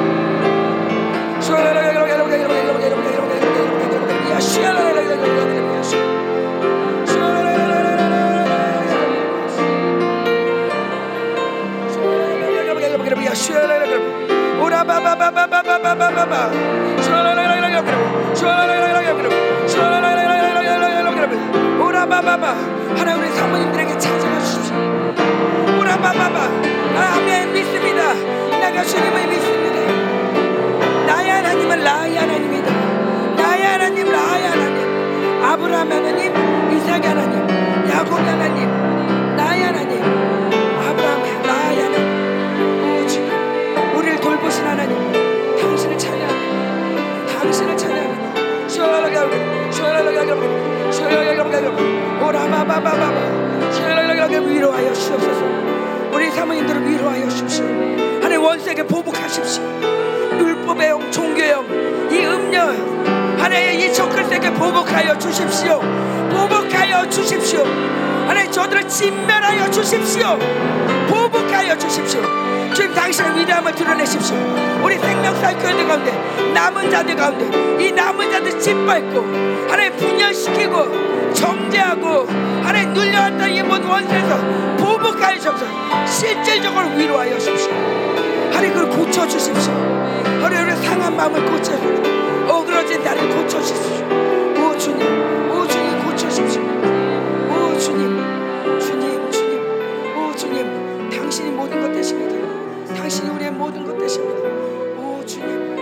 하나님 우리 사모님들에게 찾아가 주십시오. 오라바바바 아멘 믿습니다. 내가 주님을 믿습니다. 나의 하나님은 나의 하나님이다. 나의 하나님 나의 하나님. 아브라함 하나님 이삭 하나님 야곱 하나님 나의 하나님. 아브라함 나의 하나님. 오 주님. 우리를 돌보신 하나님. 당신을 찬양합니다. 당신을 찬양합니다. 하고 시원하게 하고 오라바바바바바 하고 위로하여 주옵소서. 우리 사모님들을 위로하여 하나님 원수에게 보복하십시오. 율법의 영 종교의 영 이 음녀 하나님 이 적글세에게 보복하여 주십시오. 보복하여 주십시오. 하나님 저들을 진멸하여 주십시오. 보복하여 주십시오. 주님 당신의 위대함을 드러내십시오. 우리 생명사의 교회들 가운데 남은 자들 가운데 이 남은 자들 짓밟고 하나님 분열시키고 정죄하고 하나님 눌려왔던 이 모든 원수에서 보복하여 주옵소서. 실질적으로 위로하여 주십시오 하나님 그걸 고쳐주십시오. 하나님 상한 마음을 고쳐주십시오. 어그러진 나를 고쳐주십시오. 오 주님 오 주님 고쳐주십시오. 오 주님 주님 주님 오 주님 당신이 모든 것 되십니다. 당신이 우리의 모든 것 되십니다. 오 주님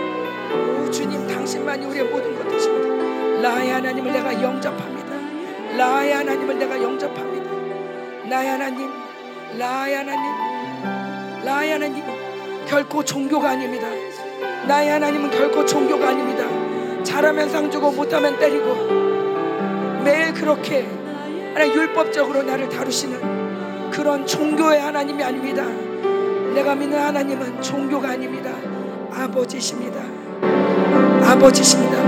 오 주님 당신만이 우리의 모든 것 되십니다. 나의 하나님을 내가 영접합니다. 나의 하나님을 내가 영접합니다. 나의 하나님 나의 하나님 나의 하나님 결코 종교가 아닙니다. 나의 하나님은 결코 종교가 아닙니다. 잘하면 상 주고 못하면 때리고 매일 그렇게 하나님 율법적으로 나를 다루시는 그런 종교의 하나님이 아닙니다. 내가 믿는 하나님은 종교가 아닙니다. 아버지십니다. 아버지십니다.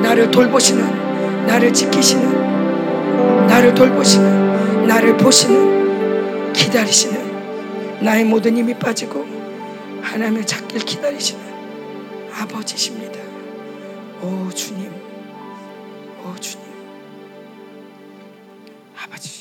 나를 돌보시는 나를 지키시는 나를 돌보시는 나를 보시는 기다리시는 나의 모든 힘이 빠지고 하나님을 찾길 기다리시는 아버지십니다. 오 주님, 오 주님, 아버지.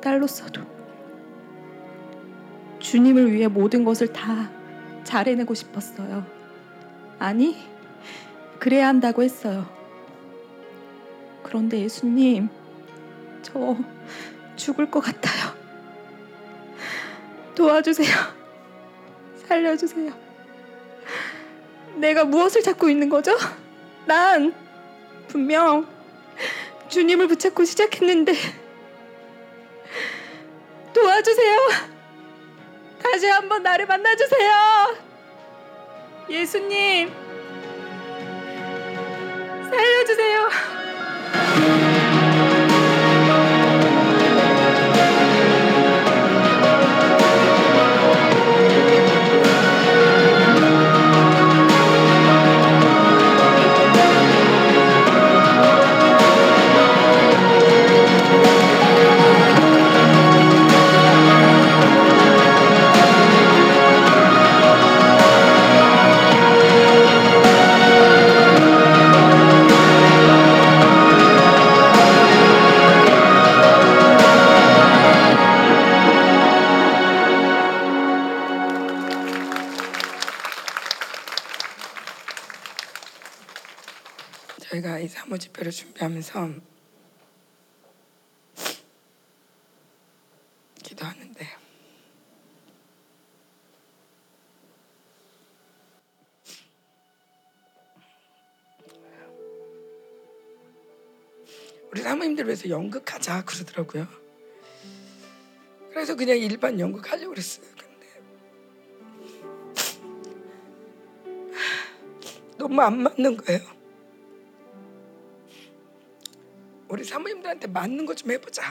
딸로서도 주님을 위해 모든 것을 다 잘해내고 싶었어요. 아니, 그래야 한다고 했어요. 그런데 예수님, 저 죽을 것 같아요. 도와주세요. 살려주세요. 내가 무엇을 찾고 있는 거죠? 난 분명 주님을 붙잡고 시작했는데 만나주세요. 예수님, 준비하면서 기도하는데 우리 사모님들 위해서 연극하자 그러더라고요. 그래서 그냥 일반 연극 하려고 그랬어요. 근데 너무 안 맞는 거예요. 우리 사모님들한테 맞는 거좀 해보자.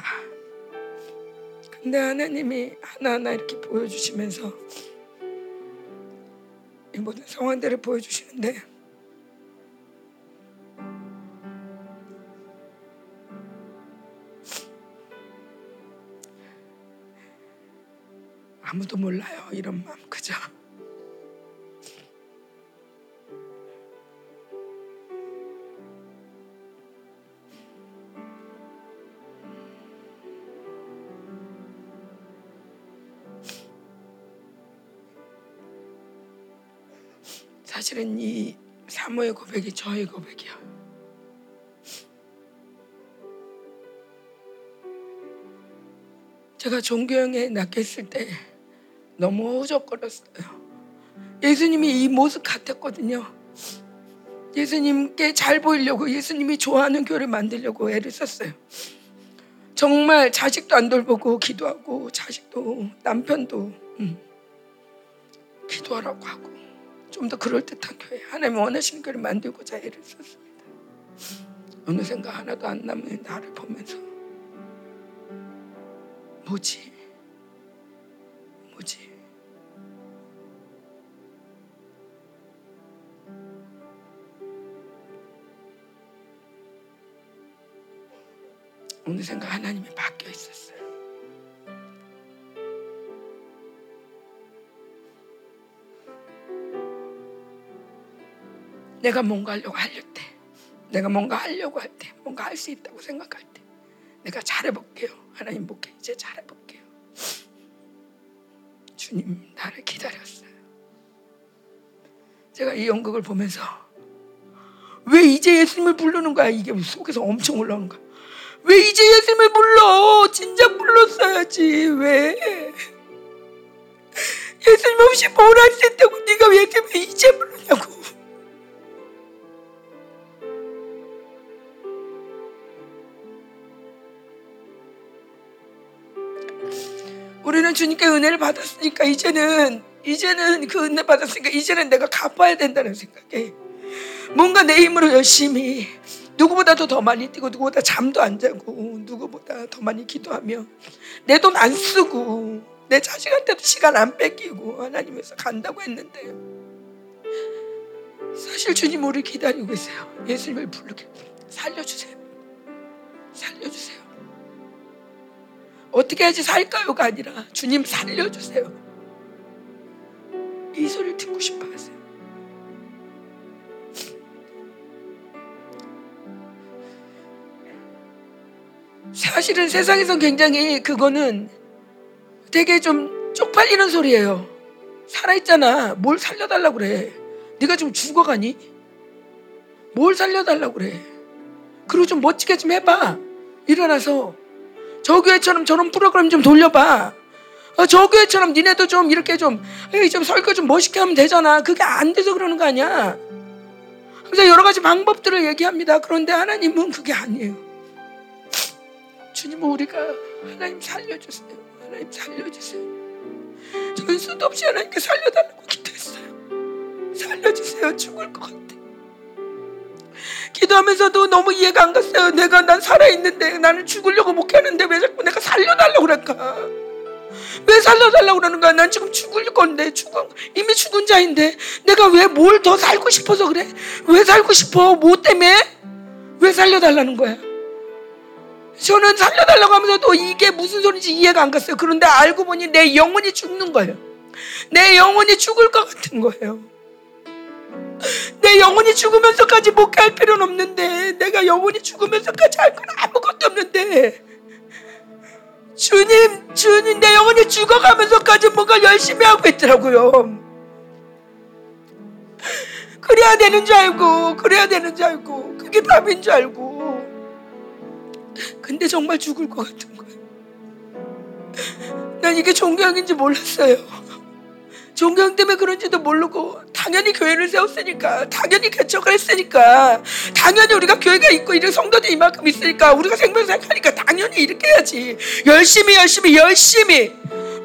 근데 하나님이 하나하나 이렇게 보여주시면서 이 모든 상황들을 보여주시는데 아무도 몰라요 이런 마음 그죠? 사실은 이 사모의 고백이 저의 고백이야. 제가 종교형에 낚였을 때 너무 허적거렸어요. 예수님이 이 모습 같았거든요. 예수님께 잘 보이려고 예수님이 좋아하는 교회를 만들려고 애를 썼어요. 정말 자식도 안 돌보고 기도하고 자식도 남편도 음, 기도하라고 하고 좀 더 그럴듯한 교회 하나님 원하시는 교회를 만들고자 애를 썼습니다. 어느샌가 하나도 안 남은 나를 보면서 뭐지? 뭐지? 어느샌가 하나님이 바뀌어 있었어요. 내가 뭔가 하려고 할 때, 내가 뭔가 하려고 할 때, 뭔가 할 수 있다고 생각할 때, 내가 잘해볼게요. 하나님 목회 이제 잘해볼게요. 주님 나를 기다렸어요. 제가 이 연극을 보면서 왜 이제 예수님을 부르는 거야? 이게 속에서 엄청 올라오는 거야. 왜 이제 예수님을 불러? 진작 불렀어야지. 왜? 예수님 없이 뭘 할 수 있다고 네가 왜 이제 부르냐고. 우리는 주님께 은혜를 받았으니까 이제는 이제는 그 은혜 받았으니까 이제는 내가 갚아야 된다는 생각에 뭔가 내 힘으로 열심히 누구보다도 더 많이 뛰고 누구보다 잠도 안 자고 누구보다 더 많이 기도하며 내 돈 안 쓰고 내 자식한테도 시간 안 뺏기고 하나님에서 간다고 했는데 사실 주님 우리 기다리고 있어요. 예수님을 부르게 살려주세요. 살려주세요. 어떻게 해야지 살까요가 아니라 주님 살려주세요. 이 소리를 듣고 싶어 하세요. 사실은 세상에서 굉장히 그거는 되게 좀 쪽팔리는 소리예요. 살아있잖아. 뭘 살려달라고 그래. 네가 좀 죽어가니? 뭘 살려달라고 그래. 그리고 좀 멋지게 좀 해봐. 일어나서 저 교회처럼 저런 프로그램 좀 돌려봐. 어, 저 교회처럼 니네도 좀 이렇게 좀, 좀 설교 좀 멋있게 하면 되잖아. 그게 안 돼서 그러는 거 아니야. 그래서 여러 가지 방법들을 얘기합니다. 그런데 하나님은 그게 아니에요. 주님은 우리가 하나님 살려주세요. 하나님 살려주세요. 저는 수도 없이 하나님께 살려달라고 기도했어요. 살려주세요. 죽을 것 같아. 기도하면서도 너무 이해가 안 갔어요. 내가 난 살아있는데 나는 죽으려고 목회하는데 왜 자꾸 내가 살려달라고 그럴까? 왜 살려달라고 그러는 거야? 난 지금 죽을 건데 죽은 이미 죽은 자인데 내가 왜 뭘 더 살고 싶어서 그래? 왜 살고 싶어? 뭐 때문에? 왜 살려달라는 거야? 저는 살려달라고 하면서도 이게 무슨 소리인지 이해가 안 갔어요. 그런데 알고 보니 내 영혼이 죽는 거예요. 내 영혼이 죽을 것 같은 거예요. 내 영혼이 죽으면서까지 목회할 필요는 없는데 내가 영혼이 죽으면서까지 할 건 아무것도 없는데. 주님 주님 내 영혼이 죽어가면서까지 뭔가 열심히 하고 있더라고요. 그래야 되는 줄 알고 그래야 되는 줄 알고 그게 답인 줄 알고. 근데 정말 죽을 것 같은 거예요. 난 이게 존경인지 몰랐어요 존경 때문에 그런지도 모르고 당연히 교회를 세웠으니까 당연히 개척을 했으니까 당연히 우리가 교회가 있고 이런 성도들이 이만큼 있으니까 우리가 생명생활하니까 당연히 이렇게 해야지. 열심히 열심히 열심히.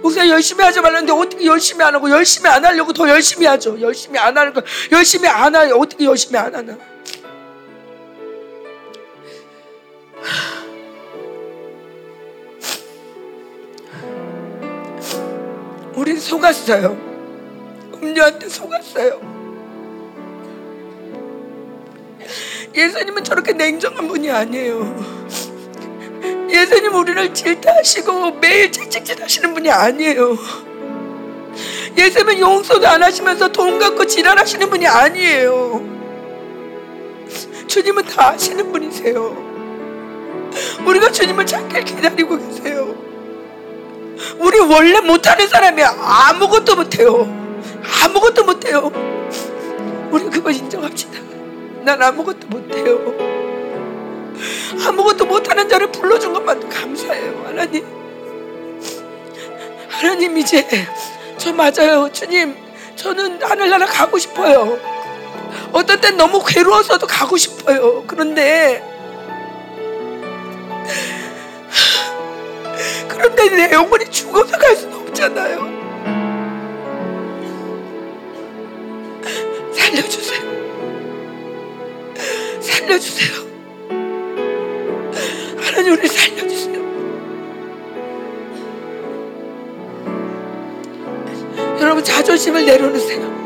목사 열심히 하지 말라는데 어떻게 열심히 안 하고 열심히 안 하려고 더 열심히 하죠? 열심히 안 하는 거 열심히 안 하요 어떻게 열심히 안 하나? 우린 속았어요. 음료한테 속았어요. 예수님은 저렇게 냉정한 분이 아니에요. 예수님 우리를 질타하시고 매일 채찍질 하시는 분이 아니에요. 예수님은 용서도 안 하시면서 돈 갖고 지랄하시는 분이 아니에요. 주님은 다 아시는 분이세요. 우리가 주님을 찾길 기다리고 계세요. 우리 원래 못하는 사람이 아무것도 못해요. 아무것도 못해요. 우리 그걸 인정합시다. 난 아무것도 못해요. 아무것도 못하는 자를 불러준 것만도 감사해요. 하나님. 하나님 이제 저 맞아요. 주님 저는 하늘나라 가고 싶어요. 어떤 땐 너무 괴로워서도 가고 싶어요. 그런데 그런데 내 영혼이 죽어서 갈 수는 없잖아요. 살려주세요. 살려주세요. 하나님 우리 살려주세요. 여러분 자존심을 내려놓으세요.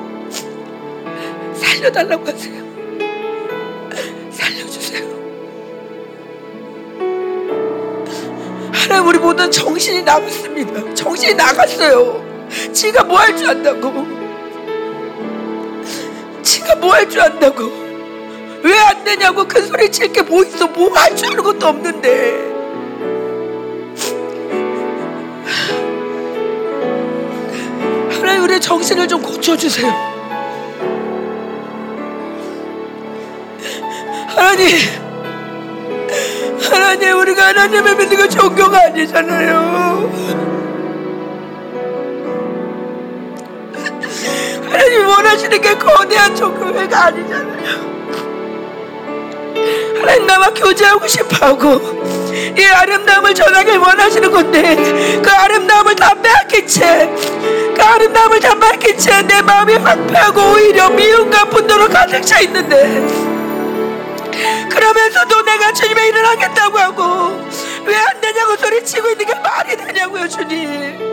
살려달라고 하세요. 살려주세요. 하나님 우리 모두 정신이 나갔습니다. 정신이 나갔어요. 지가 뭐 할 줄 안다고. 지가 뭐 할 줄 안다고? 왜 안 되냐고? 큰 소리 칠 게 뭐 있어? 뭐 할 줄 아는 것도 없는데. 하나님 우리의 정신을 좀 고쳐주세요. 하나님 하나님 우리가 하나님을 믿는 거 종교가 아니잖아요 하나님 원하시는 게 거대한 종교회가 아니잖아요. 하나님 나와 교제하고 싶어하고 이 아름다움을 전하길 원하시는 건데 그 아름다움을 다 빼앗긴 채그 아름다움을 다 빼앗긴 채 내 마음이 황폐하고 오히려 미움과 분노로 가득 차 있는데 그러면서도 내가 주님의 일을 하겠다고 하고 왜 안 되냐고 소리치고 있는 게 말이 되냐고요 주님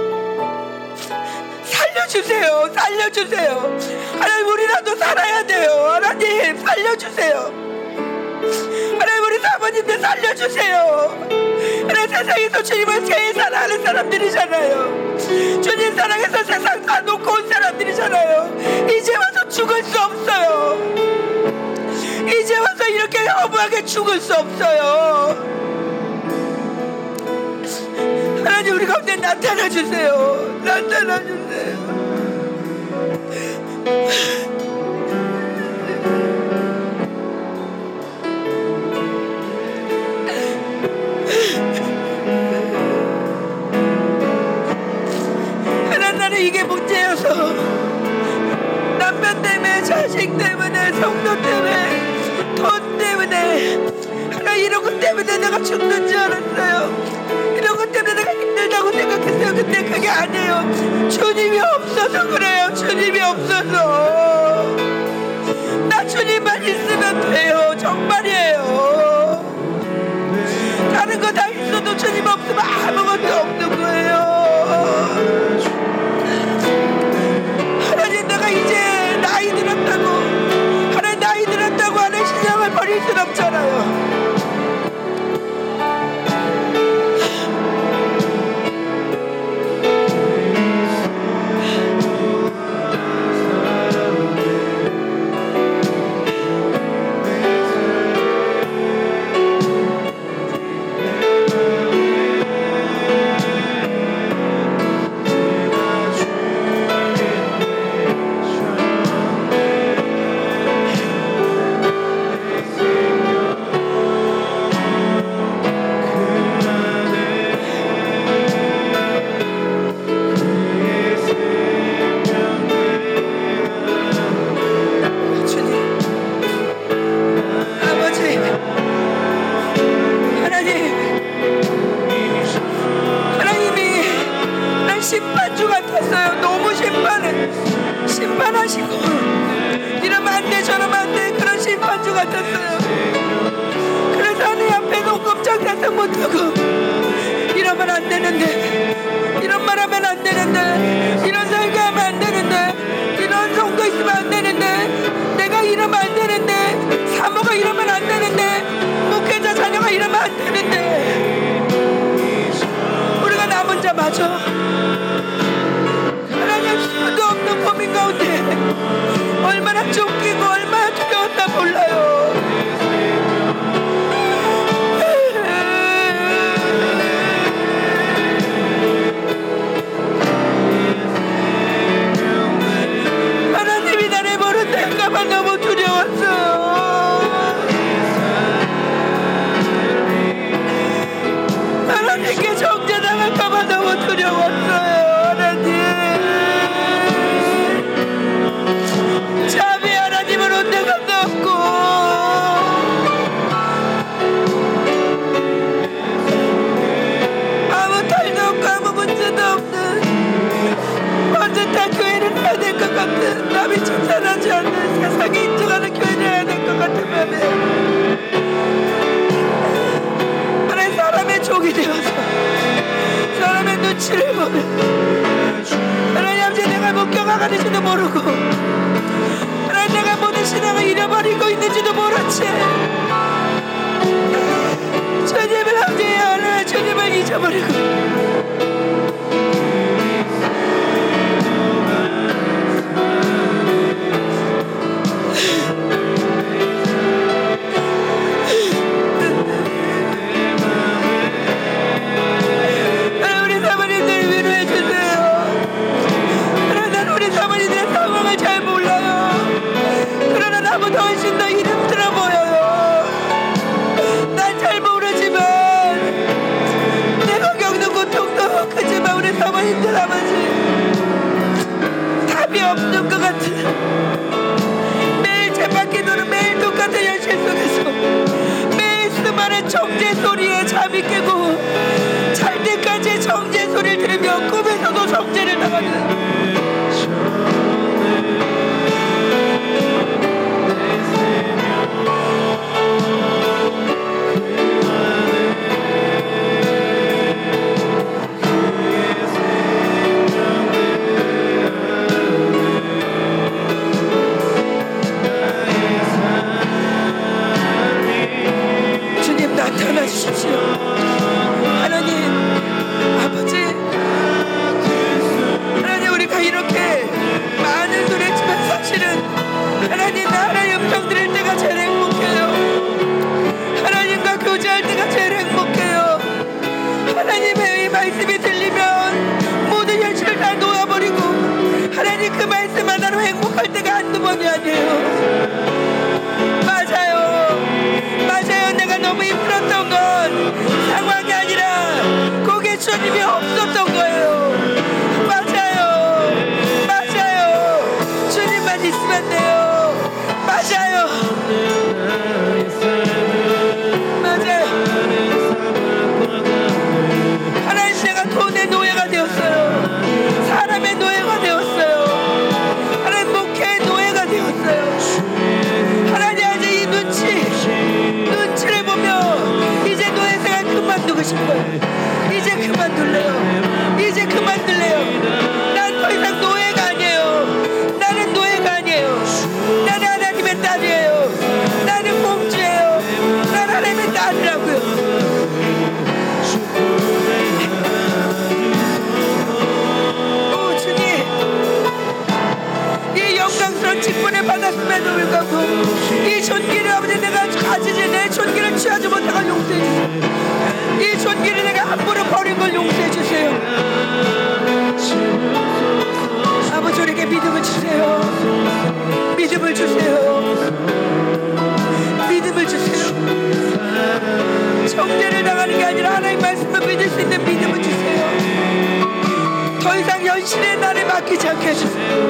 살려주세요. 살려주세요. 하나님 우리라도 살아야 돼요. 하나님 살려주세요. 하나님 우리 사모님들 살려주세요. 내 세상에서 주님을 제일 사랑하는 사람들이잖아요. 주님 사랑해서 세상 다 놓고 온 사람들이잖아요. 이제 와서 죽을 수 없어요. 이제 와서 이렇게 허무하게 죽을 수 없어요. 하나님 우리 가운데 나타나 주세요. 나타나 주세요. 나는 이게 문제여서 남편 때문에 자식 때문에 성도 때문에 돈 때문에 하나 이런 것 때문에 내가 죽는 줄 알았어요 이런 것 때문에 내가 힘들다고 생각했어요. 근데 그게 아니에요. 주님이 없어서 그래요. 주님이 없어서. 나 주님만 있으면 돼요. 정말이에요. 다른 거 다 있어도 주님 없으면 아무것도 없는 거예요. 하나님 내가 이제 나이 들었다고 하나님 나이 들었다고 하는 신앙을 버릴 순 없잖아요 되는데 이런 말 하면 안 되는데 이런 설교하면 안 되는데 이런 성도 있으면 안 되는데 내가 이러면 안 되는데 사모가 이러면 안 되는데 목회자 자녀가 이러면 안 되는데. 우리가 남은 자 맞아 하나님 수도 없는 고민 가운데 얼마나 쫓기고 얼마나 두려웠나 몰라요 눈치를 보는 하나님 아버지 내가 목격하가는지도 모르고 하나님 내가 모든 신앙을 잃어버리고 있는지도 채 주님을 아버지 하나님 주님을 잊어버리고 그러나 나보다 훨씬 더 힘들어 보여요. 난 잘 모르지만 내가 겪는 고통도 크지만 우리 사모님들 아버지. 답이 없는 것 같은 매일 노는 매일 똑같은 현실 속에서 매일 수많은 정죄 소리에 잠이 깨고 잘 때까지 정죄 소리를 들으며 꿈에서도 정죄를 당하는 드러나 주십시오. 하나님, 아버지, 하나님 우리가 이렇게 많은 노래지만 사실은 하나님 나라의 음성 들을 때가 제일 행복해요. 하나님과 교제할 때가 제일 행복해요. 하나님의 말씀이 들리면 모든 현실을 다 놓아버리고 하나님 그 말씀 하나로 행복할 때가 한두 번이 아니에요. 你别红色灯光。 용서해주지 내 존귀를 취하지 못하고 용서해주세요. 이 존귀를 내가 함부로 버린 걸 용서해주세요. 아버지 우리에게 믿음을 주세요. 믿음을 주세요. 믿음을 주세요. 정죄를 당하는 게 아니라 하나님 말씀을 믿을 수 있는 믿음을 주세요. 더 이상 연신의 날에 맡기지 않게 해주세요.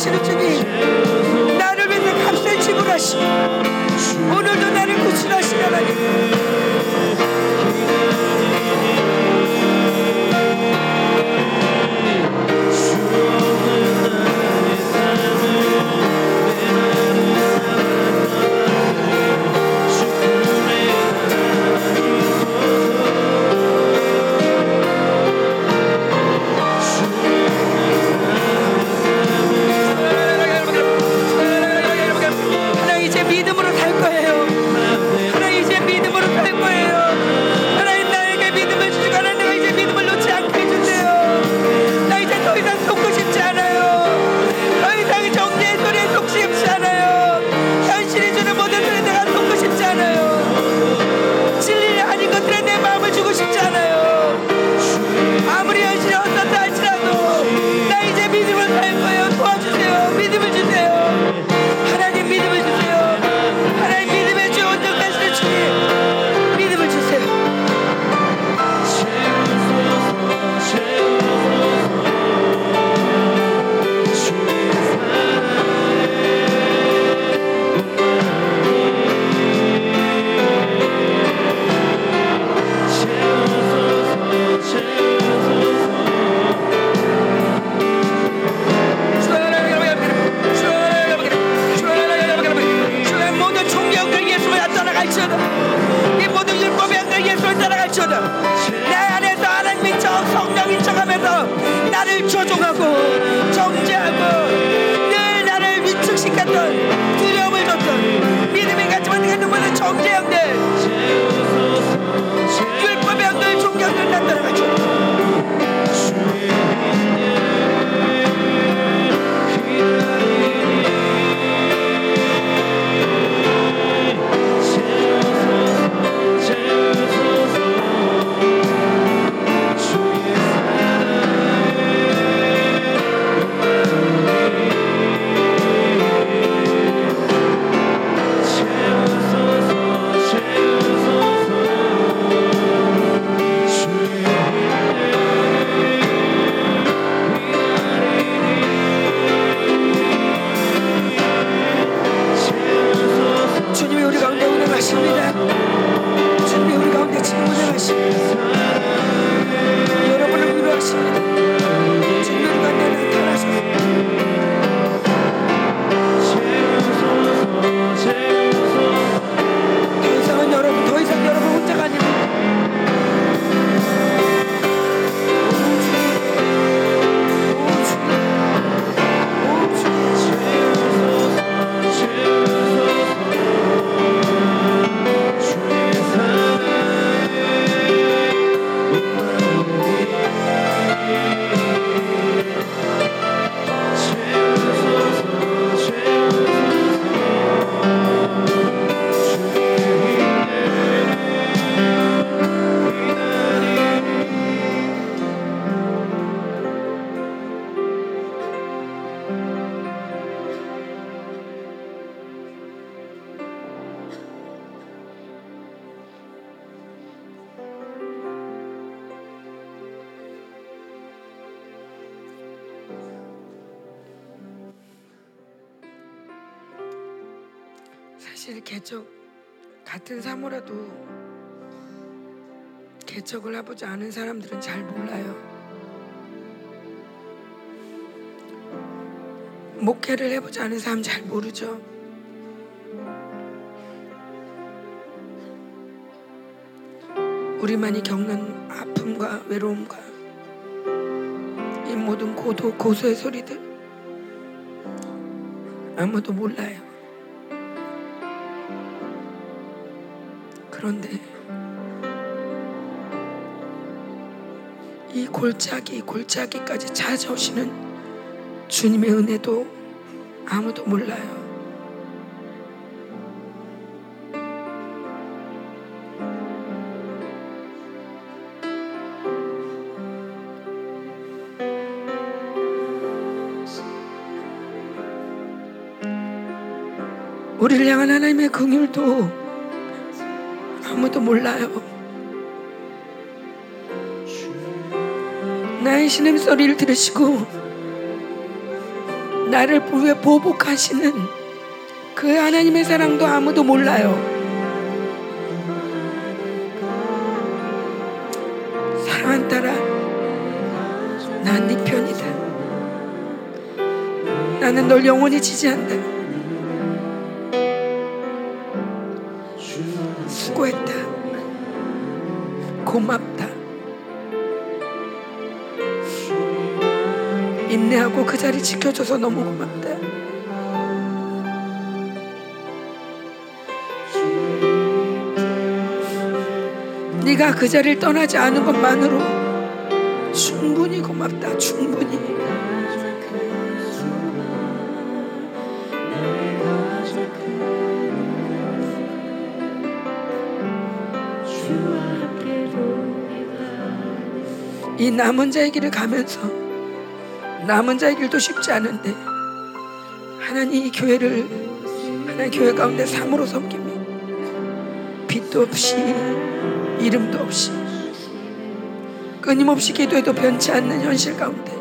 사랑하시는 주님 나를 믿는 값을 지불하시고 오늘도 나를 구출하시는 하나님. 골짜기까지 찾아오시는 주님의 은혜도 아무도 몰라요. 우리를 향한 하나님의 긍휼도 아무도 몰라요. 신음 소리를 들으시고 나를 위해 보복하시는 그 하나님의 사랑도 아무도 몰라요. 사랑한 딸아, 난네 편이다. 나는 널 영원히 지지한다. 인내하고 그 자리 지켜줘서 너무 고맙다. 네가 그 자리를 떠나지 않은 것만으로 충분히 고맙다. 충분히. 이 남은 자의 길을 가면서 남은 자의 길도 쉽지 않은데 하나님 이 교회를 하나님 교회 가운데 삶으로 섬기며 빛도 없이 이름도 없이 끊임없이 기도해도 변치 않는 현실 가운데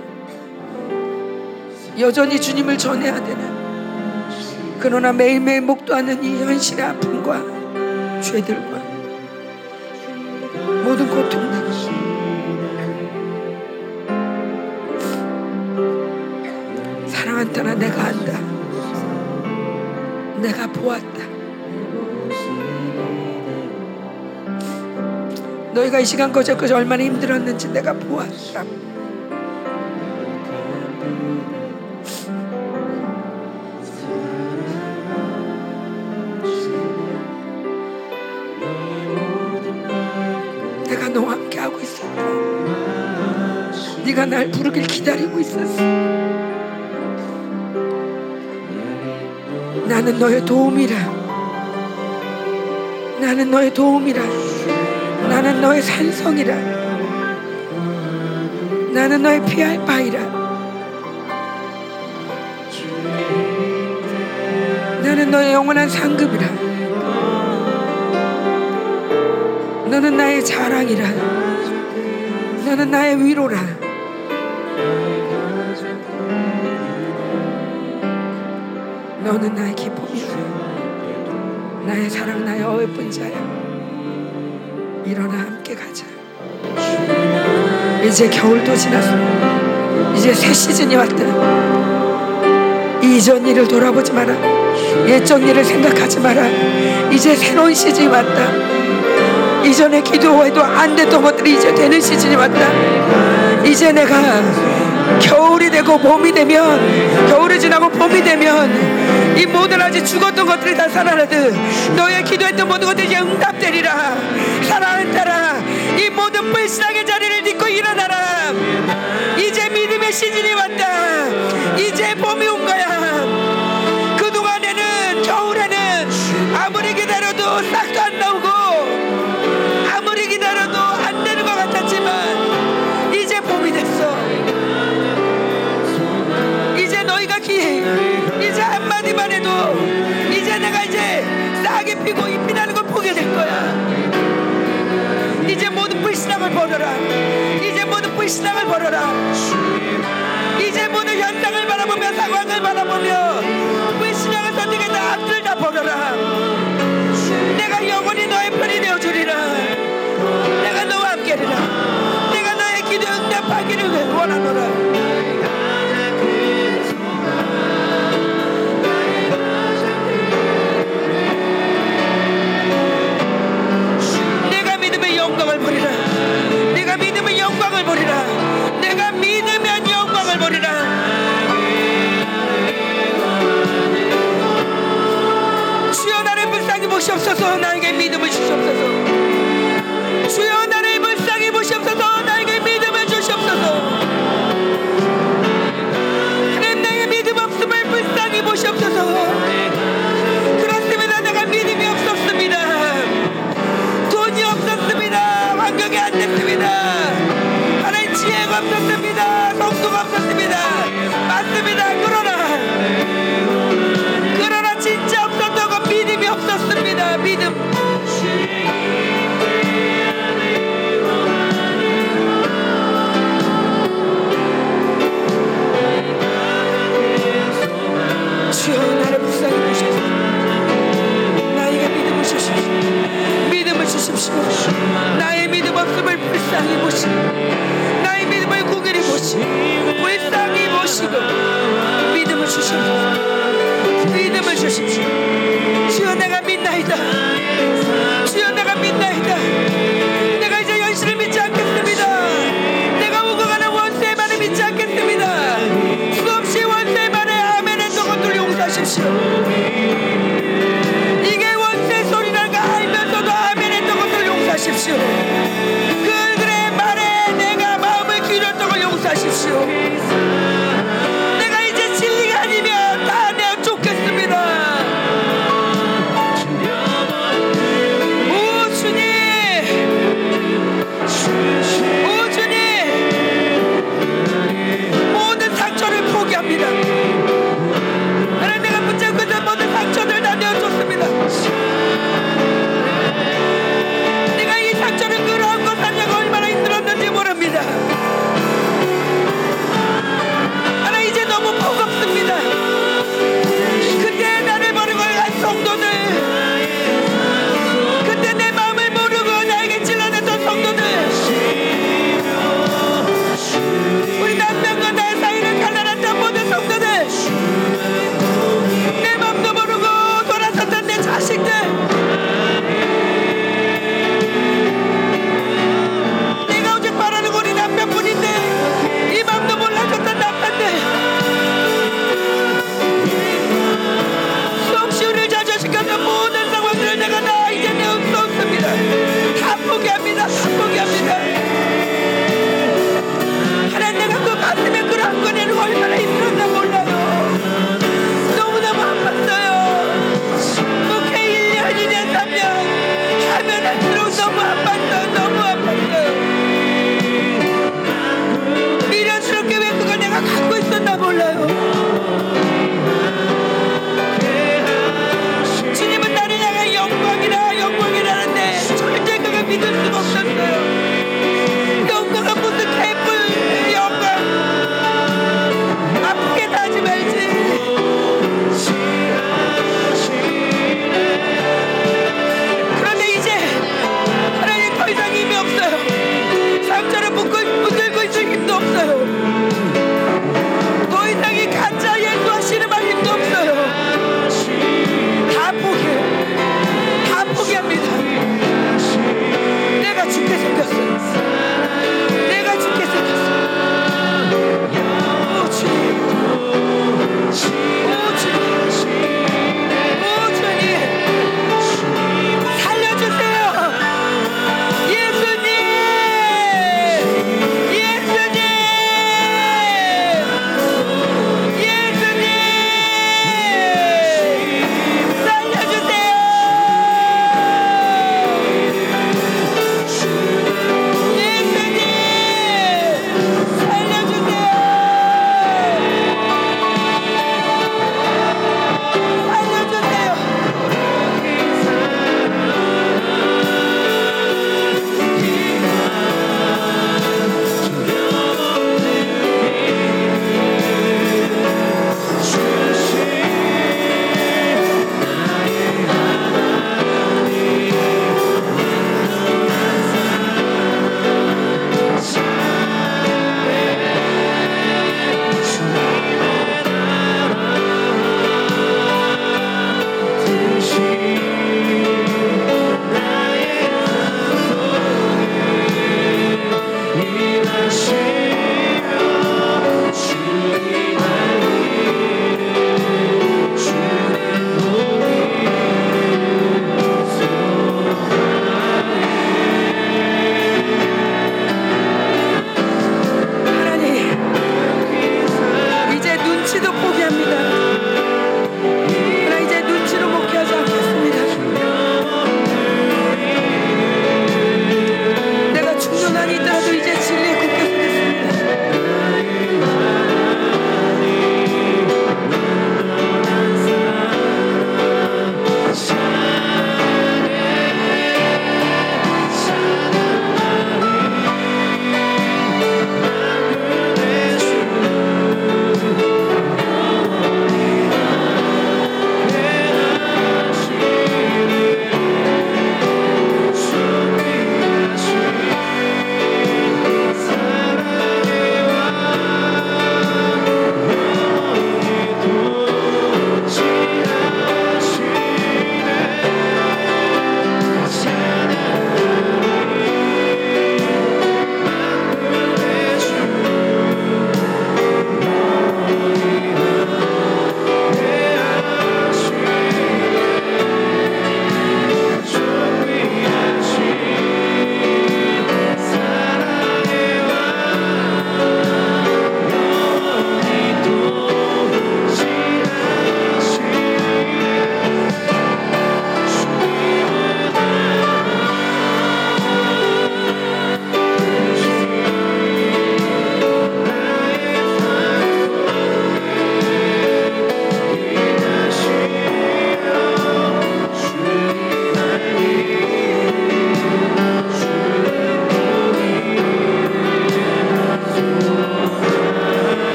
여전히 주님을 전해야 되는 그러나 매일매일 목도하는 이 현실의 아픔과 죄들과 너희가 이 시간 거저까지 얼마나 힘들었는지 내가 보았다. 내가 너와 함께 하고 있었다. 네가 날 부르길 기다리고 있었어. 나는 너의 도움이라. 나는 너의 도움이라 나는 너의 산성이라. 나는 너의 피할 바이라. 나는 너의 영원한 상급이라. 너는 나의 자랑이라. 너는 나의 위로라. 너는 나의 기쁨이라. 나의 사랑 나의 어여쁜 자야 일어나 함께 가자. 이제 겨울도 지났어. 이제 새 시즌이 왔다. 이전 일을 돌아보지 마라. 옛적 일을 생각하지 마라. 이제 새로운 시즌이 왔다. 이전에 기도해도 안 됐던 것들이 이제 되는 시즌이 왔다. 이제 내가 겨울이 되고 봄이 되면 겨울이 지나고 봄이 되면 이 모든 아직 죽었던 것들이 다 살아나듯 너의 기도했던 모든 것들이 이제 응답되리라 이 모든 불신앙의 자리를 딛고 일어나라. 이제 믿음의 시즌이 왔다. 이제 봄이 온 거야. 그동안에는 겨울에는 아무리 기다려도 싹도 안 나오고 아무리 기다려도 안 되는 것 같았지만 이제 봄이 됐어. 이제 너희가 기회 이제 한마디만 해도 이제 내가 이제 싹이 피고 잎이 나는 부신앙을 버려라. 이제 모두 그 불신앙을 버려라. 이제 모두 현장을 바라보며 상황을 바라보며 그 불신앙을 선택했다 앞을 다 버려라. 내가 영원히 너의 편이 되어주리라. 내가 너와 함께리라. 내가 너의 기도 응답하기를 원하노라. 영광을 부리라. 내가 믿으면 영광을 보리라. 내가 믿으면 영광을 보리라. 주여 나를 불쌍히 보시옵소서. 나에게 믿음을 주시옵소서. 나의 믿음 없음을 불쌍히 보시고 나의 믿음을 공연히 보시고 불쌍히 보시고 믿음을 주십시오. 믿음을 주십시오. 주여 내가 믿나이다. 주여 내가 믿나이다. 내가 이제 현실을 믿지 않겠습니다. 내가 오고 가는 원수의 말을 믿지 않겠습니다. 수없이 원수의 말에 아멘을 적어둘 용서하십시오.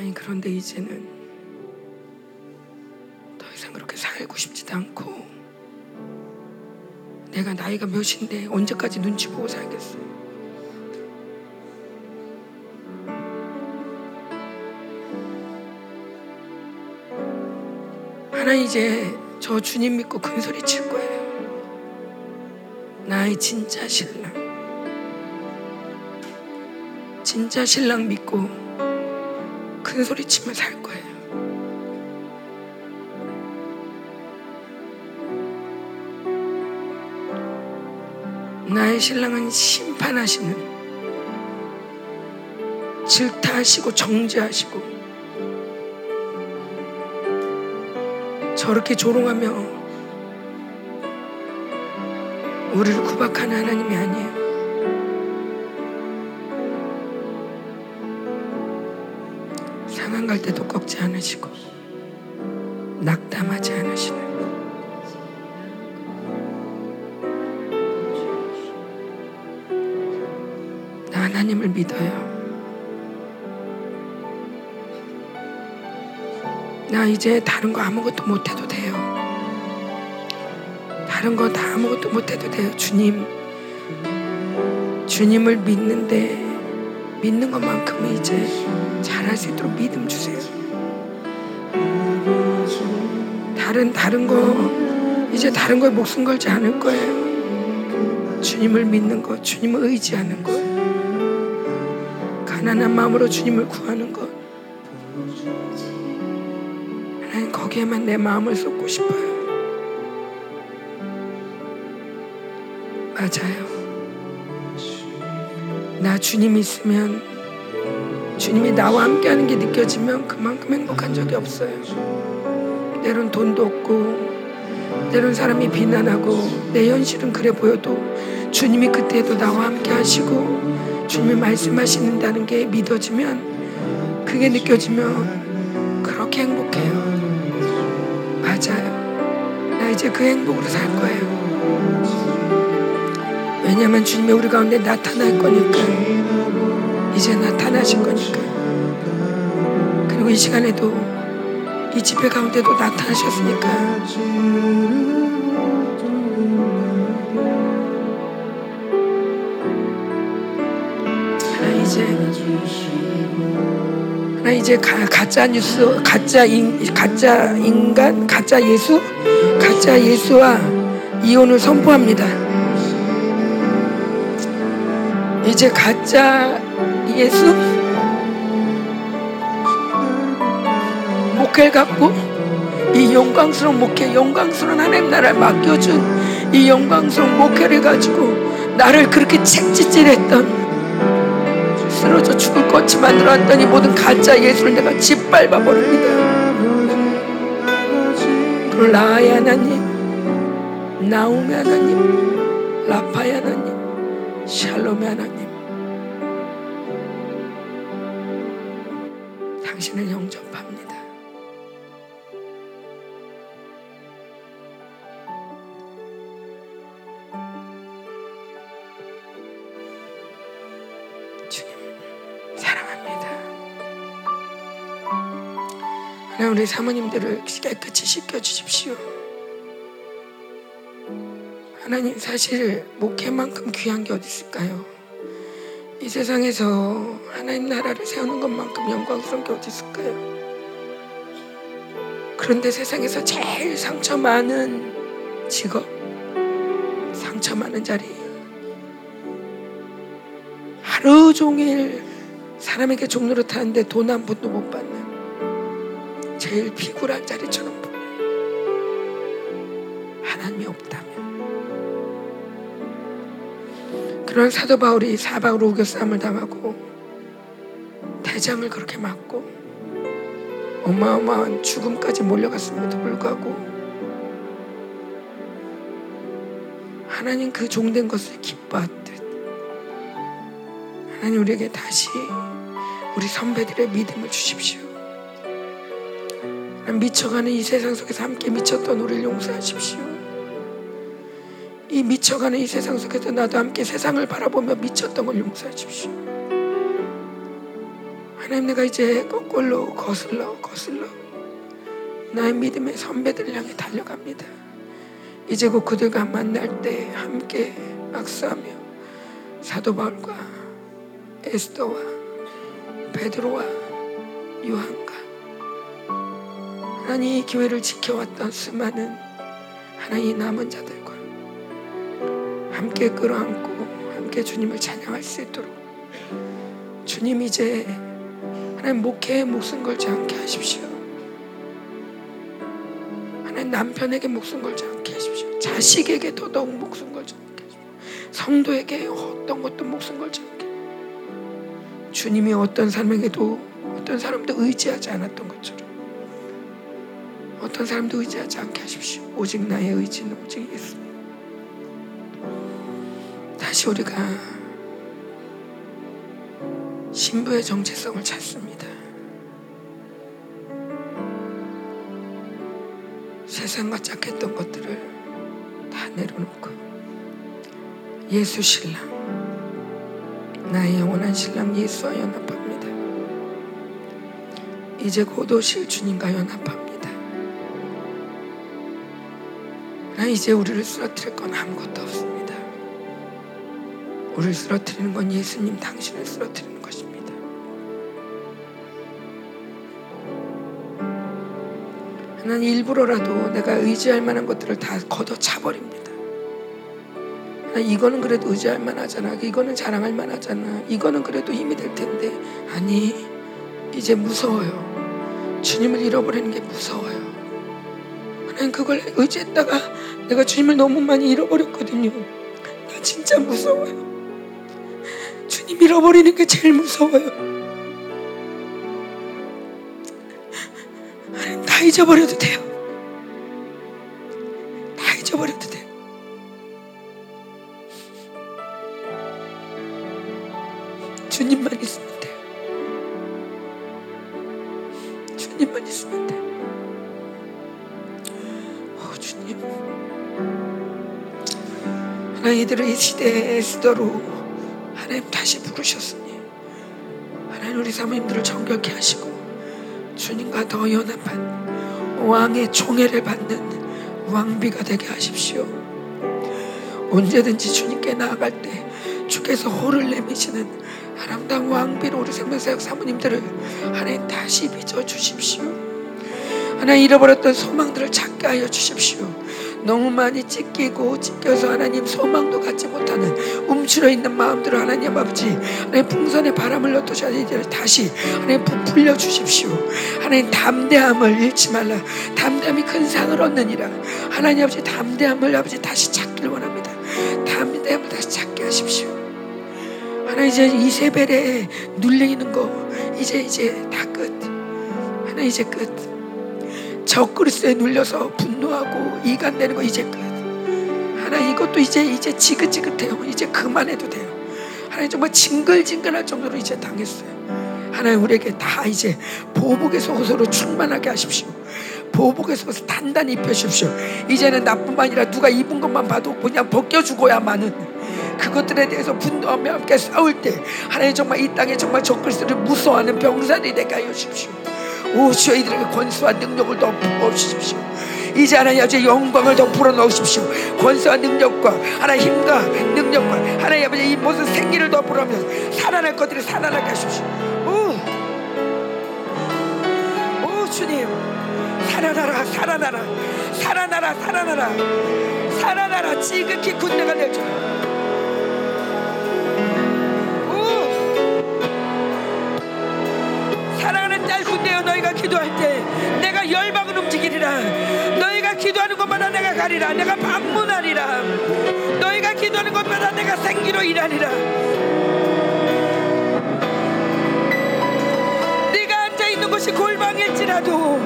하나님 그런데 이제는 더 이상 그렇게 살고 싶지도 않고 내가 나이가 몇인데 언제까지 눈치 보고 살겠어? 하나 이제 저 주님 믿고 큰 소리 칠 거예요. 나의 진짜 신랑, 진짜 신랑 믿고 큰 소리 치며 살 거예요. 나의 신랑은 심판하시는 질타하시고 정죄하시고 저렇게 조롱하며 우리를 구박하는 하나님이 아니에요. 상한 갈 때도 꺾지 않으시고 낙담하지 않으시는 나 하나님을 믿어요. 나 이제 다른 거 아무것도 못해도 돼요. 다른 거 다 아무것도 못해도 돼요. 주님, 주님을 믿는데 믿는 것만큼은 이제 잘할 수 있도록 믿음 주세요. 다른 다른 거 이제 다른 거에 목숨 걸지 않을 거예요. 주님을 믿는 것, 주님을 의지하는 것, 가난한 마음으로 주님을 구하는 것. 하나님 거기에만 내 마음을 쏟고 싶어요. 맞아요. 나 주님 있으면 주님이 나와 함께하는 게 느껴지면 그만큼 행복한 적이 없어요. 때론 돈도 없고 때론 사람이 비난하고 내 현실은 그래 보여도 주님이 그때도 나와 함께 하시고 주님이 말씀하시는다는 게 믿어지면 그게 느껴지면 그렇게 행복해요. 맞아요. 나 이제 그 행복으로 살 거예요. 왜냐하면 주님이 우리 가운데 나타날 거니까 이제 나타나신 거니까 그리고 이 시간에도 이 집회 가운데도 나타나셨으니까 하나 이제 가, 가짜 뉴스 가짜 인 가짜 인간 가짜 예수 가짜 예수와 이혼을 선포합니다. 이제 가짜 예수 목회를 갖고 이 영광스러운 목회, 영광스러운 하나님 나라를 맡겨준 이 영광스러운 목회를 가지고 나를 그렇게 책짓질했던 쓰러져 죽을 것이 만들어왔더니 모든 가짜 예수를 내가 짓밟아 버립니다. 그걸 나의 하나님, 나움의 하나님, 라파의 하나님, 샬롬의 하나님, 당신을 영접합니다. 주님 사랑합니다. 하나님 우리 사모님들을 깨끗이 씻겨 주십시오. 하나님 사실 목회만큼 귀한 게 어디 있을까요? 이 세상에서 하나님 나라를 세우는 것만큼 영광스러운 게 어디 있을까요? 그런데 세상에서 제일 상처 많은 직업, 상처 많은 자리, 하루 종일 사람에게 종로를 타는데 돈 한 푼도 못 받는 제일 피굴한 자리처럼 보여요. 하나님이 없다 그런 사도 바울이 사방으로 우겨싸움을 당하고 대장을 그렇게 맞고 어마어마한 죽음까지 몰려갔음에도 불구하고 하나님 그 종된 것을 기뻐하듯 하나님 우리에게 다시 우리 선배들의 믿음을 주십시오. 미쳐가는 이 세상 속에서 함께 미쳤던 우리를 용서하십시오. 이 미쳐가는 이 세상 속에서 나도 함께 세상을 바라보며 미쳤던 걸 용서하십시오. 하나님 내가 이제 거꾸로 거슬러 거슬러 나의 믿음의 선배들을 향해 달려갑니다. 이제 곧 그들과 만날 때 함께 악수하며 사도 바울과 에스더와 베드로와 요한과 하나님 이 교회를 지켜왔던 수많은 하나님 남은 자들과 함께 끌어안고 함께 주님을 찬양할 수 있도록 주님 이제 하나님 목회에 목숨 걸지 않게 하십시오. 하나님 남편에게 목숨 걸지 않게 하십시오. 자식에게 더더욱 목숨 걸지 않게 하십시오. 성도에게 어떤 것도 목숨 걸지 않게. 주님이 어떤 사람에게도 어떤 사람도 의지하지 않았던 것처럼 어떤 사람도 의지하지 않게 하십시오. 오직 나의 의지는 오직 예수. 다시 우리가 신부의 정체성을 찾습니다. 세상과 짝했던 것들을 다 내려놓고 예수 신랑 나의 영원한 신랑 예수와 연합합니다. 이제 곧 오실 주님과 연합합니다. 나 이제 우리를 쓰러뜨릴 건 아무것도 없습니다. 우리를 쓰러뜨리는 건 예수님 당신을 쓰러뜨리는 것입니다. 난 일부러라도 내가 의지할 만한 것들을 다 걷어차 버립니다. 이거는 그래도 의지할 만하잖아. 이거는 자랑할 만하잖아. 이거는 그래도 힘이 될 텐데. 아니, 이제 무서워요. 주님을 잃어버리는 게 무서워요. 하나님 그걸 의지했다가 내가 주님을 너무 많이 잃어버렸거든요. 나 진짜 무서워요. 주님 잃어버리는 게 제일 무서워요. 하나님 다 잊어버려도 돼요. 다 잊어버려도 돼요. 주님만 있으면 돼요. 주님만 있으면 돼요. 오, 주님. 하나님 이들을 이 시대의 수도로 하나님 다시 부르셨으니 하나님 우리 사모님들을 정결케 하시고 주님과 더 연합한 왕의 총애를 받는 왕비가 되게 하십시오. 언제든지 주님께 나아갈 때 주께서 호를 내미시는 아름다운 왕비로 우리 생명사역 사모님들을 하나님 다시 빚어 주십시오. 하나님 잃어버렸던 소망들을 찾게 하여 주십시오. 너무 많이 찢기고 찢겨서 하나님 소망도 갖지 못하는 움츠러 있는 마음들을 하나님 아버지 하나님 풍선에 바람을 넣듯이 이들을 다시 하나님 부풀려 주십시오. 하나님 담대함을 잃지 말라. 담대함이 큰 상을 얻느니라. 하나님 아버지 담대함을 아버지 다시 찾길 원합니다. 담대함을 다시 찾게 하십시오. 하나님 이제 이세벨에 눌리는 거 이제 이제 다 끝. 하나님 이제 끝 적 그리스에 눌려서 분노하고 이간되는 거 이제 끝. 하나 이것도 이제 이제 지긋지긋해요. 이제 그만해도 돼요. 하나님 정말 징글징글할 정도로 이제 당했어요. 하나님 우리에게 다 이제 보복의 속옷으로 충만하게 하십시오. 속옷을 단단히 입혀주십시오. 이제는 나뿐만 아니라 누가 입은 것만 봐도 그냥 벗겨주고야만은 그것들에 대해서 분노하며 함께 싸울 때 하나님 정말 이 땅에 정말 적그리스를 무서워하는 병사들이 되게 하여 주십시오. 오 주여 이들에게 권수와 능력을 더 부어주십시오. 이제 하나님 아버지 영광을 더 불어넣으십시오. 권수와 능력과 하나님 힘과 능력과 하나님 아버지 이 모든 생기를 더 불어넣으며 살아날 것들을 살아나게 하십시오. 오, 오 주님. 살아나라 살아나라. 살아나라 살아나라. 살아나라. 지극히 군대가 될줄 군대여 너희가 기도할 때 내가 열방을 움직이리라. 너희가 기도하는 것마다 내가 가리라. 내가 방문하리라. 너희가 기도하는 것마다 내가 생기로 일하리라. 네가 앉아있는 곳이 골방일지라도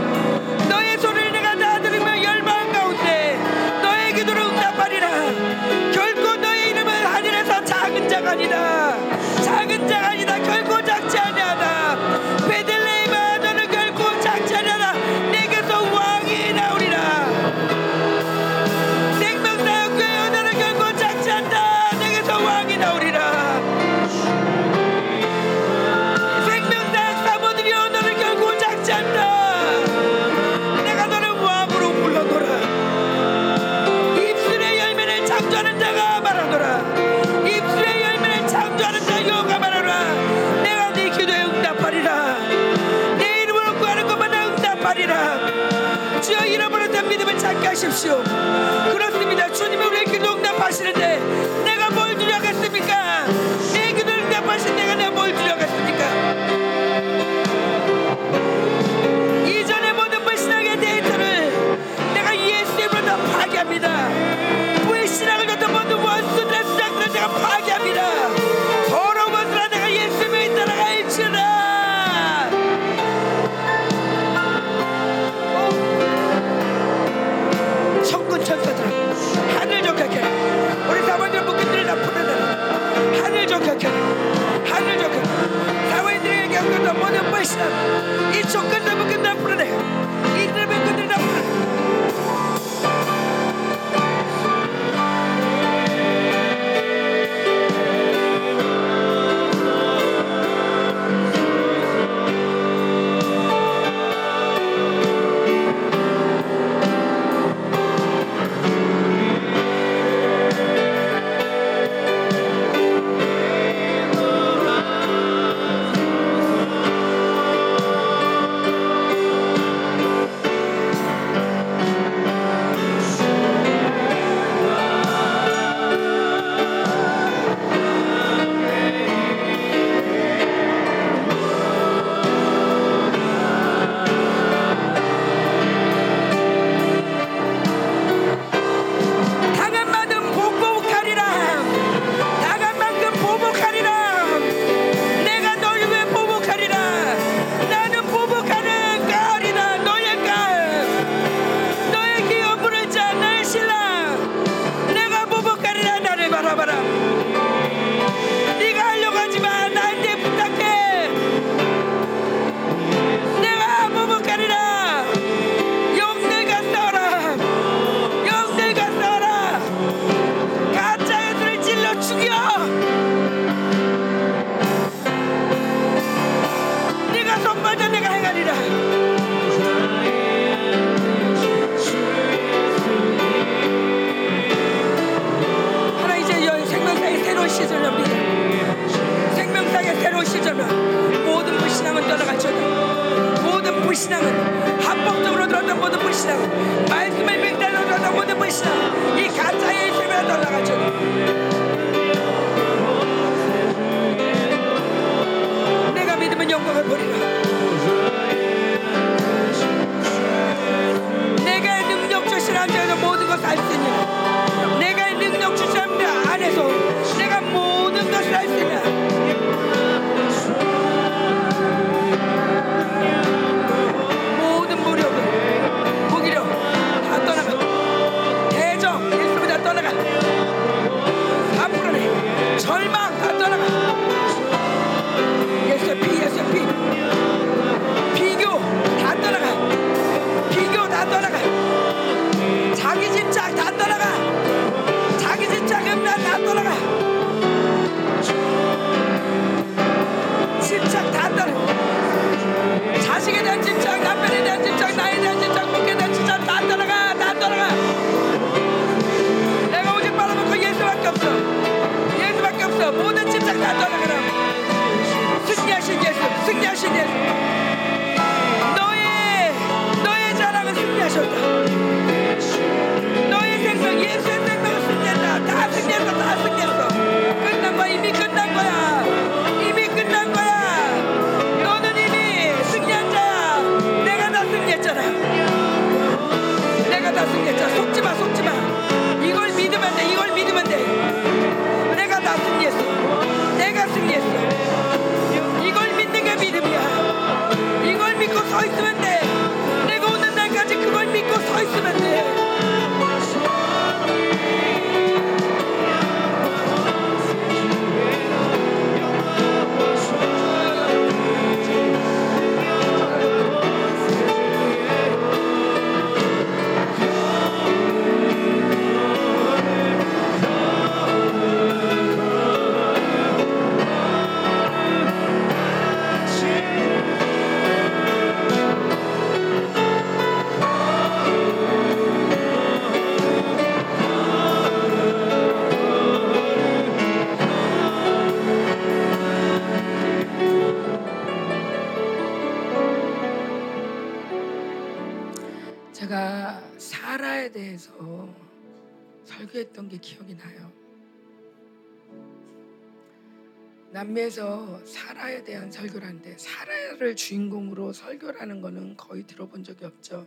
남미에서 사라에 대한 설교를 하는데 사라를 주인공으로 설교라는 거는 거의 들어본 적이 없죠.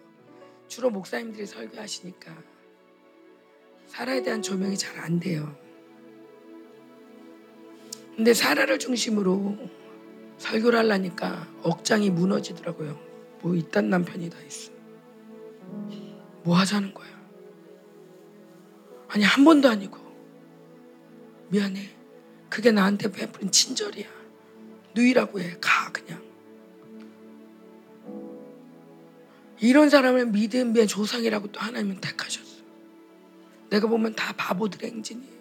주로 목사님들이 설교하시니까 사라에 대한 조명이 잘 안 돼요. 근데 사라를 중심으로 설교를 하려니까 억장이 무너지더라고요. 뭐 이딴 남편이 다 있어. 뭐 하자는 거야. 아니 한 번도 아니고 미안해. 그게 나한테 베푸는 친절이야. 누이라고 해. 가 그냥. 이런 사람을 믿음의 조상이라고 또 하나님은 택하셨어. 내가 보면 다 바보들의 행진이에요.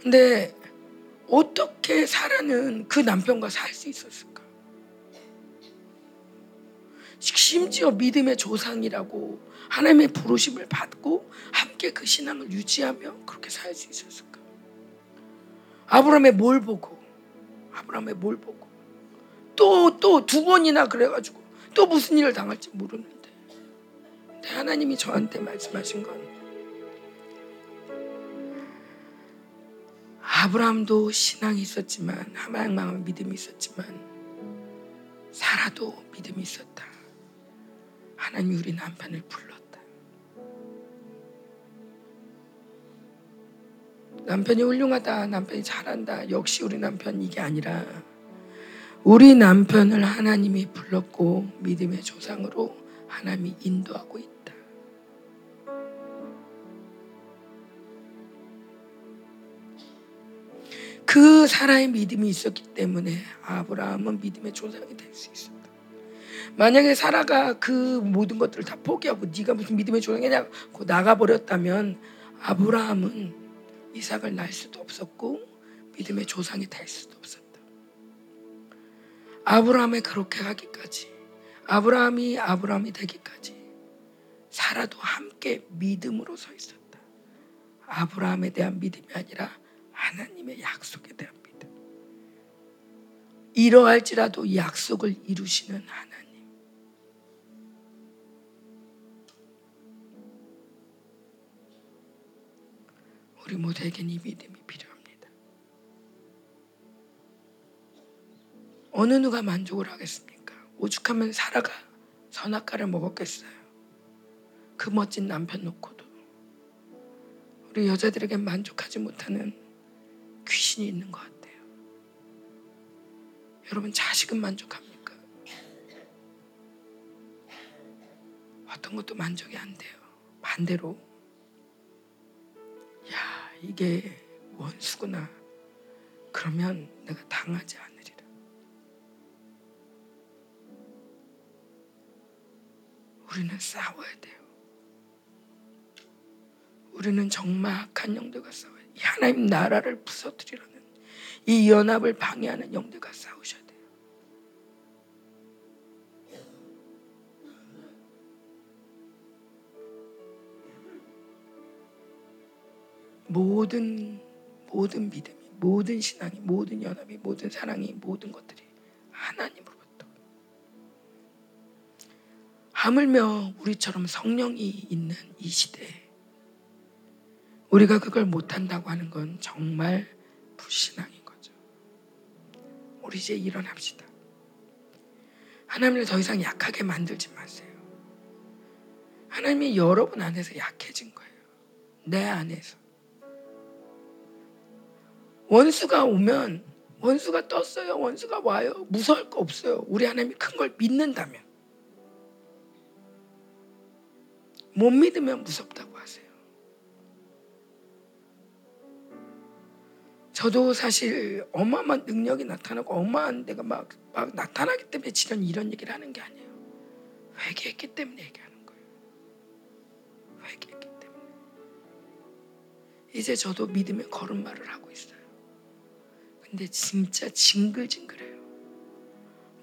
근데 어떻게 사라는 그 남편과 살 수 있었을까? 심지어 믿음의 조상이라고 하나님의 부르심을 받고 함께 그 신앙을 유지하며 그렇게 살 수 있었을까? 아브라함의 뭘 보고 아브라함의 뭘 보고 또 또 두 번이나 그래가지고 또 무슨 일을 당할지 모르는데 근데 하나님이 저한테 말씀하신 건 아브라함도 신앙이 있었지만 하나님만 믿음이 있었지만 사라도 믿음이 있었다. 하나님이 우리 남편을 불렀다. 남편이 훌륭하다, 남편이 잘한다. 역시 우리 남편 이게 아니라 우리 남편을 하나님이 불렀고 믿음의 조상으로 하나님이 인도하고 있다. 그 사라의 믿음이 있었기 때문에 아브라함은 믿음의 조상이 될 수 있었다. 만약에 사라가 그 모든 것들을 다 포기하고 네가 무슨 믿음의 조상이냐고 나가버렸다면 아브라함은 이삭을 낳을 수도 없었고 믿음의 조상이 될 수도 없었다. 아브라함이 그렇게 하기까지 아브라함이 아브라함이 되기까지 사라도 함께 믿음으로 서 있었다. 아브라함에 대한 믿음이 아니라 하나님의 약속에 대한 믿음. 이러할지라도 약속을 이루시는 하나님. 우리 모두에겐 이 믿음이 필요합니다. 어느 누가 만족을 하겠습니까? 오죽하면 사라가 선악과를 먹었겠어요. 그 멋진 남편 놓고도 우리 여자들에게 만족하지 못하는 귀신이 있는 것 같아요. 여러분 자식은 만족합니까? 어떤 것도 만족이 안 돼요. 반대로 야 이게 원수구나. 그러면 내가 당하지 않으리라. 우리는 싸워야 돼요. 우리는 악한 영들과 싸워야 돼요. 하나님 나라를 부서뜨리려는 이 연합을 방해하는 영들과 싸우셔야 돼요. 모든 모든 믿음이, 모든 신앙이, 모든 연합이, 모든 사랑이, 모든 것들이 하나님으로부터. 하물며 우리처럼 성령이 있는 이 시대에 우리가 그걸 못한다고 하는 건 정말 불신앙인 거죠. 우리 이제 일어납시다. 하나님을 더 이상 약하게 만들지 마세요. 하나님이 여러분 안에서 약해진 거예요. 내 안에서. 원수가 오면 원수가 떴어요. 원수가 와요. 무서울 거 없어요. 우리 하나님이 큰 걸 믿는다면. 못 믿으면 무섭다고 하세요. 저도 사실 어마어마한 능력이 나타나고 어마한 데가 막, 막 나타나기 때문에 지금 이런 얘기를 하는 게 아니에요. 회개했기 때문에 얘기하는 거예요. 회개했기 때문에. 이제 저도 믿음의 걸음마를 하고 있어요. 근데 진짜 징글징글해요.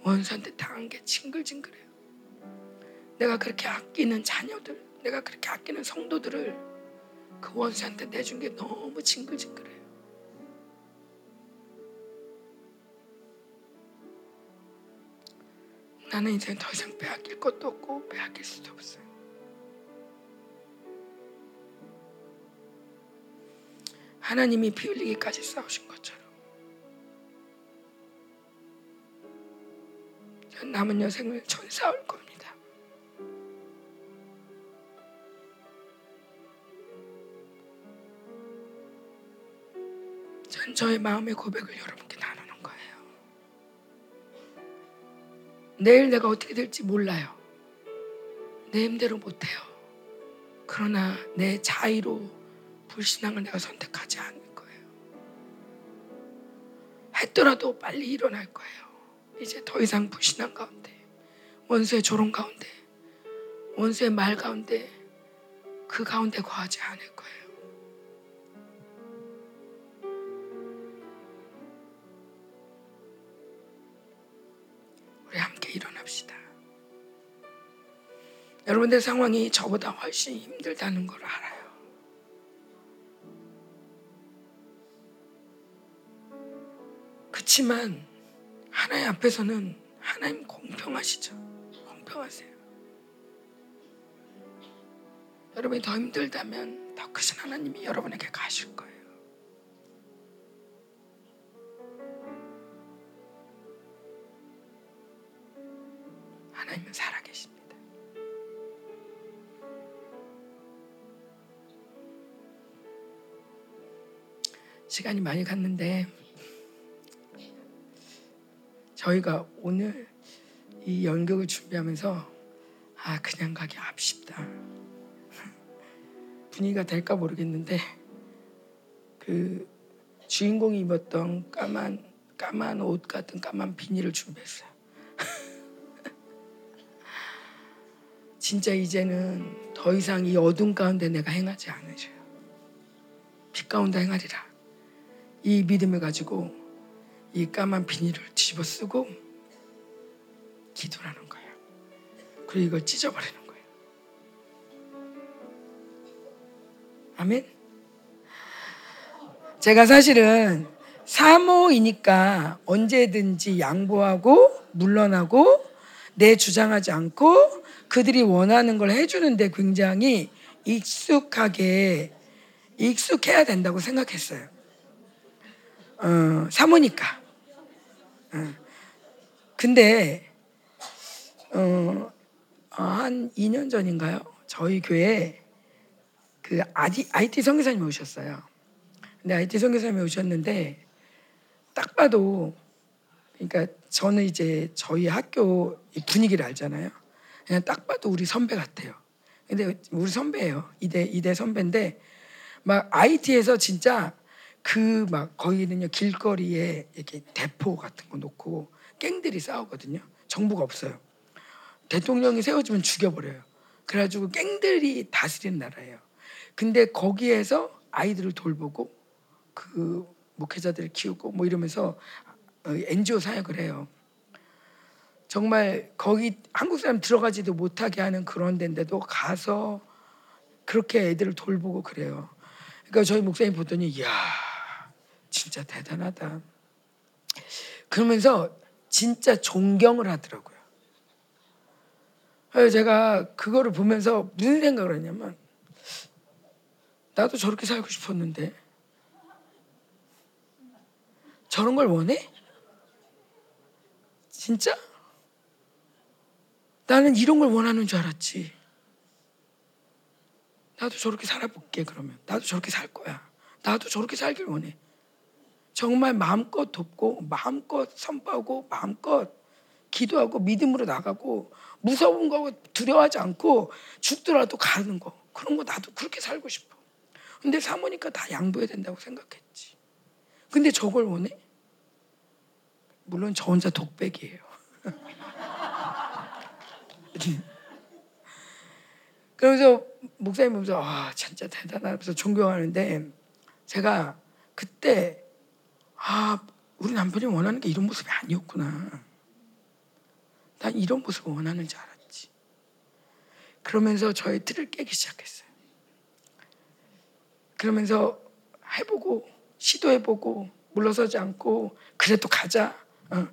원수한테 당한 게 징글징글해요. 내가 그렇게 아끼는 자녀들, 내가 그렇게 아끼는 성도들을 그 원수한테 내준 게 너무 징글징글해요. 나는 이제 더 이상 빼앗길 것도 없고 빼앗길 수도 없어요. 하나님이 피 흘리기까지 싸우신 것처럼 남은 여생을 전 싸울 겁니다. 전 저의 마음의 고백을 여러분께 나누는 거예요. 내일 내가 어떻게 될지 몰라요. 내 힘대로 못해요. 그러나 내 자의로 불신앙을 내가 선택하지 않을 거예요. 했더라도 빨리 일어날 거예요. 이제 더 이상 불신앙 가운데, 원수의 조롱 가운데, 원수의 말 가운데, 그 가운데 거하지 않을 거예요. 우리 함께 일어납시다. 여러분들 상황이 저보다 훨씬 힘들다는 걸 알아요. 그렇지만 하나님 앞에서는 하나님 공평하시죠. 공평하세요. 여러분이 더 힘들다면 더 크신 하나님이 여러분에게 가실 거예요. 하나님은 살아계십니다. 시간이 많이 갔는데 저희가 오늘 이 연극을 준비하면서 아 그냥 가기 아쉽다 분위기가 될까 모르겠는데 그 주인공이 입었던 까만 까만 옷 같은 까만 비닐을 준비했어요. 진짜 이제는 더 이상 이 어둠 가운데 내가 행하지 않으셔요. 빛 가운데 행하리라. 이 믿음을 가지고 이 까만 비닐을 뒤집어 쓰고 기도를 하는 거예요. 그리고 이걸 찢어버리는 거예요. 아멘. 제가 사실은 사모이니까 언제든지 양보하고 물러나고 내 주장하지 않고 그들이 원하는 걸 해주는데 굉장히 익숙하게 익숙해야 된다고 생각했어요. 어, 사모니까. 어. 근데 어, 한 2년 전인가요? 저희 교회에 그 IT 선교사님이 오셨어요. 근데 IT 선교사님이 오셨는데 딱 봐도 그러니까 저는 이제 저희 학교 분위기를 알잖아요. 그냥 딱 봐도 우리 선배 같아요. 근데 우리 선배예요. 이대 이대 선배인데 막 IT에서 진짜 그 막 거기는요 길거리에 이렇게 대포 같은 거 놓고 갱들이 싸우거든요. 정부가 없어요. 대통령이 세워지면 죽여버려요. 그래가지고 갱들이 다스리는 나라예요. 근데 거기에서 아이들을 돌보고 그 목회자들을 키우고 뭐 이러면서 NGO 사역을 해요. 정말 거기 한국 사람 들어가지도 못하게 하는 그런 데인데도 가서 그렇게 애들을 돌보고 그래요. 그러니까 저희 목사님 보더니 이야 진짜 대단하다. 그러면서 진짜 존경을 하더라고요. 제가 그거를 보면서 무슨 생각을 했냐면 나도 저렇게 살고 싶었는데 저런 걸 원해? 진짜? 나는 이런 걸 원하는 줄 알았지. 나도 저렇게 살아볼게 그러면. 나도 저렇게 살 거야. 나도 저렇게 살길 원해. 정말 마음껏 돕고 마음껏 선포하고 마음껏 기도하고 믿음으로 나가고 무서운 거 두려워하지 않고 죽더라도 가는 거 그런 거 나도 그렇게 살고 싶어. 근데 사모니까 다 양보해야 된다고 생각했지. 근데 저걸 원해? 물론 저 혼자 독백이에요. 그러면서 목사님 보면서 아 진짜 대단하면서 존경하는데 제가 그때 아 우리 남편이 원하는 게 이런 모습이 아니었구나. 난 이런 모습을 원하는 줄 알았지. 그러면서 저의 틀을 깨기 시작했어요. 그러면서 해보고 시도해보고 물러서지 않고 그래도 가자. 어.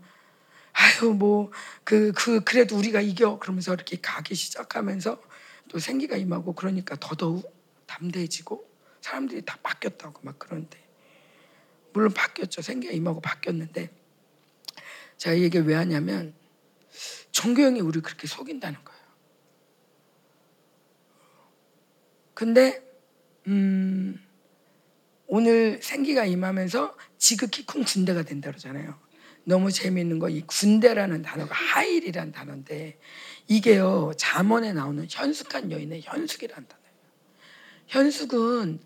아유 뭐그그 그, 그래도 우리가 이겨 그러면서 이렇게 가기 시작하면서 또 생기가 임하고 그러니까 더더욱 담대해지고 사람들이 다 바뀌었다고 막 그러는데 물론 바뀌었죠. 생기가 임하고 바뀌었는데 제가 이 얘기 왜 하냐면 종교형이 우리 그렇게 속인다는 거예요. 근데 음, 오늘 생기가 임하면서 지극히 큰 군대가 된다 그러잖아요. 너무 재미있는 거 이 군대라는 단어가 하일이라는 단어인데 이게요 잠언에 나오는 현숙한 여인의 현숙이라는 단어예요. 현숙은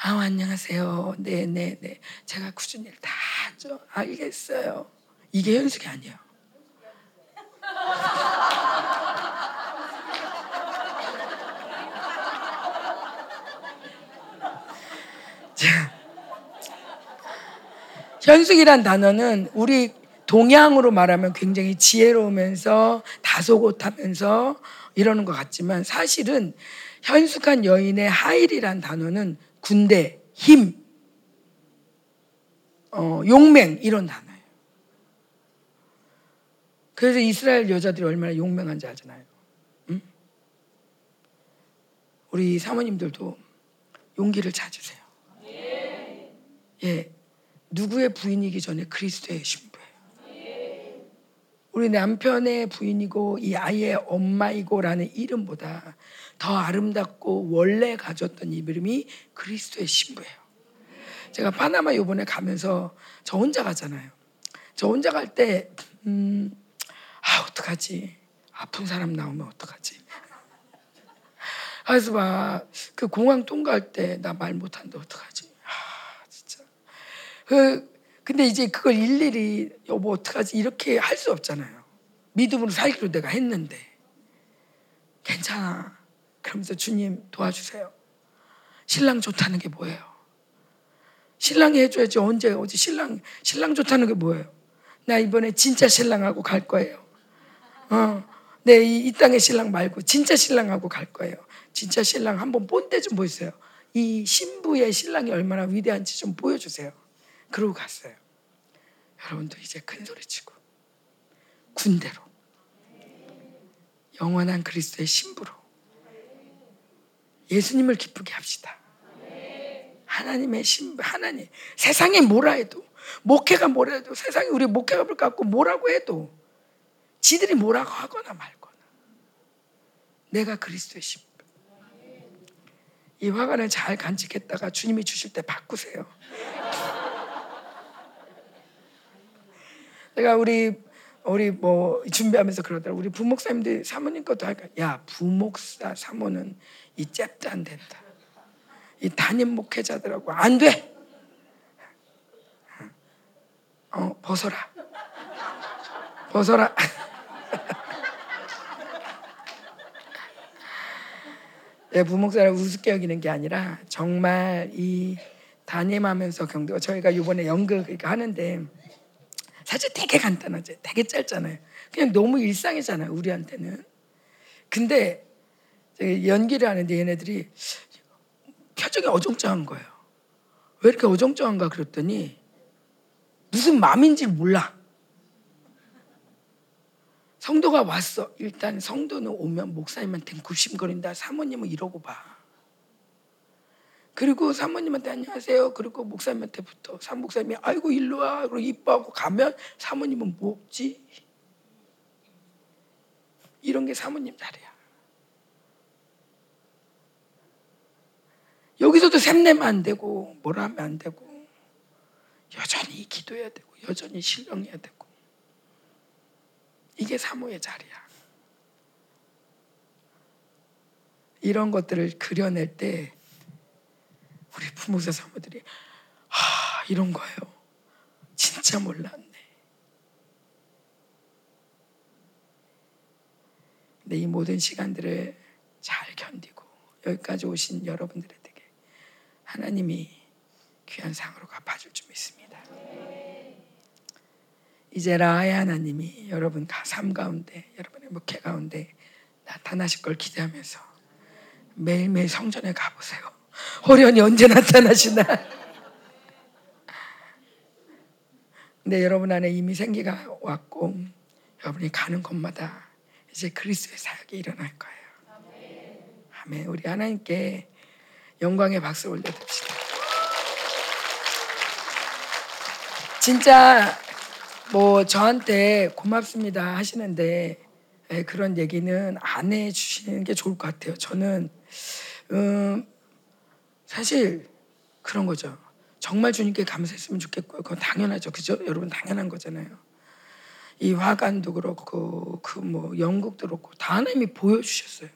아 안녕하세요. 네 네네 네, 네. 제가 일다 하죠. 알겠어요. 이게 현숙이 아니에요. 현숙이란 단어는 우리 동양으로 말하면 굉장히 지혜로우면서 다소곳하면서 이러는 것 같지만 사실은 현숙한 여인의 하일이란 단어는 군대, 힘, 어, 용맹 이런 단어예요. 그래서 이스라엘 여자들이 얼마나 용맹한지 알잖아요. 응? 우리 사모님들도 용기를 찾으세요. 예, 누구의 부인이기 전에 그리스도의 신부예요. 우리 남편의 부인이고 이 아이의 엄마이고라는 이름보다 더 아름답고 원래 가졌던 이름이 그리스도의 신부예요. 제가 파나마 요번에 가면서 저 혼자 가잖아요. 저 혼자 갈 때, 음, 아, 어떡하지? 아픈 사람 나오면 어떡하지? 그래서 막 그 공항 통과할 때 나 말 못하는데 어떡하지? 아, 진짜. 그, 근데 이제 그걸 일일이 여보 어떡하지? 이렇게 할 수 없잖아요. 믿음으로 살기로 내가 했는데. 괜찮아. 그러면서 주님 도와주세요. 신랑 좋다는 게 뭐예요? 신랑이 해줘야지 언제 어제 신랑 신랑 좋다는 게 뭐예요? 나 이번에 진짜 신랑하고 갈 거예요. 어, 네, 이, 이 땅의 신랑 말고 진짜 신랑하고 갈 거예요. 진짜 신랑 한번 본때 좀 보여주세요. 이 신부의 신랑이 얼마나 위대한지 좀 보여주세요. 그러고 갔어요. 여러분도 이제 큰 소리 치고 군대로 영원한 그리스도의 신부로 예수님을 기쁘게 합시다. 하나님의 신부, 하나님. 세상이 뭐라 해도, 목회가 뭐라 해도, 세상이 우리 목회가 볼 갖고 뭐라고 해도, 지들이 뭐라고 하거나 말거나, 내가 그리스도의 신부. 이 화관을 잘 간직했다가 주님이 주실 때 바꾸세요. 내가 우리 우리 뭐 준비하면서 그러더라. 우리 부목사님들 사모님 것도 할까? 야 부목사 사모는 이 잽도 안 된다. 이 담임 목회자들하고 안 돼. 어 벗어라. 벗어라. 내 부목사를 우습게 여기는 게 아니라 정말 이 담임하면서 경도 저희가 이번에 연극 하는데 사실 되게 간단하죠. 되게 짧잖아요. 그냥 너무 일상이잖아요. 우리한테는. 근데 연기를 하는데 얘네들이 표정이 어정쩡한 거예요. 왜 이렇게 어정쩡한가 그랬더니 무슨 마음인지 몰라. 성도가 왔어. 일단 성도는 오면 목사님한테 굽심거린다. 사모님은 이러고 봐. 그리고 사모님한테 안녕하세요. 그리고 목사님한테부터 사목사님이 아이고 일로 와. 그리고 이뻐하고 가면 사모님은 뭐지? 이런 게 사모님 자리야. 여기서도 샘내면 안 되고 뭐라 하면 안 되고 여전히 기도해야 되고 여전히 신령해야 되고 이게 사모의 자리야. 이런 것들을 그려낼 때 우리 부모자 사모들이 아 이런 거예요. 진짜 몰랐네. 근데 이 모든 시간들을 잘 견디고 여기까지 오신 여러분들에게 하나님이 귀한 상으로 갚아줄 줄 믿습니다. 이제 라의 하나님이 여러분 삶 가운데 여러분의 목회 가운데 나타나실 걸 기대하면서 매일매일 성전에 가보세요. 호련이 언제 나타나시나? 근데 여러분 안에 이미 생기가 왔고 여러분이 가는 곳마다 이제 그리스도의 사역이 일어날 거예요. 아멘. 우리 하나님께 영광의 박수 올려드립시다. 진짜 뭐 저한테 고맙습니다 하시는데 예, 그런 얘기는 안 해주시는 게 좋을 것 같아요. 저는 음, 사실 그런 거죠. 정말 주님께 감사했으면 좋겠고요. 그건 당연하죠. 그죠? 여러분 당연한 거잖아요. 이 화관도 그렇고 그 뭐 연극도 그렇고 다 하나님이 보여주셨어요.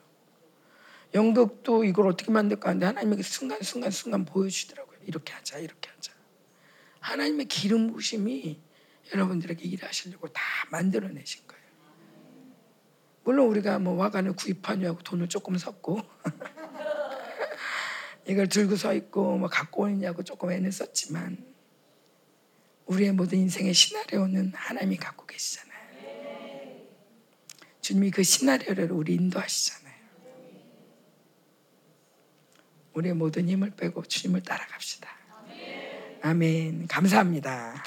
연극도 이걸 어떻게 만들까 하는데 하나님이 순간순간 순간 보여주시더라고요. 이렇게 하자 이렇게 하자. 하나님의 기름 부심이 여러분들에게 일하시려고 다 만들어내신 거예요. 물론 우리가 뭐 화관을 구입하냐고 돈을 조금 섰고 이걸 들고 서 있고 뭐 갖고 오느냐고 조금 애는 썼지만 우리의 모든 인생의 시나리오는 하나님이 갖고 계시잖아요. 주님이 그 시나리오를 우리 인도하시잖아요. 우리의 모든 힘을 빼고 주님을 따라갑시다. 아멘. 감사합니다.